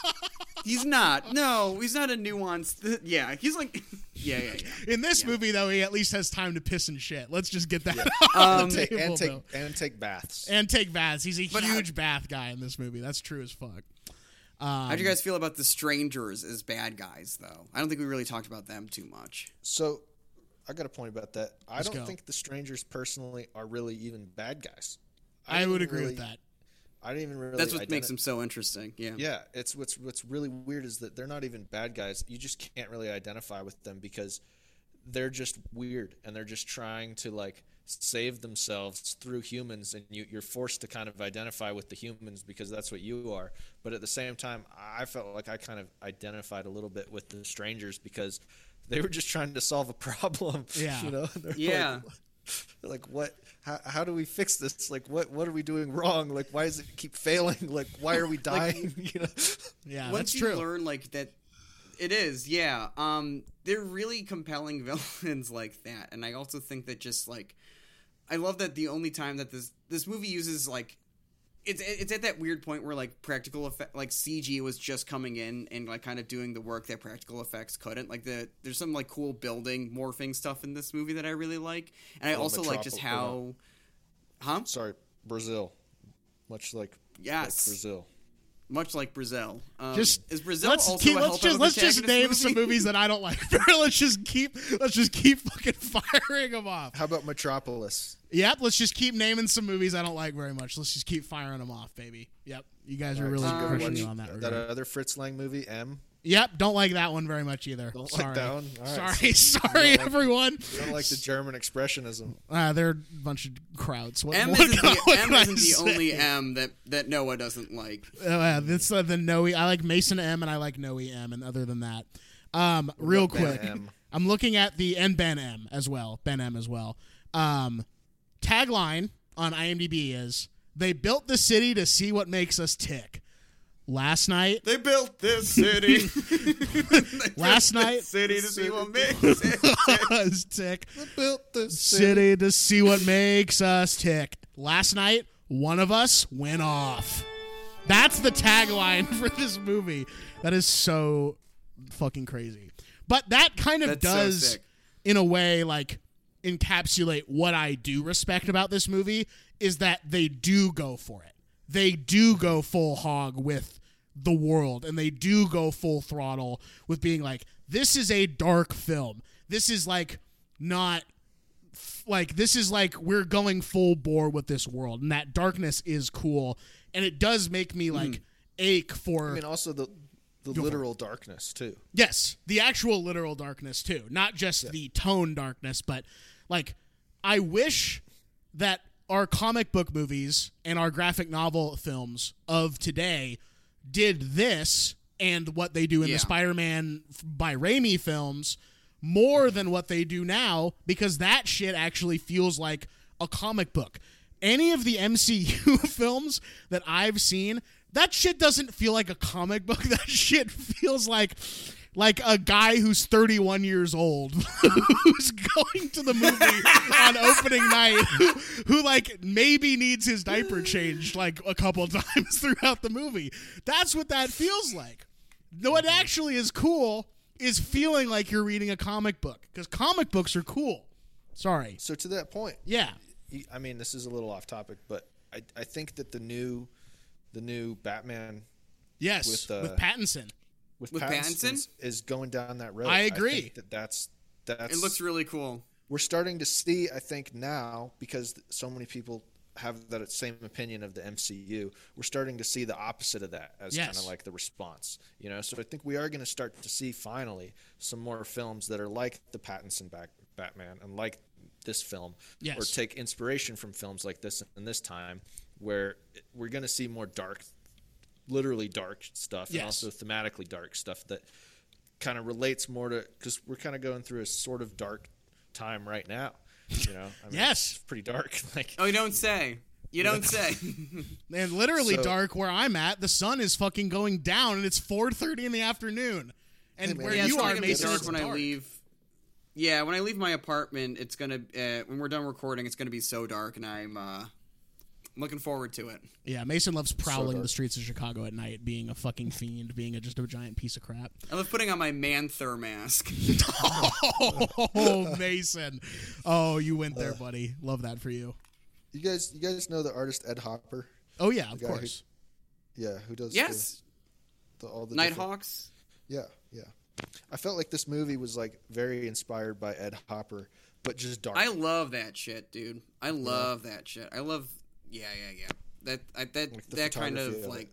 he's not. No, he's not a nuanced. Yeah, he's like. [laughs] Yeah, yeah, yeah. In this movie, though, he at least has time to piss and shit. Let's just get that [laughs] Um, on the table, and take and take baths. and take baths. He's a But how- huge bath guy in this movie. That's true as fuck. How do you um, guys feel about the strangers as bad guys, though? I don't think we really talked about them too much. So, I got a point about that. I Let's don't go. think the strangers personally are really even bad guys. I, didn't would agree really- with that. I didn't even really. That's what identi- makes them so interesting. Yeah. Yeah, it's what's what's really weird is that they're not even bad guys. You just can't really identify with them because they're just weird and they're just trying to like save themselves through humans and you, you're forced to kind of identify with the humans because that's what you are but at the same time i felt like i kind of identified a little bit with the strangers because they were just trying to solve a problem [laughs] Yeah. you know [laughs] They're Yeah. like, like what how, how do we fix this like what what are we doing wrong like why does it keep failing [laughs] like why are we dying you know Yeah, Once that's you true. learn like that, it is. Yeah. Um, they're really compelling villains like that, and I also think that just like, I love that the only time that this this movie uses like. It's, it's at that weird point where like practical effect like CG was just coming in and like kind of doing the work that practical effects couldn't like the there's some like cool building morphing stuff in this movie that I really like and I Oh, also like just how huh sorry brazil much like Yes. like brazil much like Brazil um, just is Brazil let's also keep, a let's just let's just name antagonist some movies that I don't like. [laughs] let's just keep let's just keep fucking [laughs] firing them off. how about metropolis Yep, let's just keep naming some movies I don't like very much. Let's just keep firing them off, baby. Yep, you guys are really Uh, crushing me on that. that regard. other fritz lang movie m Yep, don't like that one very much either. Don't like sorry. that one? All right, Sorry, [laughs] so [laughs] sorry, don't like- everyone. I don't like the German expressionism. Uh, they're a bunch of crowds. What, M what isn't the, [laughs] what M isn't the say? only M that, that Noah doesn't like. Uh, this uh, the Noe. I like Mason M and I like Noe M. And other than that, um, real Ben quick, M? I'm looking at the and Ben M as well. Ben M as well. Um, tagline on IMDb is "They built the city to see what makes us tick." Last night, They built this city. [laughs] last night, city to see what makes us [laughs] tick. Built the City to see what makes us tick. Last night, one of us went off. That's the tagline [laughs] for this movie. That is so fucking crazy. But that kind of That's does, sick. in a way, like encapsulate what I do respect about this movie is that they do go for it. They do go full hog with the world and they do go full throttle with being like, this is a dark film. This is like not like this is like we're going full bore with this world and that darkness is cool and it does make me like mm-hmm. ache for I mean, also the the literal darkness too. yes the actual literal darkness too not just the tone darkness but like i wish that our comic book movies and our graphic novel films of today did this and what they do in Yeah. the spider-man by Raimi films more than what they do now because that shit actually feels like a comic book. Any of the [laughs] MCU [laughs] films that I've seen, that shit doesn't feel like a comic book. [laughs] That shit feels like like a guy who's 31 years old [laughs] who's going to the movie on opening night who, who like maybe needs his diaper changed like a couple [laughs] times throughout the movie. That's what that feels like. What actually is cool is feeling like you're reading a comic book because comic books are cool. Sorry. So to that point, Yeah. i mean, this is a little off topic, but I, I think that the new the new Batman Yes. With, uh, with Pattinson. With, With Pattinson Pattinson? is going down that road. I agree. think that that's that's It looks really cool. we're starting to see. I think now because so many people have that same opinion of the MCU. We're starting to see the opposite of that as Yes. kind of like the response, you know. So I think we are going to start to see finally some more films that are like the Pattinson back Batman and like this film, Yes. or take inspiration from films like this and this time, where we're going to see more dark, literally dark stuff, Yes. and also thematically dark stuff that kind of relates more to because we're kind of going through a sort of dark time right now. You know, I mean, Yes. it's pretty dark. [laughs] Like, Oh, you don't say. You don't say. [laughs] And literally So- dark where I'm at, the sun is fucking going down and it's 4:30 in the afternoon. And man. where yeah, you probably are, gonna be Mason, dark it's when I leave. Yeah, when I leave my apartment, it's gonna uh, when we're done recording, it's gonna be so dark, and I'm uh, looking forward to it. Yeah, Mason loves prowling dark. the streets of Chicago at night, being a fucking fiend, being a, just a giant piece of crap. I love putting on my Manther mask. [laughs] Oh, Mason. Oh, you went there, uh, buddy. Love that for you. you guys, you guys know the artist Ed Hopper? Oh yeah, of guy who- course. Yeah, who does yes, the, the, all the different- Nighthawks. Yeah, yeah. I felt like this movie was like very inspired by Ed Hopper, but just dark. I love that shit, dude. I love that shit. I love. Yeah, yeah, yeah. That I, that Like that kind of of like,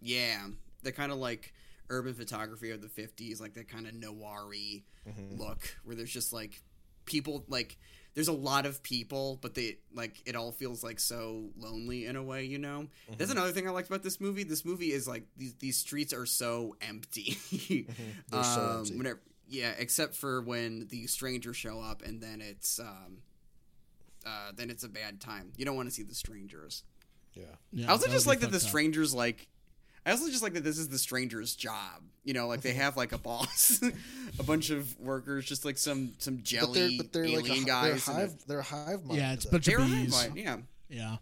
yeah, the kind of like urban photography of the '50s, like that kind of noir-y Mm-hmm. look, where there's just like people like there's a lot of people, but they like it all feels like so lonely in a way, you know. Mm-hmm. That's another thing I liked about this movie. This movie is like these these streets are so empty. Mm-hmm. [laughs] They're so Um, empty. Whenever, yeah, except for when the strangers show up, and then it's um, uh, then it's a bad time. You don't want to see the strangers. yeah. Yeah, I also just like that the fucked up. strangers like. I also just like that this is the stranger's job. You know, like they have like a boss, [laughs] a bunch of workers, just like some some But jelly they're but they're alien like a, hi- guys. They're and a- hive. They're a hive mind. Yeah, it's a though. bunch They're of bees. hive mind, yeah. Yeah.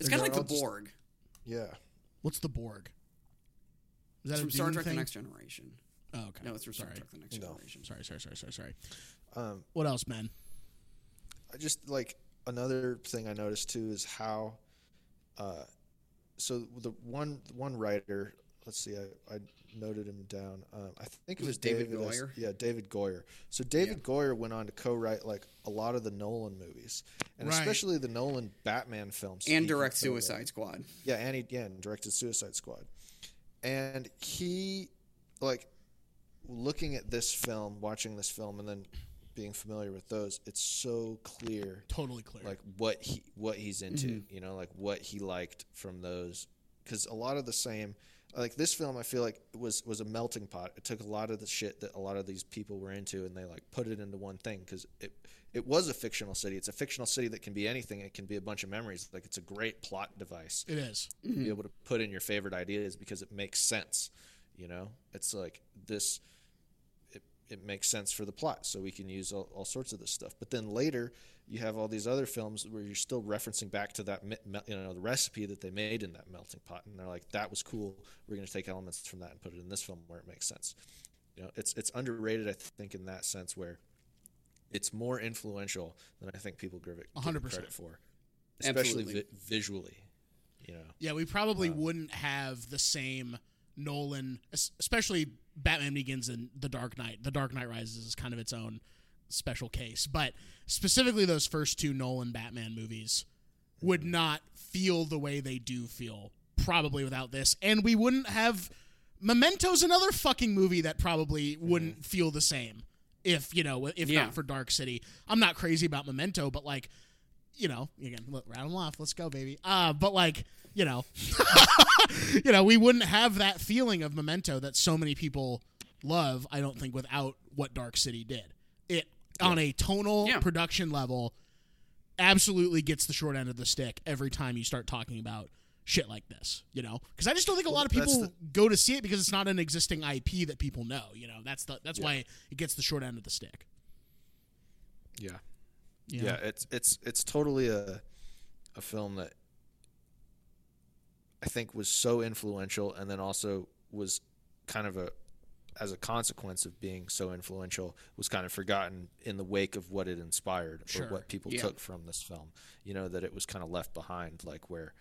It's kind of like the just- Borg. Yeah. What's the Borg? Is that It's a from Star Trek: thing? The Next Generation. Oh, okay. No, it's from sorry. Star Trek: The Next No. Generation. Sorry, sorry, sorry, sorry, sorry. Um, What else, man? I just like another thing I noticed too is how, uh, so the one one writer. Let's see, I, I noted him down. Um, I think it Was was, it David David S- Goyer? Yeah, David Goyer. So David Goyer went on to co-write like a lot of the Nolan movies, and Right. especially the Nolan Batman films. And direct. Suicide Squad. Yeah, and he yeah, and directed Suicide Squad. And he like looking at this film, watching this film and then being familiar with those, it's so clear Totally clear. like what he what he's into, Mm-hmm. you know, like what he liked from those cuz a lot of the same like this film I feel like was was a melting pot. It took a lot of the shit that a lot of these people were into and they like put it into one thing cuz it it was a fictional city. It's a fictional city that can be anything. It can be a bunch of memories. Like it's a great plot device it is. to be able to put in your favorite ideas because it makes sense. You know, it's like this. It, makes sense for the plot, so we can use all, all sorts of this stuff. But then later, you have all these other films where you're still referencing back to that, you know, the recipe that they made in that melting pot, and they're like, "That was cool. We're going to take elements from that and put it in this film where it makes sense." You know, it's it's underrated, I think, in that sense where it's more influential than I think people give it give it 100%. credit for, especially vi- visually. You know. Yeah, we probably uh, wouldn't have the same Nolan, especially Batman Begins and The Dark Knight. The Dark Knight Rises is kind of its own special case, but specifically those first two Nolan Batman movies would not feel the way they do feel probably without this, and we wouldn't have Memento's another fucking movie that probably wouldn't feel the same if you know if Yeah. not for Dark City. I'm not crazy about Memento, but like you know, again, look, rattle them off. Let's go, baby. Uh, but like, you know, [laughs] you know, we wouldn't have that feeling of Memento that so many people love. I don't think without what Dark City did. It on a tonal Yeah. production level, absolutely gets the short end of the stick every time you start talking about shit like this. You know, because I just don't think a lot of people the- go to see it because it's not an existing IP that people know. You know, that's the that's why it gets the short end of the stick. Yeah. you know? Yeah, it's it's it's totally a a film that I think was so influential and then also was kind of a as a consequence of being so influential was kind of forgotten in the wake of what it inspired Sure. or what people Yeah. took from this film. You know that it was kind of left behind like where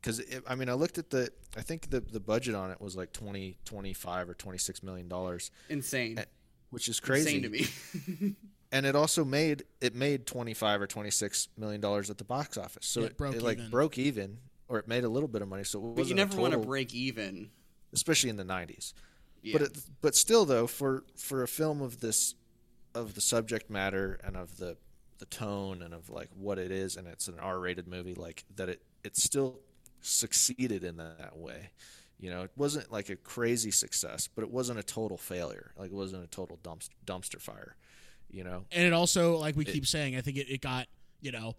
because I mean I looked at the I think the the budget on it was like 20 25 or 26 million dollars Insane. which is crazy Insane to me. [laughs] and it also made it made 25 or 26 million dollars at the box office. So it, it broke it, like even. broke even or it made a little bit of money. So it But you never a want to break even. especially in the 90s. Yeah. But it, but still though for for a film of this of the subject matter and of the the tone and of like what it is and it's an R-rated movie like that it it still succeeded in that way. You know, it wasn't like a crazy success, but it wasn't a total failure. Like it wasn't a total dumpster, dumpster fire. You know, and it also like we keep saying i think it, it got you know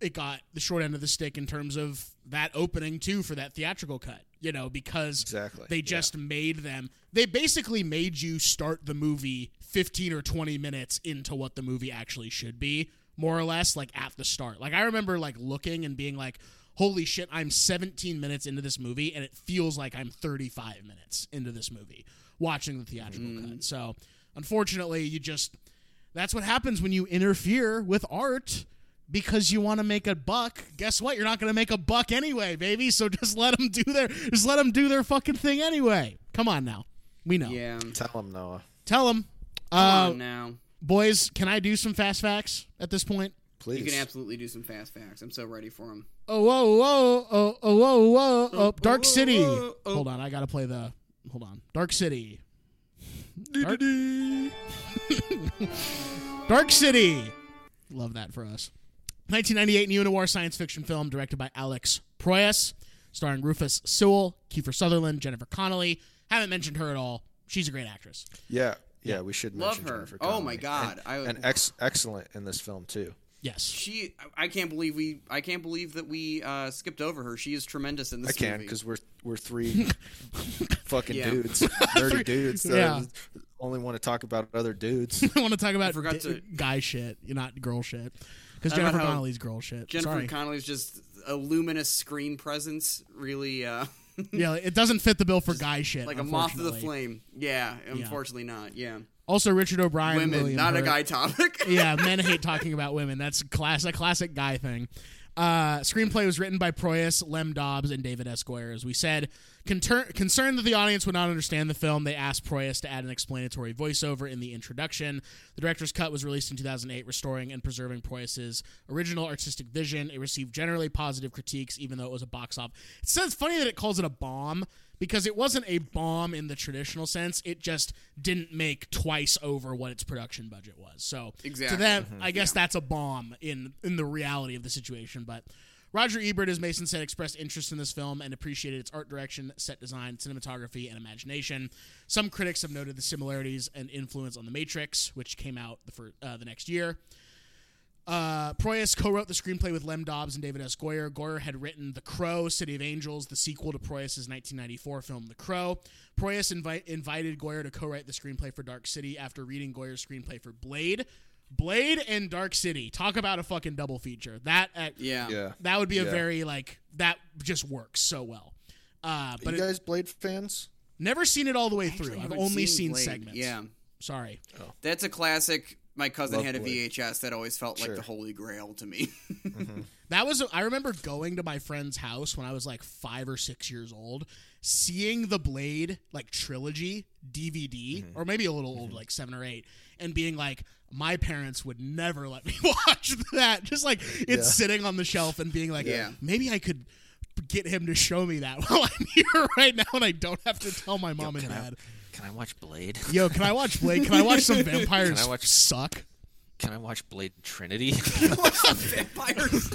it got the short end of the stick in terms of that opening too for that theatrical cut you know because Exactly, they yeah. just made them they basically made you start the movie 15 or 20 minutes into what the movie actually should be more or less like at the start. Like i remember like looking and being like holy shit i'm 17 minutes into this movie and it feels like i'm 35 minutes into this movie watching the theatrical mm-hmm. cut. So unfortunately you just that's what happens when you interfere with art because you want to make a buck. Guess what? You're not going to make a buck anyway, baby. So [laughs] just let them do their just let them do their fucking thing anyway. Come on now. We know. Yeah. tell them Noah, Tell them. Come Uh, on now. boys, can I do some fast facts at this point? please. You can absolutely do some fast facts. I'm so ready for them. Oh whoa whoa oh oh whoa whoa oh Dark whoa, City. whoa, oh. Hold on, I gotta play the. Hold on, Dark City. Dark, [laughs] Dark City. Love that for us. 1998 neo-noir science fiction film directed by Alex Proyas, starring Rufus Sewell, Kiefer Sutherland, Jennifer Connelly. Haven't mentioned her at all. She's a great actress. Yeah, yeah, we should Love mention her. Jennifer Oh my God, and, I and ex- excellent in this film too. Yes. She, I can't believe we, I can't believe that we uh, skipped over her. She is tremendous in this. I can movie. because we're we're three [laughs] fucking Yeah. dudes, [laughs] dirty dudes. That Yeah. only want to talk about other dudes. [laughs] I want to talk about forgot di- to- guy shit, You not girl shit. Because Jennifer Connelly's girl shit. Jennifer Sorry. Connelly's just a luminous screen presence. Really, uh, [laughs] yeah, it doesn't fit the bill for guy shit. like a moth to the flame. Yeah, unfortunately not. Yeah, Also, Richard O'Brien. women, William not a guy topic. yeah, [laughs] men hate talking about women. That's class, a classic guy thing. Uh, screenplay was written by Proyas, Lem Dobbs, and David. Goyer. As we said, Conter- concerned that the audience would not understand the film, they asked Proyas to add an explanatory voiceover in the introduction. The director's cut was released in 2008, restoring and preserving Proyas's original artistic vision. It received generally positive critiques, even though it was a box office. It says funny that it calls it a bomb because it wasn't a bomb in the traditional sense. It just didn't make twice over what its production budget was. So Exactly. to them, I guess that's a bomb in in the reality of the situation. But Roger Ebert, as Mason said, expressed interest in this film and appreciated its art direction, set design, cinematography, and imagination. Some critics have noted the similarities and influence on The Matrix, which came out the fir- uh, the next year. Uh, Proyas co-wrote the screenplay with Lem Dobbs and David S. Goyer. Goyer had written The Crow, City of Angels, the sequel to Proyas' 1994 film The Crow. Proyas invi- invited Goyer to co-write the screenplay for Dark City after reading Goyer's screenplay for Blade. Blade and Dark City. Talk about a fucking double feature. That uh, yeah. Yeah. that would be a Yeah. very like that just works so well. Uh, but you it, guys Blade fans? never seen it all the way Actually, through. I've only seen, Blade. segments. Yeah, Sorry. that's a classic. My cousin Love had a Blade. VHS that always felt like the holy grail to me. Mm-hmm. [laughs] That was I remember going to my friend's house when I was like 5 or 6 years old, seeing the Blade like trilogy DVD mm-hmm. or maybe a little old mm-hmm. like 7 or 8 and being like my parents would never let me [laughs] watch that. Just like it's Yeah. sitting on the shelf and being like Yeah. maybe I could get him to show me that [laughs] while I'm here right now and I don't have to tell my mom and can I- dad. Can I watch Blade? [laughs] Yo, can I watch Blade? Can I watch some [laughs] vampires Can I watch- suck? Can I watch Blade Trinity? [laughs] Vampires.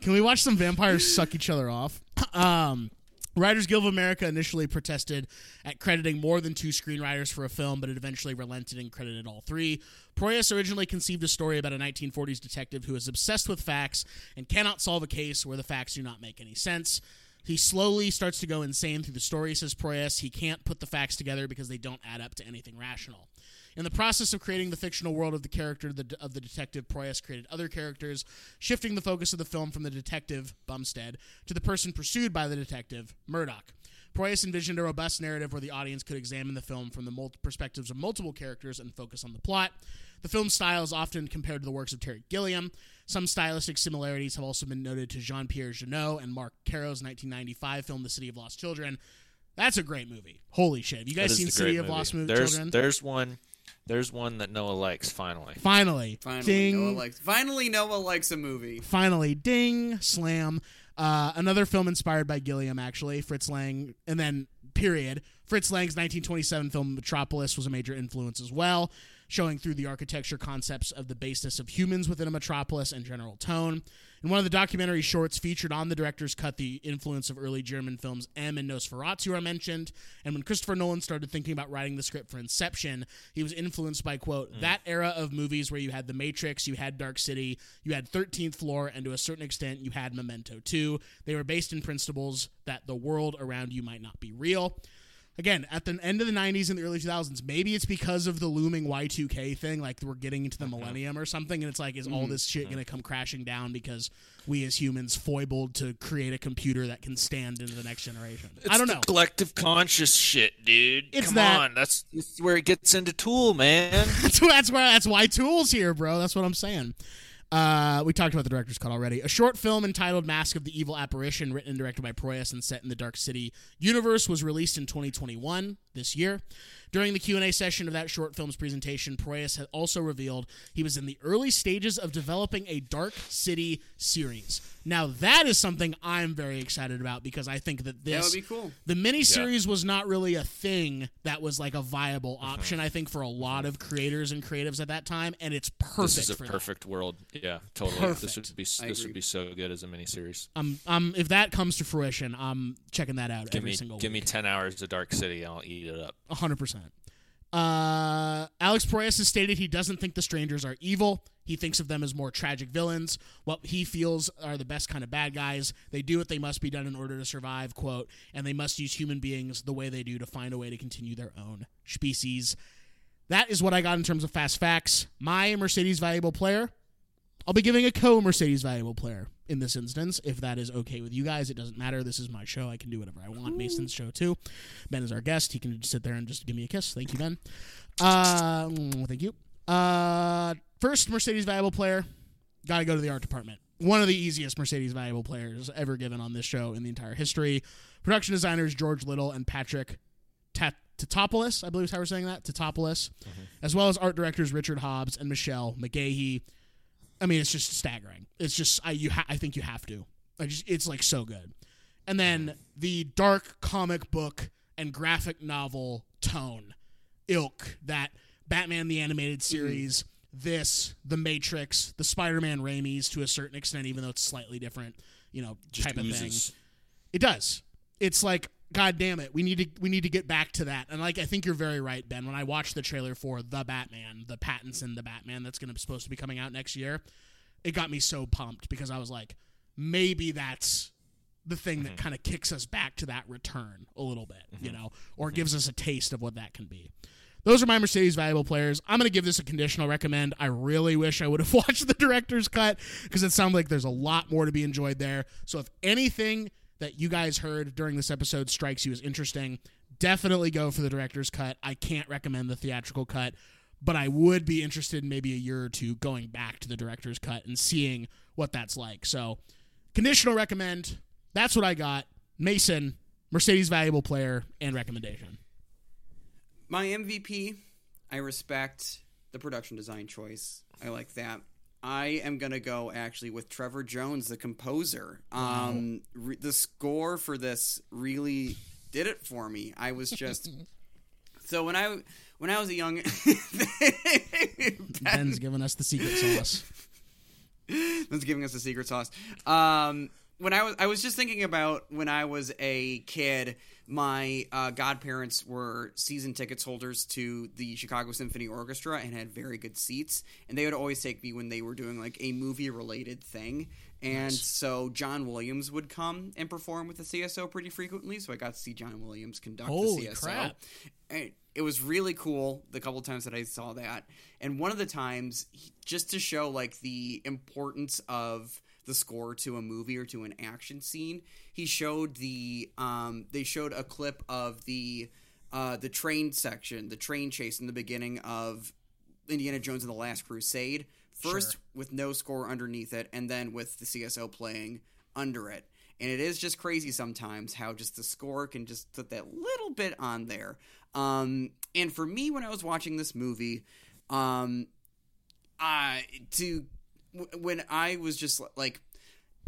Can we watch some vampires suck each other off? Um, Writers Guild of America initially protested at crediting more than two screenwriters for a film, but it eventually relented and credited all three. Proyas originally conceived a story about a 1940s detective who is obsessed with facts and cannot solve a case where the facts do not make any sense. He slowly starts to go insane through the story, says Proyas. He can't put the facts together because they don't add up to anything rational. In the process of creating the fictional world of the character the, of the detective, Proyas created other characters, shifting the focus of the film from the detective, Bumstead, to the person pursued by the detective, Murdoch. Proyas envisioned a robust narrative where the audience could examine the film from the mul- perspectives of multiple characters and focus on the plot. The film's style is often compared to the works of Terry Gilliam. Some stylistic similarities have also been noted to Jean Pierre Jeunet and Marc Caro's 1995 film, The City of Lost Children. That's a great movie. Holy shit. Have you guys seen the City great of. Lost Mo- there's, Children? There's one There's one that Noah likes. Finally, Finally, Finally, ding. Noah likes. Finally, Noah likes a movie. finally, ding, slam. Uh, another film inspired by Gilliam, actually, Fritz Lang, and then period. Fritz Lang's 1927 film Metropolis was a major influence as well, showing through the architecture concepts of the baseness of humans within a metropolis and general tone. In one of the documentary shorts featured on the director's cut, the influence of early German films M and Nosferatu are mentioned. And when Christopher Nolan started thinking about writing the script for Inception, he was influenced by, quote, mm. that era of movies where you had The Matrix, you had Dark City, you had 13th Floor, and to a certain extent, you had Memento 2. They were based in principles that the world around you might not be real again at the end of the 90s and the early 2000s maybe it's because of the looming y2k thing like we're getting into the uh-huh. millennium or something and it's like is all mm-hmm. this shit uh-huh. going to come crashing down because we as humans foibled to create a computer that can stand into the next generation? I don't the know. collective conscious shit, dude. It's Come that- on, that's, that's where it gets into Tool, man. that's, [laughs] that's where that's why tools here bro. That's what i'm saying uh, we talked about the director's cut already. A short film entitled "Mask of the Evil Apparition," written and directed by Proyas and set in the Dark City universe, was released in 2021 this year. During the Q&A session of that short film's presentation, Proyas had also revealed he was in the early stages of developing a Dark City series. Now that is something I'm very excited about because I think that this That would be cool. the miniseries was not really a thing that was like a viable option. I think for a lot of creators and creatives at that time, and it's perfect this is a for that. perfect world. Yeah, totally. Perfect. This would be I this agree. would be so good as a miniseries. Um, um, if that comes to fruition, I'm checking that out Give every me single give me ten hours of Dark City, and I'll eat it up. hundred percent. Uh, Alex Proyas has stated he doesn't think the strangers are evil. He thinks of them as more tragic villains. What he feels are the best kind of bad guys. They do what they must be done in order to survive, quote, and they must use human beings the way they do to find a way to continue their own species. That is what I got in terms of fast facts. My Mercedes valuable player, I'll be giving a co Mercedes valuable player in this instance, if that is okay with you guys. It doesn't matter. This is my show. I can do whatever I want. Mason's show too. Ben is our guest. He can just sit there and just give me a kiss. Thank you, Ben. Uh, mm, thank you. Uh, first Mercedes valuable player. Got to go to the art department. One of the easiest Mercedes valuable players ever given on this show in the entire history. Production designers George Little and Patrick Tat- Tatopoulos, I believe is how we're saying that, Tatopoulos, as well as art directors Richard Hobbs and Michelle McGahey. I mean, it's just staggering. It's just I you ha- I think you have to. I just it's like so good. And then the dark comic book and graphic novel tone, ilk that Batman the animated mm-hmm. series, this, The Matrix, the Spider-Man Raimis to a certain extent, even though it's slightly different, you know, Just type of thing. It does. It's like, God damn it, we need to we need to get back to that. And like I think you're very right, Ben. When I watched the trailer for The Batman, the Pattinson The Batman that's gonna be supposed to be coming out next year, it got me so pumped because I was like, maybe that's the thing that mm-hmm. kind of kicks us back to that return a little bit, you mm-hmm. know, or mm-hmm. gives us a taste of what that can be. Those are my Mercedes valuable players. I'm going to give this a conditional recommend. I really wish I would have [laughs] watched the director's cut because it sounds like there's a lot more to be enjoyed there. So if anything that you guys heard during this episode strikes you as interesting, definitely go for the director's cut. I can't recommend the theatrical cut, but I would be interested in maybe a year or two going back to the director's cut and seeing what that's like. So conditional recommend. That's what I got. Mason, Mercedes valuable player and recommendation. My MVP, I respect the production design choice. I like that. I am gonna go actually with Trevor Jones, the composer. Um, re- the score for this really did it for me. I was just [laughs] so when I when I was a young [laughs] Ben's giving us the secret sauce. [laughs] That's giving us the secret sauce. Um, when I was, I was just thinking about when I was a kid. My uh, godparents were season tickets holders to the Chicago Symphony Orchestra and had very good seats. And they would always take me when they were doing like a movie related thing. And so John Williams would come and perform with the CSO pretty frequently. So I got to see John Williams conduct Holy the CSO. crap. And it was really cool the couple times that I saw that. And one of the times, just to show like the importance of the score to a movie or to an action scene, he showed the um, they showed a clip of the uh, the train section, the train chase in the beginning of Indiana Jones and the Last Crusade. First with no score underneath it, and then with the CSO playing under it. And it is just crazy sometimes how just the score can just put that little bit on there. Um, and for me, when I was watching this movie, um, I to when I was just like,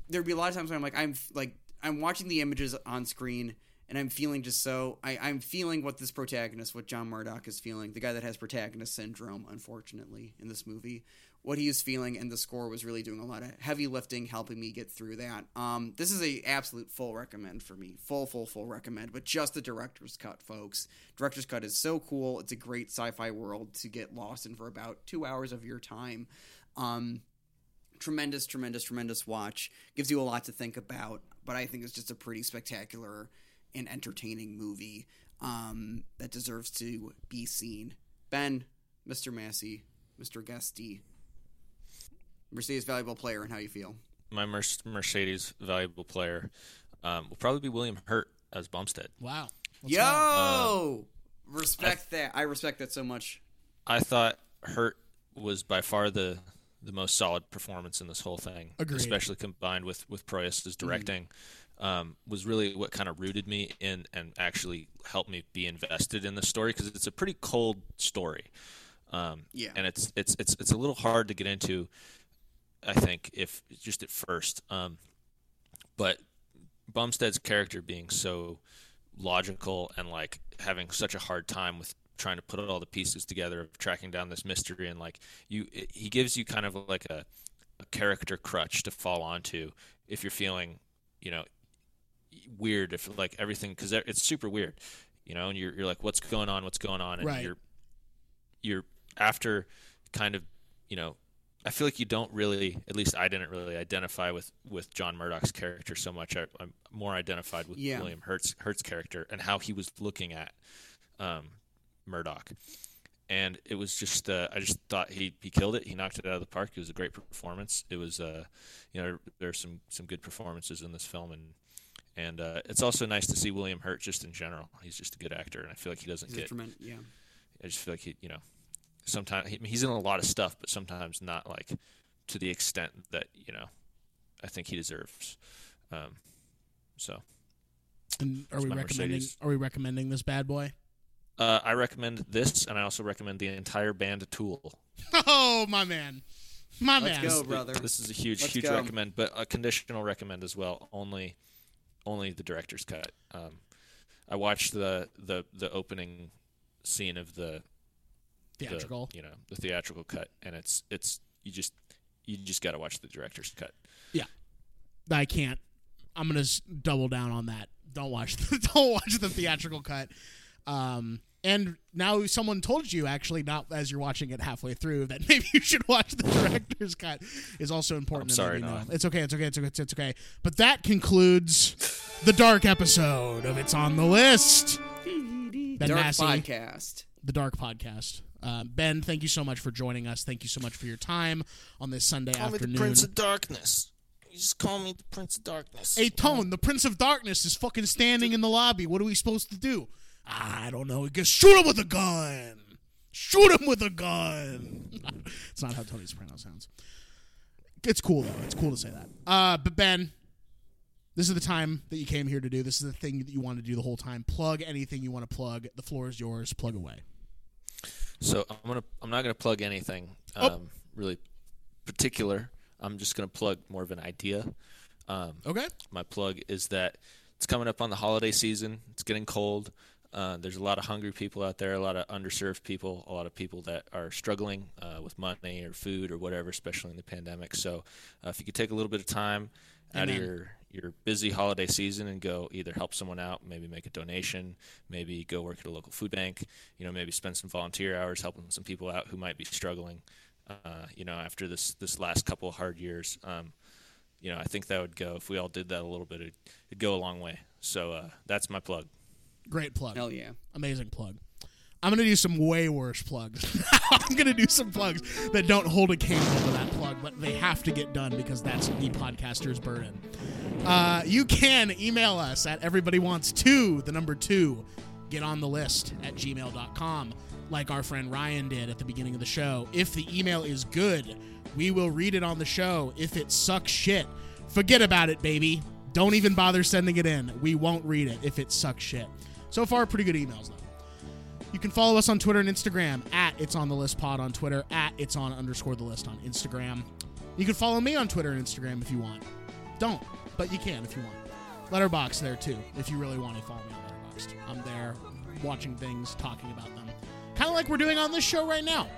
there'd be a lot of times when I'm like, I'm like, I'm watching the images on screen. And I'm feeling just so I, I'm feeling what this protagonist, what John Murdoch is feeling, the guy that has protagonist syndrome, unfortunately, in this movie, what he is feeling, and the score was really doing a lot of heavy lifting, helping me get through that. Um, this is a absolute full recommend for me, full, full, full recommend. But just the director's cut, folks. Director's cut is so cool. It's a great sci-fi world to get lost in for about two hours of your time. Um, tremendous, tremendous, tremendous watch. Gives you a lot to think about, but I think it's just a pretty spectacular and entertaining movie um, that deserves to be seen. Ben, Mr. Massey, Mr. Guesty, Mercedes valuable player, and how you feel. My Mer- Mercedes valuable player um, will probably be William Hurt as Bumstead. Wow. Let's Yo, go. respect that. I respect that so much. I thought Hurt was by far the the most solid performance in this whole thing, Agreed. especially combined with with Proyas's directing. Um, was really what kind of rooted me in and actually helped me be invested in the story because it's a pretty cold story. Um, Yeah. and it's it's it's it's a little hard to get into. I think if just at first, um, but Bumstead's character being so logical and like having such a hard time with trying to put all the pieces together of tracking down this mystery and like you it, he gives you kind of like a, a character crutch to fall onto if you're feeling you know weird if like everything because it's super weird you know and you're, you're like what's going on what's going on and Right. you're you're after kind of you know I feel like you don't really, at least I didn't really identify with, with John Murdoch's character so much. I, I'm more identified with Yeah. William Hurt's Hurt's character and how he was looking at um, Murdoch. And it was just, uh, I just thought he, he killed it. He knocked it out of the park. It was a great performance. It was, uh, you know, there's some some good performances in this film, and and uh, it's also nice to see William Hurt just in general. He's just a good actor, and I feel like he doesn't He's get yeah. I just feel like he, you know, sometimes he, he's in a lot of stuff, but sometimes not like to the extent that you know I think he deserves. Um, so And are we recommending? Mercedes. Are we recommending this bad boy? Uh, I recommend this, and I also recommend the entire band Tool. Oh, my man, my Let's man. go, brother. This is a huge, Let's huge go. recommend, but a conditional recommend as well. Only, only the director's cut. Um, I watched the the the opening scene of the the, Theatrical. you know, the theatrical cut, and it's it's you just you just got to watch the director's cut. Yeah, I can't. I'm gonna double down on that. Don't watch. [laughs] The, don't watch the theatrical cut. Um, and now someone told you actually, not as you're watching it halfway through, that [laughs] maybe you should watch the director's cut. Is also important. I'm sorry, maybe know. Noah. It's okay. It's okay. It's okay. It's, it's okay. But that concludes the dark episode of It's on the List. Ben Dark Massey, podcast. the Dark Podcast. Uh, ben, thank you so much for joining us. Thank you so much for your time on this Sunday afternoon. Call me the Prince of Darkness. You just call me the Prince of Darkness. Hey, Tone, the Prince of Darkness is fucking standing in the lobby. What are we supposed to do? I don't know. Just shoot him with a gun. Shoot him with a gun. [laughs] it's not how Tony Soprano sounds. It's cool, though. It's cool to say that. Uh, but, Ben, this is the time that you came here to do. This is the thing that you want to do the whole time. Plug anything you want to plug. The floor is yours. Plug away. So I'm gonna I'm not gonna plug anything Oh. um, really particular. I'm just gonna plug more of an idea. Um, Okay? my plug is that it's coming up on the holiday season. It's getting cold. Uh, there's a lot of hungry people out there, a lot of underserved people, a lot of people that are struggling uh, with money or food or whatever, especially in the pandemic. So, uh, if you could take a little bit of time out of your your busy holiday season and go either help someone out, maybe make a donation, maybe go work at a local food bank, you know, maybe spend some volunteer hours helping some people out who might be struggling, uh, you know, after this this last couple of hard years. Um, you know, I think that would go if we all did that a little bit. It'd, it'd go a long way. So uh, that's my plug. Great plug. Hell yeah. Amazing plug. I'm gonna do some way worse plugs. [laughs] I'm gonna do some plugs that don't hold a candle to that plug, but they have to get done because that's the podcaster's burden. Uh, you can email us at everybody wants to the number two get on the list at gmail.com like our friend ryan did at the beginning of the show if the email is good we will read it on the show if it sucks shit forget about it baby don't even bother sending it in we won't read it if it sucks shit so far pretty good emails though You can follow us on Twitter and Instagram at It's On The List Pod on Twitter, at It's On underscore The List on Instagram. You can follow me on Twitter and Instagram if you want. Don't, but you can if you want. Letterboxd there too, if you really want to follow me on Letterboxd. I'm there watching things, talking about them. Kind of like we're doing on this show right now.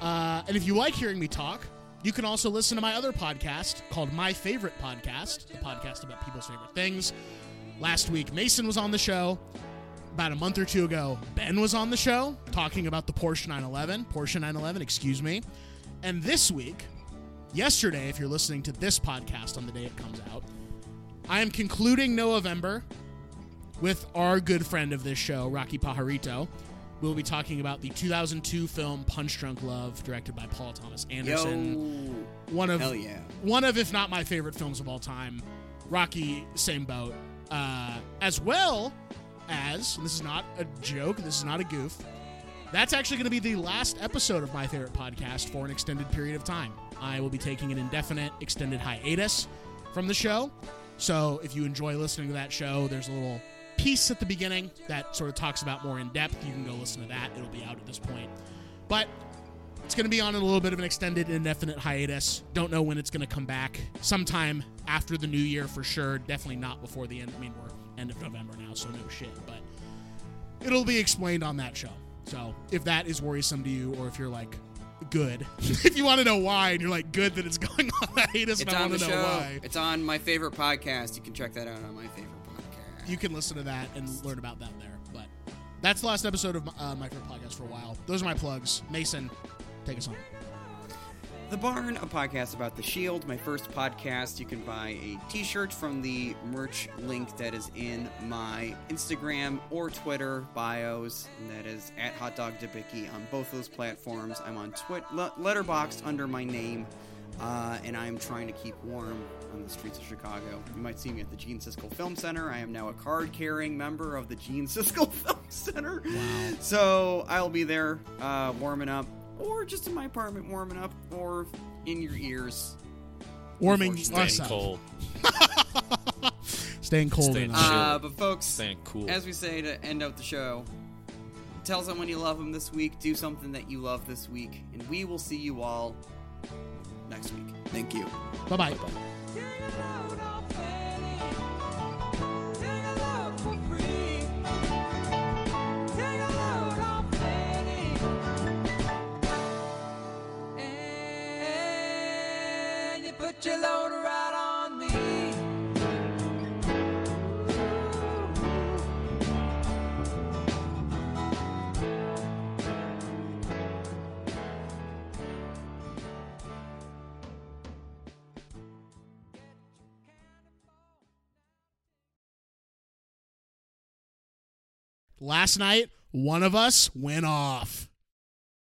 Uh, and if you like hearing me talk, you can also listen to my other podcast called My Favorite Podcast, the podcast about people's favorite things. Last week, Mason was on the show. About a month or two ago, Ben was on the show talking about the Porsche 911. Porsche 911, excuse me. And this week, yesterday, if you're listening to this podcast on the day it comes out, I am concluding November with our good friend of this show, Rocky Pajarito. We'll be talking about the 2002 film Punch Drunk Love, directed by Paul Thomas Anderson. Yo, one of hell yeah. one of, if not my favorite films of all time. Rocky, same boat. Uh, as well as, this is not a joke, this is not a goof. That's actually going to be the last episode of my favorite podcast for an extended period of time. I will be taking an indefinite extended hiatus from the show. So if you enjoy listening to that show, there's a little piece at the beginning that sort of talks about more in depth. You can go listen to that. It'll be out at this point. But it's going to be on a little bit of an extended, indefinite hiatus. Don't know when it's going to come back. Sometime after the new year for sure. Definitely not before the end. I mean, we're end of November now, so no shit. But it'll be explained on that show. So if that is worrisome to you, or if you're like, good, [laughs] if you want to know why, and you're like, good that it's [laughs] going on hiatus, It's and I want to know why, It's on my favorite podcast. You can check that out on my favorite podcast. you can listen to that and learn about that there. But that's the last episode of uh, my favorite podcast for a while. Those are my plugs. Mason, take us home. The Barn, a podcast about the Shield, my first podcast. You can buy a t shirt from the merch link that is in my Instagram or Twitter bios. And that is at Hot Dog Debicki on both those platforms. I'm on Twit le- Letterboxd under my name, uh, and I'm trying to keep warm on the streets of Chicago. You might see me at the Gene Siskel Film Center. I am now a card carrying member of the Gene [laughs] Siskel Film Center. Wow. So I'll be there uh, warming up, or just in my apartment warming up, or in your ears. Warming Staying us up. cold. [laughs] Staying cold. Staying in. Uh, but folks, Staying cool. as we say to end out the show, tell someone you love them this week, do something that you love this week, and we will see you all next week. Thank you. Bye bye. Put your load right on me. Last night, one of us went off.